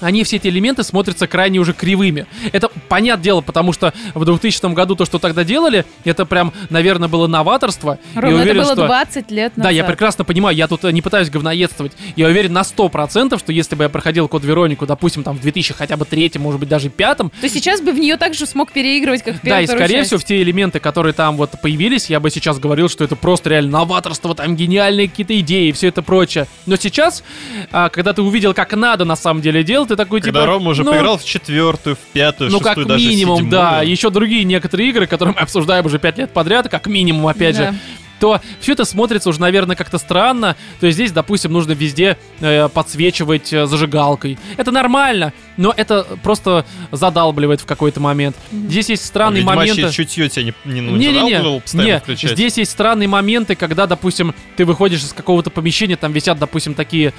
они все эти элементы смотрятся крайне уже кривыми. Это понятное дело, потому что в 2000 году то, что тогда делали, это прям, наверное, было новаторство. Ром, Я это уверен, было что- 20 лет назад. да, я прекрасно понимаю, я тут э, не пытаюсь говноедствовать. Я уверен на 100%, что если бы я проходил Код Веронику, допустим, там в 2000 хотя бы третьем, может быть, даже пятом, То сейчас бы в нее также смог переигрывать, как в да, и скорее всего, в те элементы, которые там вот появились, я бы сейчас говорил, что это просто реально новаторство, там гениальные какие-то идеи и все это прочее. Но сейчас, а, когда ты увидел, как надо на самом деле делать, ты такой Когда типа... Рома уже ну, поиграл в четвертую, в пятую, ну, как шестую, даже минимум, седьмую. да. Еще другие некоторые игры, которые мы обсуждаем уже 5 лет подряд, как минимум, опять Да. же то все это смотрится уже, наверное, как-то странно. То есть здесь, допустим, нужно везде э, подсвечивать э, зажигалкой. Это нормально, но это просто задалбливает в какой-то момент. Здесь есть странные Ведьмачье моменты. чутье тебя не, не, ну, задалбливало постоянно не, включать? здесь есть странные моменты, когда, допустим, ты выходишь из какого-то помещения, там висят, допустим, такие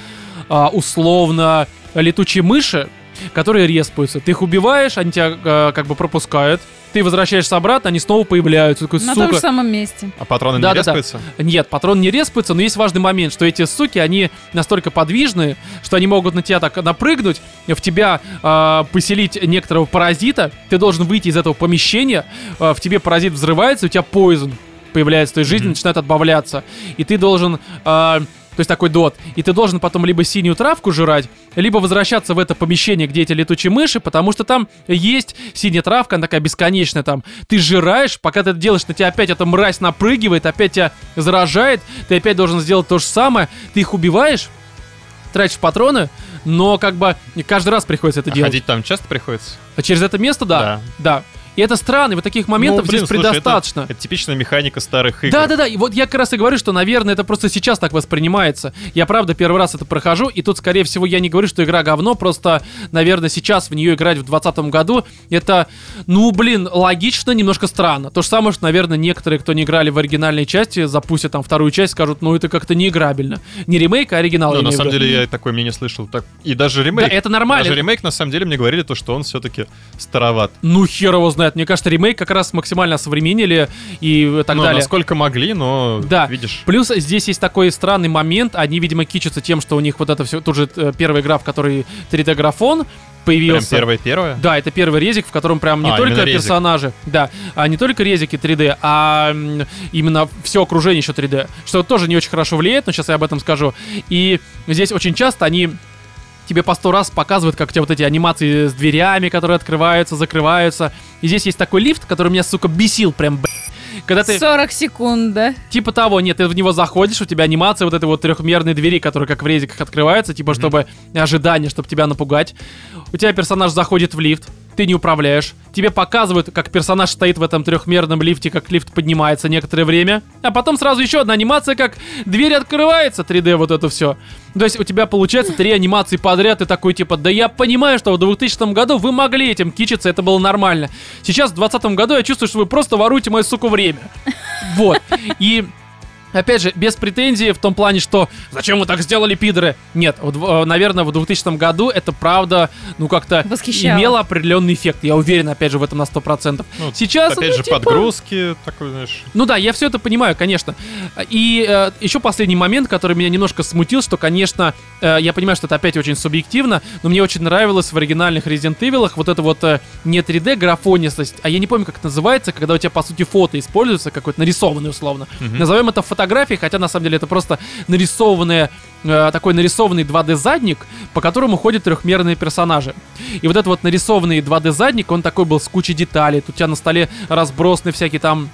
а, условно летучие мыши, которые респаются. Ты их убиваешь, они тебя а, как бы пропускают. Ты возвращаешься обратно, они снова появляются. Такой, На сука. том же самом месте. А патроны Да, не да, да. респаются? Нет, патрон не респается, но есть важный момент, что эти суки, они настолько подвижные, что они могут на тебя так напрыгнуть, в тебя а, поселить некоторого паразита, ты должен выйти из этого помещения, а, в тебе паразит взрывается, у тебя поизон появляется, то есть жизнь Мгм. начинает отбавляться, и ты должен... а, то есть такой дот. И ты должен потом либо синюю травку жрать, либо возвращаться в это помещение, где эти летучие мыши, потому что там есть синяя травка, она такая бесконечная там. Ты жираешь, пока ты это делаешь, на тебя опять эта мразь напрыгивает, опять тебя заражает, ты опять должен сделать то же самое, ты их убиваешь, тратишь патроны, но как бы каждый раз приходится это А делать. ходить там часто приходится? А через это место, да. Да. И это странно, и вот таких моментов Ну, блин, здесь слушай, это- предостаточно. Это, типичная механика старых игр. Да, да, да. И вот я как раз и говорю, что, наверное, это просто сейчас так воспринимается. Я правда первый раз это прохожу, и тут, скорее всего, я не говорю, что игра говно, просто, наверное, сейчас в нее играть в 2020 году, это, ну, блин, логично, немножко странно. То же самое, что, наверное, некоторые, кто не играли в оригинальной части, запустят там вторую часть, скажут, ну, это как-то неиграбельно. Не ремейк, а оригинал. Ну, на самом деле, я такое мнение слышал. Так, и даже Да, ремейк. это нормально. Даже ремейк, на самом деле, мне говорили то, что он все-таки староват. Ну, хер его знает. Мне кажется, ремейк как раз максимально осовременили и так ну, далее. насколько могли, но Да. видишь. Плюс здесь есть такой странный момент. Они, видимо, кичатся тем, что у них вот это все, тут же э, первая игра, в которой 3D-графон Прям появился. первое-первое. Да, это первый резик, в котором прям не А, только персонажи, да, а не только резики 3D, а именно все окружение еще 3D, что тоже не очень хорошо влияет, но сейчас я об этом скажу. И здесь очень часто они тебе по сто раз показывают, как у тебя вот эти анимации с дверями, которые открываются, закрываются. И здесь есть такой лифт, который меня, сука, бесил прям, блядь. Когда ты... 40 секунд, да? Типа того, нет, ты в него заходишь, у тебя анимация вот этой вот трехмерной двери, которая как в резиках открывается, типа, чтобы ожидание, чтобы тебя напугать. У тебя персонаж заходит в лифт, ты не управляешь. Тебе показывают, как персонаж стоит в этом трехмерном лифте, как лифт поднимается некоторое время. А потом сразу еще одна анимация, как дверь открывается, 3D вот это все. То есть у тебя получается три анимации подряд, и такой типа, да я понимаю, что в 2000 году вы могли этим кичиться, это было нормально. Сейчас в 2020 году я чувствую, что вы просто воруете мое, сука, время. Вот. И Опять же, без претензий в том плане, что зачем вы так сделали, пидоры? Нет, вот, э, наверное, в 2000 году это правда, ну как-то Восхищало. имело определенный эффект. Я уверен, опять же, в этом на 100%. Ну, Сейчас, Опять ну, же, типа, подгрузки, такой, знаешь. ну да, я все это понимаю, конечно. И э, еще последний момент, который меня немножко смутил, что, конечно, э, я понимаю, что это опять очень субъективно, но мне очень нравилось в оригинальных Resident Evil вот это вот э, не 3D графонистость, а я не помню, как это называется, когда у тебя, по сути, фото используется, какое-то нарисованное условно. Мгм. Назовем это фотографией, хотя на самом деле это просто нарисованное, э, такой нарисованный 2D задник, по которому ходят трехмерные персонажи. И вот этот вот нарисованный 2D задник, он такой был с кучей деталей. Тут у тебя на столе разбросаны всякие там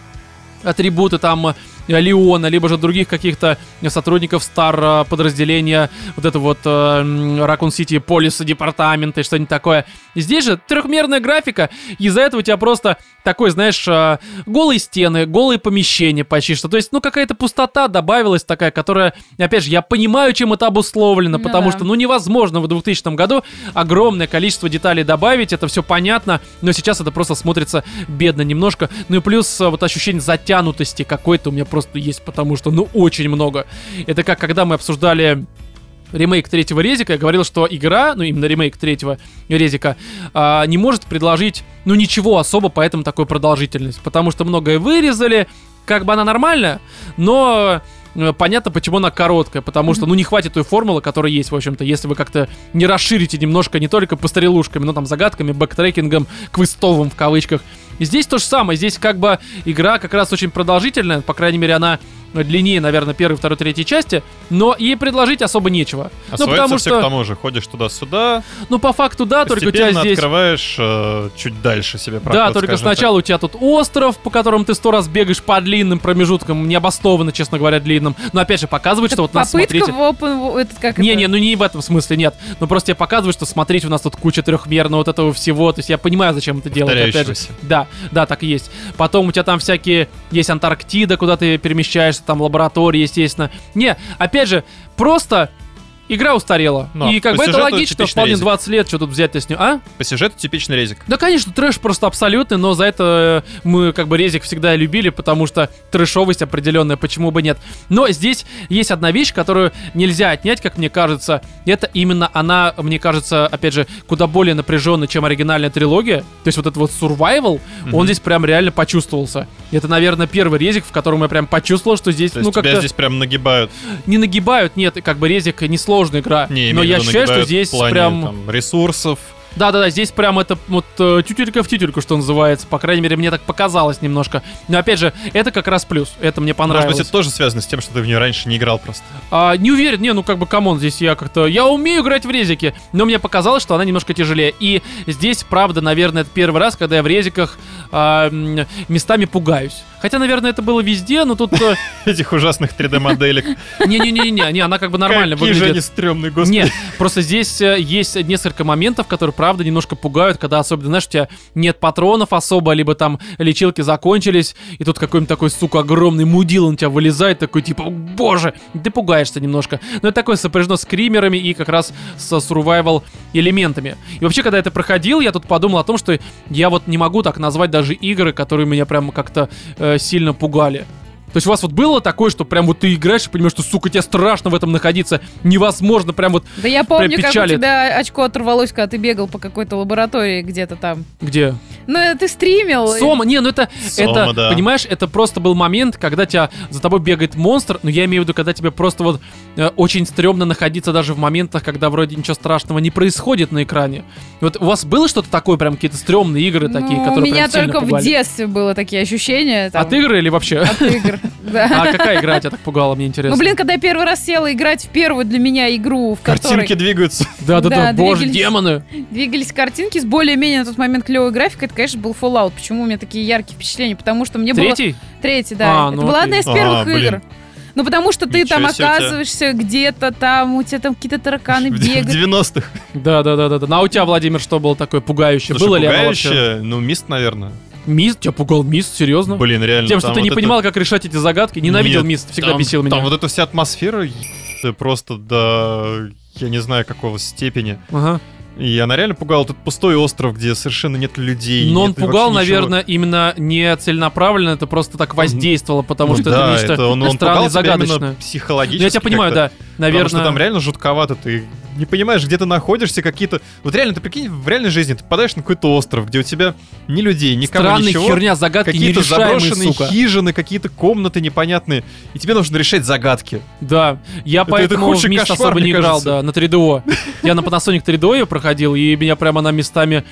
атрибуты там э, Леона, либо же других каких-то сотрудников стар э, подразделения, вот это вот Ракун Сити полиса департамента и что-нибудь такое. Здесь же трехмерная графика, из-за этого у тебя просто такой, знаешь, э, голые стены, голые помещения почти что. То есть, ну, какая-то пустота добавилась такая, которая, опять же, я понимаю, чем это обусловлено, Ну потому да. что, ну, невозможно в 2000 году огромное количество деталей добавить, это все понятно, но сейчас это просто смотрится бедно немножко. Ну и плюс э, вот ощущение затянутости какой-то у меня просто есть, потому что, ну, очень много. Это как когда мы обсуждали ремейк третьего резика, я говорил, что игра, ну именно ремейк третьего резика, а, не может предложить, ну ничего особо, поэтому такую продолжительность. Потому что многое вырезали, как бы она нормальная, но э, понятно, почему она короткая, потому что, ну, не хватит той формулы, которая есть, в общем-то, если вы как-то не расширите немножко не только по стрелушками, но там загадками, бэктрекингом, квестовым в кавычках. И здесь то же самое, здесь как бы игра как раз очень продолжительная, по крайней мере, она длиннее, наверное, первой, второй, третьей части, но ей предложить особо нечего. А ну, потому все что, к тому же. Ходишь туда-сюда, ну, по факту, да, только у тебя здесь... открываешь э, чуть дальше себе проход, Да, только скажем так. сначала у тебя тут остров, по которому ты сто раз бегаешь по длинным промежуткам, необоснованно, честно говоря, длинным. Но опять же, показывает, что вот нас смотрите. в open... Этот, как Не, это? не, ну не в этом смысле, нет. Ну просто тебе показывают, что смотрите, у нас тут куча трехмерного вот этого всего. То есть я понимаю, зачем это делать. Опять же. Да, да, так и есть. Потом у тебя там всякие есть Антарктида, куда ты перемещаешься, там лаборатории, естественно. Не, опять же, просто игра устарела. Ну, и как бы это логично, вполне резик. 20 лет, что тут взять-то с ним, а? По сюжету типичный резик. Да, конечно, трэш просто абсолютный, но за это э, мы как бы резик всегда любили, потому что трэшовость определенная, почему бы нет. Но здесь есть одна вещь, которую нельзя отнять, как мне кажется. Это именно она, мне кажется, опять же, куда более напряженная, чем оригинальная трилогия. То есть вот этот вот survival, он Мгм. здесь прям реально почувствовался. Это, наверное, первый резик, в котором я прям почувствовал, что здесь, То ну, как-то здесь прям нагибают. не нагибают. Нет, как бы резик несложная игра. Не, но я ощущаю, что здесь плане, прям... там, ресурсов. Да-да-да, здесь прям это вот э, тютелька в тютельку, что называется. По крайней мере, мне так показалось немножко. Но опять же, это как раз плюс. Это мне Может понравилось. быть, это тоже связано с тем, что ты в нее раньше не играл просто. А, не уверен, не, ну как бы, come on, здесь я как-то... Я умею играть в резики, но мне показалось, что она немножко тяжелее. И здесь, правда, наверное, это первый раз, когда я в резиках а, местами пугаюсь. Хотя, наверное, это было везде, но тут... э, [laughs] Этих ужасных 3D-моделек. Не-не-не, [laughs] не, она как бы нормально Какие же выглядит. они стрёмные, господи. Нет, просто здесь э, есть несколько моментов, которые, правда, немножко пугают, когда особенно, знаешь, у тебя нет патронов особо, либо там лечилки закончились, и тут какой-нибудь такой, сука, огромный мудил на тебя вылезает, такой типа, «О, боже, ты пугаешься немножко. Но это такое сопряжено с кримерами и как раз со survival элементами. И вообще, когда это проходил, я тут подумал о том, что я вот не могу так назвать даже игры, которые меня прям как-то э, сильно пугали. То есть у вас вот было такое, что прям вот ты играешь и понимаешь, что, сука, тебе страшно в этом находиться, невозможно, прям вот Да я помню, как у тебя очко оторвалось, когда ты бегал по какой-то лаборатории где-то там. где? Ну, это ты стримил. и- Сома, не, ну это, Сома, это, да. понимаешь, это просто был момент, когда тебя за тобой бегает монстр, но я имею в виду, когда тебе просто вот э, очень стрёмно находиться даже в моментах, когда вроде ничего страшного не происходит на экране. Вот у вас было что-то такое, прям какие-то стрёмные игры такие, Ну, которые У меня только в детстве было такие ощущения. там, От игры или вообще? От игр, да. А какая игра тебя так пугала, мне интересно? Ну, блин, когда я первый раз села играть в первую для меня игру, в которой Картинки двигаются. Да-да-да, да, боже, демоны. двигались картинки с более-менее на тот момент клевой графикой, это, конечно, был Fallout. Почему у меня такие яркие впечатления? Потому что мне было... Третий? Третий, да. А, это ну была одна из А, первых игр. Ну, потому что ты Ничего там тебя. оказываешься где-то там, у тебя там какие-то тараканы В бегают. [laughs] 90-х. Да-да-да-да. Ну а у тебя, Владимир, что было такое пугающее? Слушай, было ли оно вообще? пугающее, ну, мист, наверное. Мист? Тебя пугал мист? Серьезно? Блин, реально. Тем, что ты не вот это- понимал, как решать эти загадки. Ненавидел Нет, мист, всегда там- бесил меня. Там вот эта вся атмосфера еб- просто до... Я не знаю, какого степени. Ага. И она реально пугала. Тут пустой остров, где совершенно нет людей. Но он нет пугал, вообще ничего. наверное, именно не целенаправленно, это просто так воздействовало, потому что да, это нечто это он, он странное пугал загадочное. психологически. Ну, я тебя понимаю, да. Наверное. Потому что там реально жутковато, ты не понимаешь, где ты находишься, какие-то... Вот реально, ты прикинь, в реальной жизни ты попадаешь на какой-то остров, где у тебя ни людей, никого, Странная ничего. херня, загадки Какие-то заброшенные сука. хижины, какие-то комнаты непонятные, и тебе нужно решать загадки. Да, я Это- поэтому это в Мист кошмар, особо не играл, кажется. да, на 3DO. [laughs] Я на Panasonic 3DO ее проходил, и меня прямо она местами...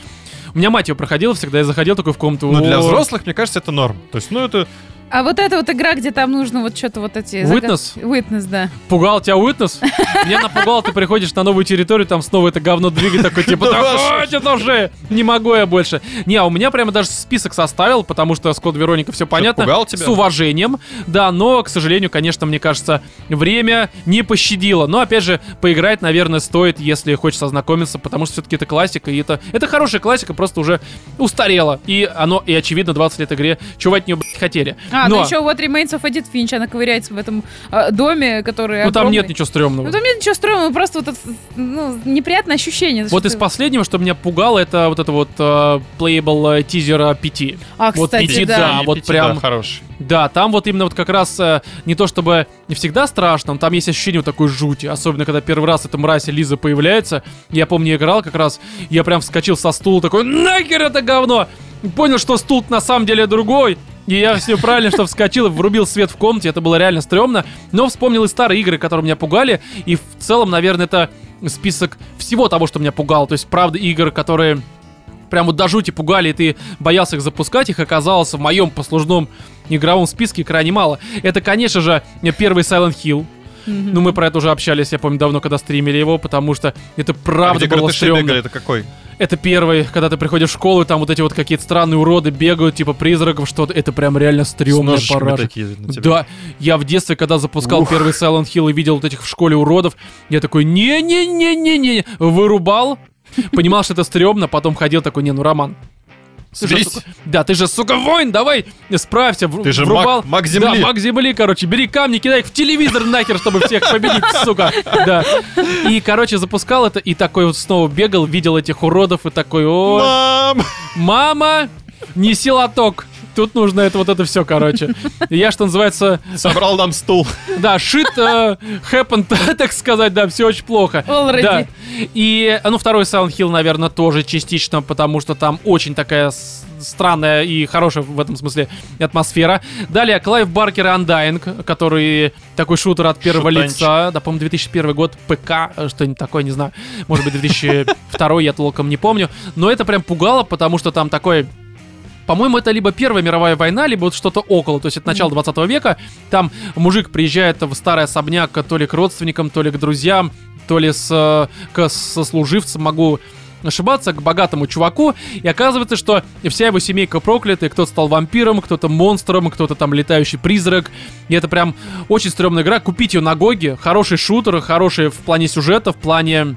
У меня мать ее проходила всегда, я заходил такой в комнату. Но для «О, взрослых, мне кажется, это норм. То есть, ну, это... А вот эта вот игра, где там нужно вот что-то вот эти... Witness? загад- Witness, да. Пугал тебя Уитнес? Меня напугал, ты приходишь на новую территорию, там снова это говно двигает, такой типа, Да хватит уже, не могу я больше. Не, а у меня прямо даже список составил, потому что с Код Вероника все понятно. пугал тебя? С уважением, да, но, к сожалению, конечно, мне кажется, время не пощадило. Но, опять же, поиграть, наверное, стоит, если хочется ознакомиться, потому что все-таки это классика, и это, это хорошая классика, просто уже устарела. И оно, и очевидно, 20 лет игре, чего от нее, блядь, хотели. А, но, ну еще вот Remains of Edith Finch, она ковыряется в этом а, доме, который ну там огромный. нет ничего стрёмного. Ну там нет ничего стрёмного, просто вот это, ну, неприятное ощущение. Вот из ты- последнего, что меня пугало, это вот это вот э, playable э, тизера 5. А, вот кстати, пяти, да. да. Вот пяти, прям- да, хороший. Да, там вот именно вот как раз э, не то чтобы не всегда страшно, но там есть ощущение вот такой жути. Особенно, когда первый раз эта мразь Лиза появляется. Я помню, играл как раз, я прям вскочил со стула такой, нахер это говно! Понял, что стул на самом деле другой. И я все правильно, что вскочил и врубил свет в комнате, это было реально стрёмно. Но вспомнил и старые игры, которые меня пугали. И в целом, наверное, это список всего того, что меня пугало. То есть, правда, игр, которые прям вот до жути пугали, и ты боялся их запускать, их оказалось в моем послужном игровом списке крайне мало. Это, конечно же, первый Silent Hill. Ну, мы про это уже общались, я помню, давно, когда стримили его, потому что это А правда где было стрёмно. бегали, это какой? Это первый, когда ты приходишь в школу, и там вот эти вот какие-то странные уроды бегают, типа призраков, что-то. Это прям реально С стрёмная ножичками параша. такие. Да, я в детстве, когда запускал Ух. первый Silent Hill и видел вот этих в школе уродов, я такой, не-не-не-не-не, вырубал, понимал, что это стрёмно, потом ходил такой, не, ну, Роман, ты же, сука, да, ты же, сука, воин, давай, справься, вру- Ты же врубал. маг- маг Да, земли. маг земли, короче, бери камни, кидай их в телевизор нахер, чтобы всех победить, [laughs] сука, да. И, короче, запускал это, и такой вот снова бегал, видел этих уродов, и такой, о, Мам! мама, неси лоток. Тут нужно это вот это все, короче. Я, что называется, Собрал нам стул. [laughs] да, shit э, happened, [laughs] так сказать, да, все очень плохо. Already. Да. И, ну, второй Silent Hill, наверное, тоже частично, потому что там очень такая странная и хорошая в этом смысле атмосфера. Далее Клайв Баркер и Undying, который такой шутер от первого Шутанчик. лица. Да, по-моему, 2001 год, ПК, э, что-нибудь такое, не знаю. Может быть, 2002, я толком не помню. Но это прям пугало, потому что там такой по-моему, это либо Первая мировая война, либо вот что-то около, то есть это начало 20 века. Там мужик приезжает в старый особняк то ли к родственникам, то ли к друзьям, то ли с, э, к сослуживцам, могу ошибаться, к богатому чуваку, и оказывается, что вся его семейка проклята, и кто-то стал вампиром, кто-то монстром, кто-то там летающий призрак, и это прям очень стрёмная игра, купить ее на Гоге, хороший шутер, хороший в плане сюжета, в плане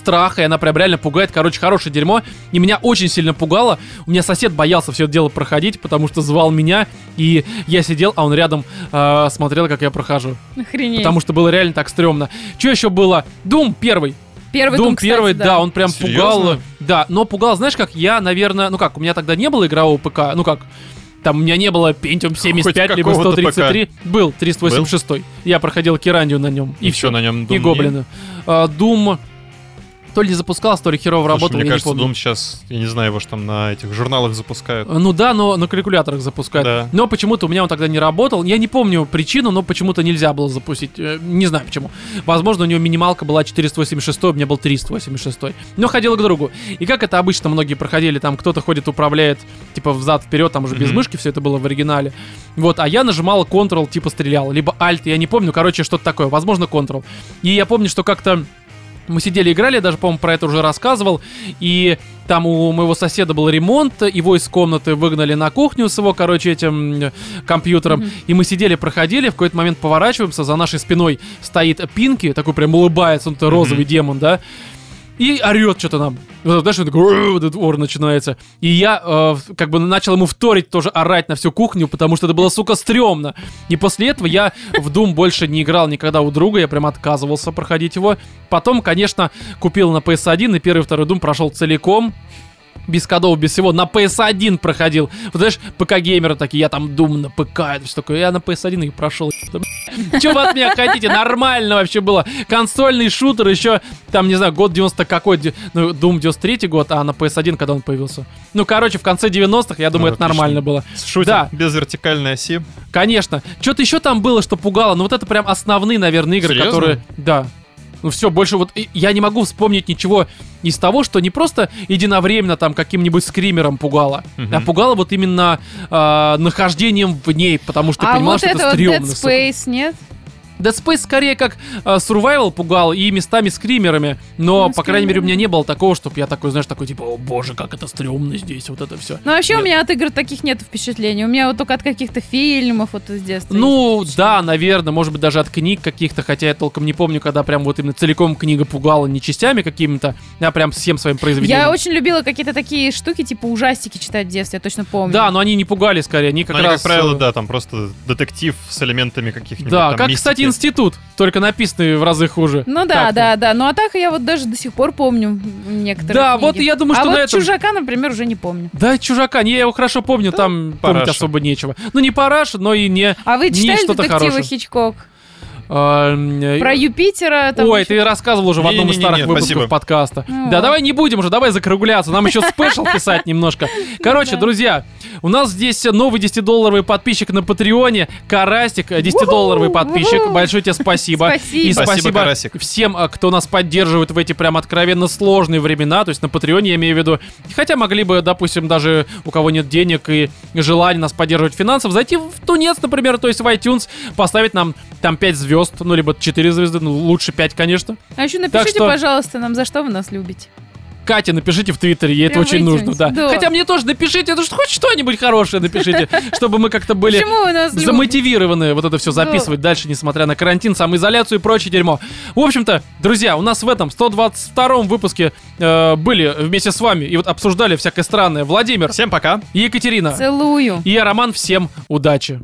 страха, и она прям реально пугает. Короче, хорошее дерьмо. И меня очень сильно пугало. У меня сосед боялся все это дело проходить, потому что звал меня, и я сидел, а он рядом э, смотрел, как я прохожу. Охренеть. Потому что было реально так стрёмно. Что еще было? Дум первый. Первый Doom Doom, кстати, первый, да. он прям Серьезно? пугал. Да, но пугал, знаешь, как я, наверное, ну как, у меня тогда не было игрового ПК, ну как, там у меня не было Pentium 75, либо какого-то 133. Был 386. Я проходил Кирандию на нем. И, И все. на нем И гоблины. А, Doom то ли запускался, то ли херово Слушай, работал, мне я кажется, не помню. Doom сейчас, я не знаю, его ж там на этих журналах запускают. Ну да, но на калькуляторах запускают. Да. Но почему-то у меня он тогда не работал. Я не помню причину, но почему-то нельзя было запустить. Э, Не знаю почему. Возможно, у него минималка была 486, у меня был 386. Но ходил к другу. И как это обычно многие проходили, там кто-то ходит, управляет, типа взад вперед, там уже без Мгм. мышки все это было в оригинале. Вот, а я нажимал Ctrl, типа стрелял, либо Alt, я не помню, короче, что-то такое, возможно, Ctrl. И я помню, что как-то мы сидели играли, я даже, по-моему, про это уже рассказывал, и там у моего соседа был ремонт, его из комнаты выгнали на кухню с его, короче, этим э, компьютером, Мгм. и мы сидели, проходили, в какой-то момент поворачиваемся, за нашей спиной стоит Пинки, такой прям улыбается, он-то розовый демон, да, и орет что-то нам. Вот, знаешь, вот этот ор начинается. И я э, как бы начал ему вторить тоже орать на всю кухню, потому что это было, сука, стрёмно. И после этого я в Doom больше не играл никогда у друга, я прям отказывался проходить его. Потом, конечно, купил на PS1 и первый и второй Doom прошел целиком. Без кодов, без всего, на PS1 проходил. Вот знаешь, ПК-геймеры такие, я там Doom на ПК, это что такое, я на PS1 и прошел. Что вы от меня хотите? Нормально вообще было. Консольный шутер еще, там, не знаю, год 90 какой, ну, Doom 93 год, а на PS1 когда он появился. Ну, короче, в конце 90-х, я думаю, Ну, это нормально было. Шутер Да. без вертикальной оси. Конечно. Что-то еще там было, что пугало, но вот это прям основные, наверное, игры, Серьезно? которые... Да. Ну все, больше вот я не могу вспомнить ничего из того, что не просто единовременно там каким-нибудь скримером пугало, Мгм. а пугало вот именно а, нахождением в ней, потому что ты а понимал, вот что это это вот стрёмно. Dead. Space, нет? Dead Space скорее как а, survival пугал и местами скримерами, но, Ну, по крайней мере, у меня не было такого, чтобы я такой, знаешь, такой типа, о боже, как это стрёмно здесь, вот это все. Ну, вообще, Нет. у меня от игр таких нет впечатлений. У меня вот только от каких-то фильмов вот из детства. Ну, да, наверное, может быть, даже от книг каких-то, хотя я толком не помню, когда прям вот именно целиком книга пугала, не частями какими-то, а прям всем своим произведением. Я очень любила какие-то такие штуки, типа ужастики читать в детстве, я точно помню. Да, но они не пугали скорее, они как Ну, они, раз... как правило, э, да, там просто детектив с элементами каких-нибудь Да, там как, мистики. кстати, институт, только написанный в разы хуже. Ну да, Так, да, да. Ну а так я вот даже до сих пор помню некоторые Да, книги. вот я думаю, что а на вот этом... чужака, например, уже не помню. Да, чужака, не, я его хорошо помню, там помнить параша. особо нечего. Ну, не параш, но и не... А вы Не читали что-то детективы хорошее. Хичкок? а, э, Про Юпитера? Там Ой, ещё- ты рассказывал уже в одном из старых выпусков спасибо. подкаста. Ну Да, вот. давай не будем уже, давай закругляться. Нам еще спешл [laughs] писать немножко. Короче, да. друзья, у нас здесь новый 10-долларовый подписчик на Патреоне. Карастик, 10-долларовый подписчик. Уху. Большое тебе спасибо. Спасибо. И Спасибо, спасибо Карасик. всем, а, кто нас поддерживает в эти прям откровенно сложные времена. То есть на Патреоне я имею в виду. Хотя могли бы, допустим, даже у кого нет денег и желания нас поддерживать финансово, зайти в Тунец, например, то есть в iTunes, поставить нам там 5 звезд, ну либо 4 звезды, ну лучше 5, конечно. А еще напишите, что- пожалуйста, нам, за что вы нас любите. Кате напишите в Твиттере, ей это очень нужно, да. да. Хотя мне тоже напишите, ну что хоть что-нибудь хорошее напишите, [laughs] чтобы мы как-то были замотивированы вот это все записывать дальше, несмотря на карантин, самоизоляцию и прочее дерьмо. В общем-то, друзья, у нас в этом 122-м выпуске э, были вместе с вами и вот обсуждали всякое странное Владимир Всем пока. и Екатерина. Целую. И я, Роман, всем удачи.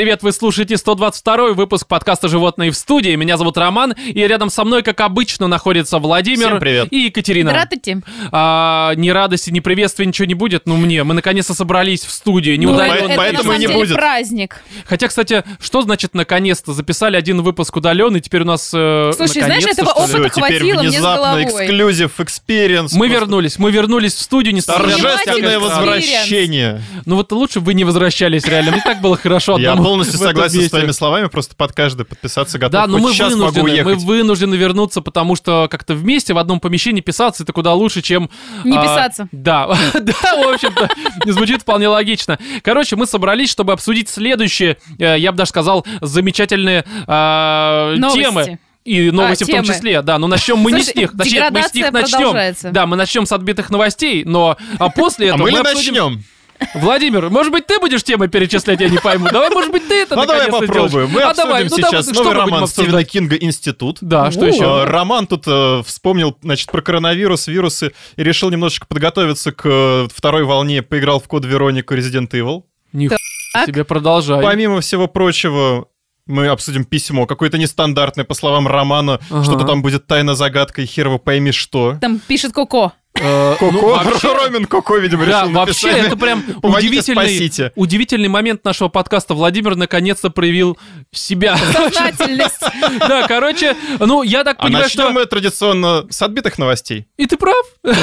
Привет, вы слушаете 122 выпуск подкаста «Животные в студии». Меня зовут Роман, и рядом со мной, как обычно, находится Владимир Всем привет. и Екатерина. Здравствуйте. А, ни радости, ни приветствия, ничего не будет. Ну, мне, мы наконец-то собрались в студии. Не Ну, удаленно. это поэтому на и не будет. праздник. Хотя, кстати, что значит наконец-то? Записали один выпуск удаленный, теперь у нас... э, Слушай, знаешь, этого опыта теперь хватило мне с внезапно головой. эксклюзив, experience. Мы просто вернулись, мы вернулись в студию, не Торжественное возвращение. Ну вот лучше бы вы не возвращались, реально. Мне так было хорошо одному полностью [laughs] согласен с твоими словами, просто под каждый подписаться готов. Да, но Хоть мы сейчас могу вынуждены, мы вынуждены вернуться, потому что как-то вместе в одном помещении писаться это куда лучше, чем... Не а, писаться. Да, [laughs] да, в общем-то, звучит вполне логично. Короче, мы собрались, чтобы обсудить следующие, э, я бы даже сказал, замечательные а, темы. И новости А, в том числе, да. Но начнем мы не с Слушай, них. Точнее, мы с них начнем. Да, мы начнем с отбитых новостей, но а после А этого мы ли обсудим- начнем? Владимир, может быть, ты будешь темы перечислять, я не пойму. Давай, может быть, ты это [laughs] Ну давай попробуем. Мы А обсудим давай, ну сейчас что новый роман? Стивена Кинга «Институт». Да, что еще? Роман тут э, вспомнил, значит, про коронавирус, вирусы и решил немножечко подготовиться к э, второй волне. Поиграл в код Веронику Resident Evil. Нихуя себе, продолжай. Помимо всего прочего, мы обсудим письмо, какое-то нестандартное, по словам Романа, Ага. что-то там будет тайна загадкой, хер его пойми что. Там пишет Коко. Э, ну, Коко, вообще- [laughs] Ромин Коко, видимо, Да, решил вообще написать. это прям удивительный, спасите. удивительный момент нашего подкаста. Владимир наконец-то проявил себя. Сознательность. [laughs] Да, короче, ну я так А понимаю, начнем что... мы традиционно с отбитых новостей. И ты прав. [laughs]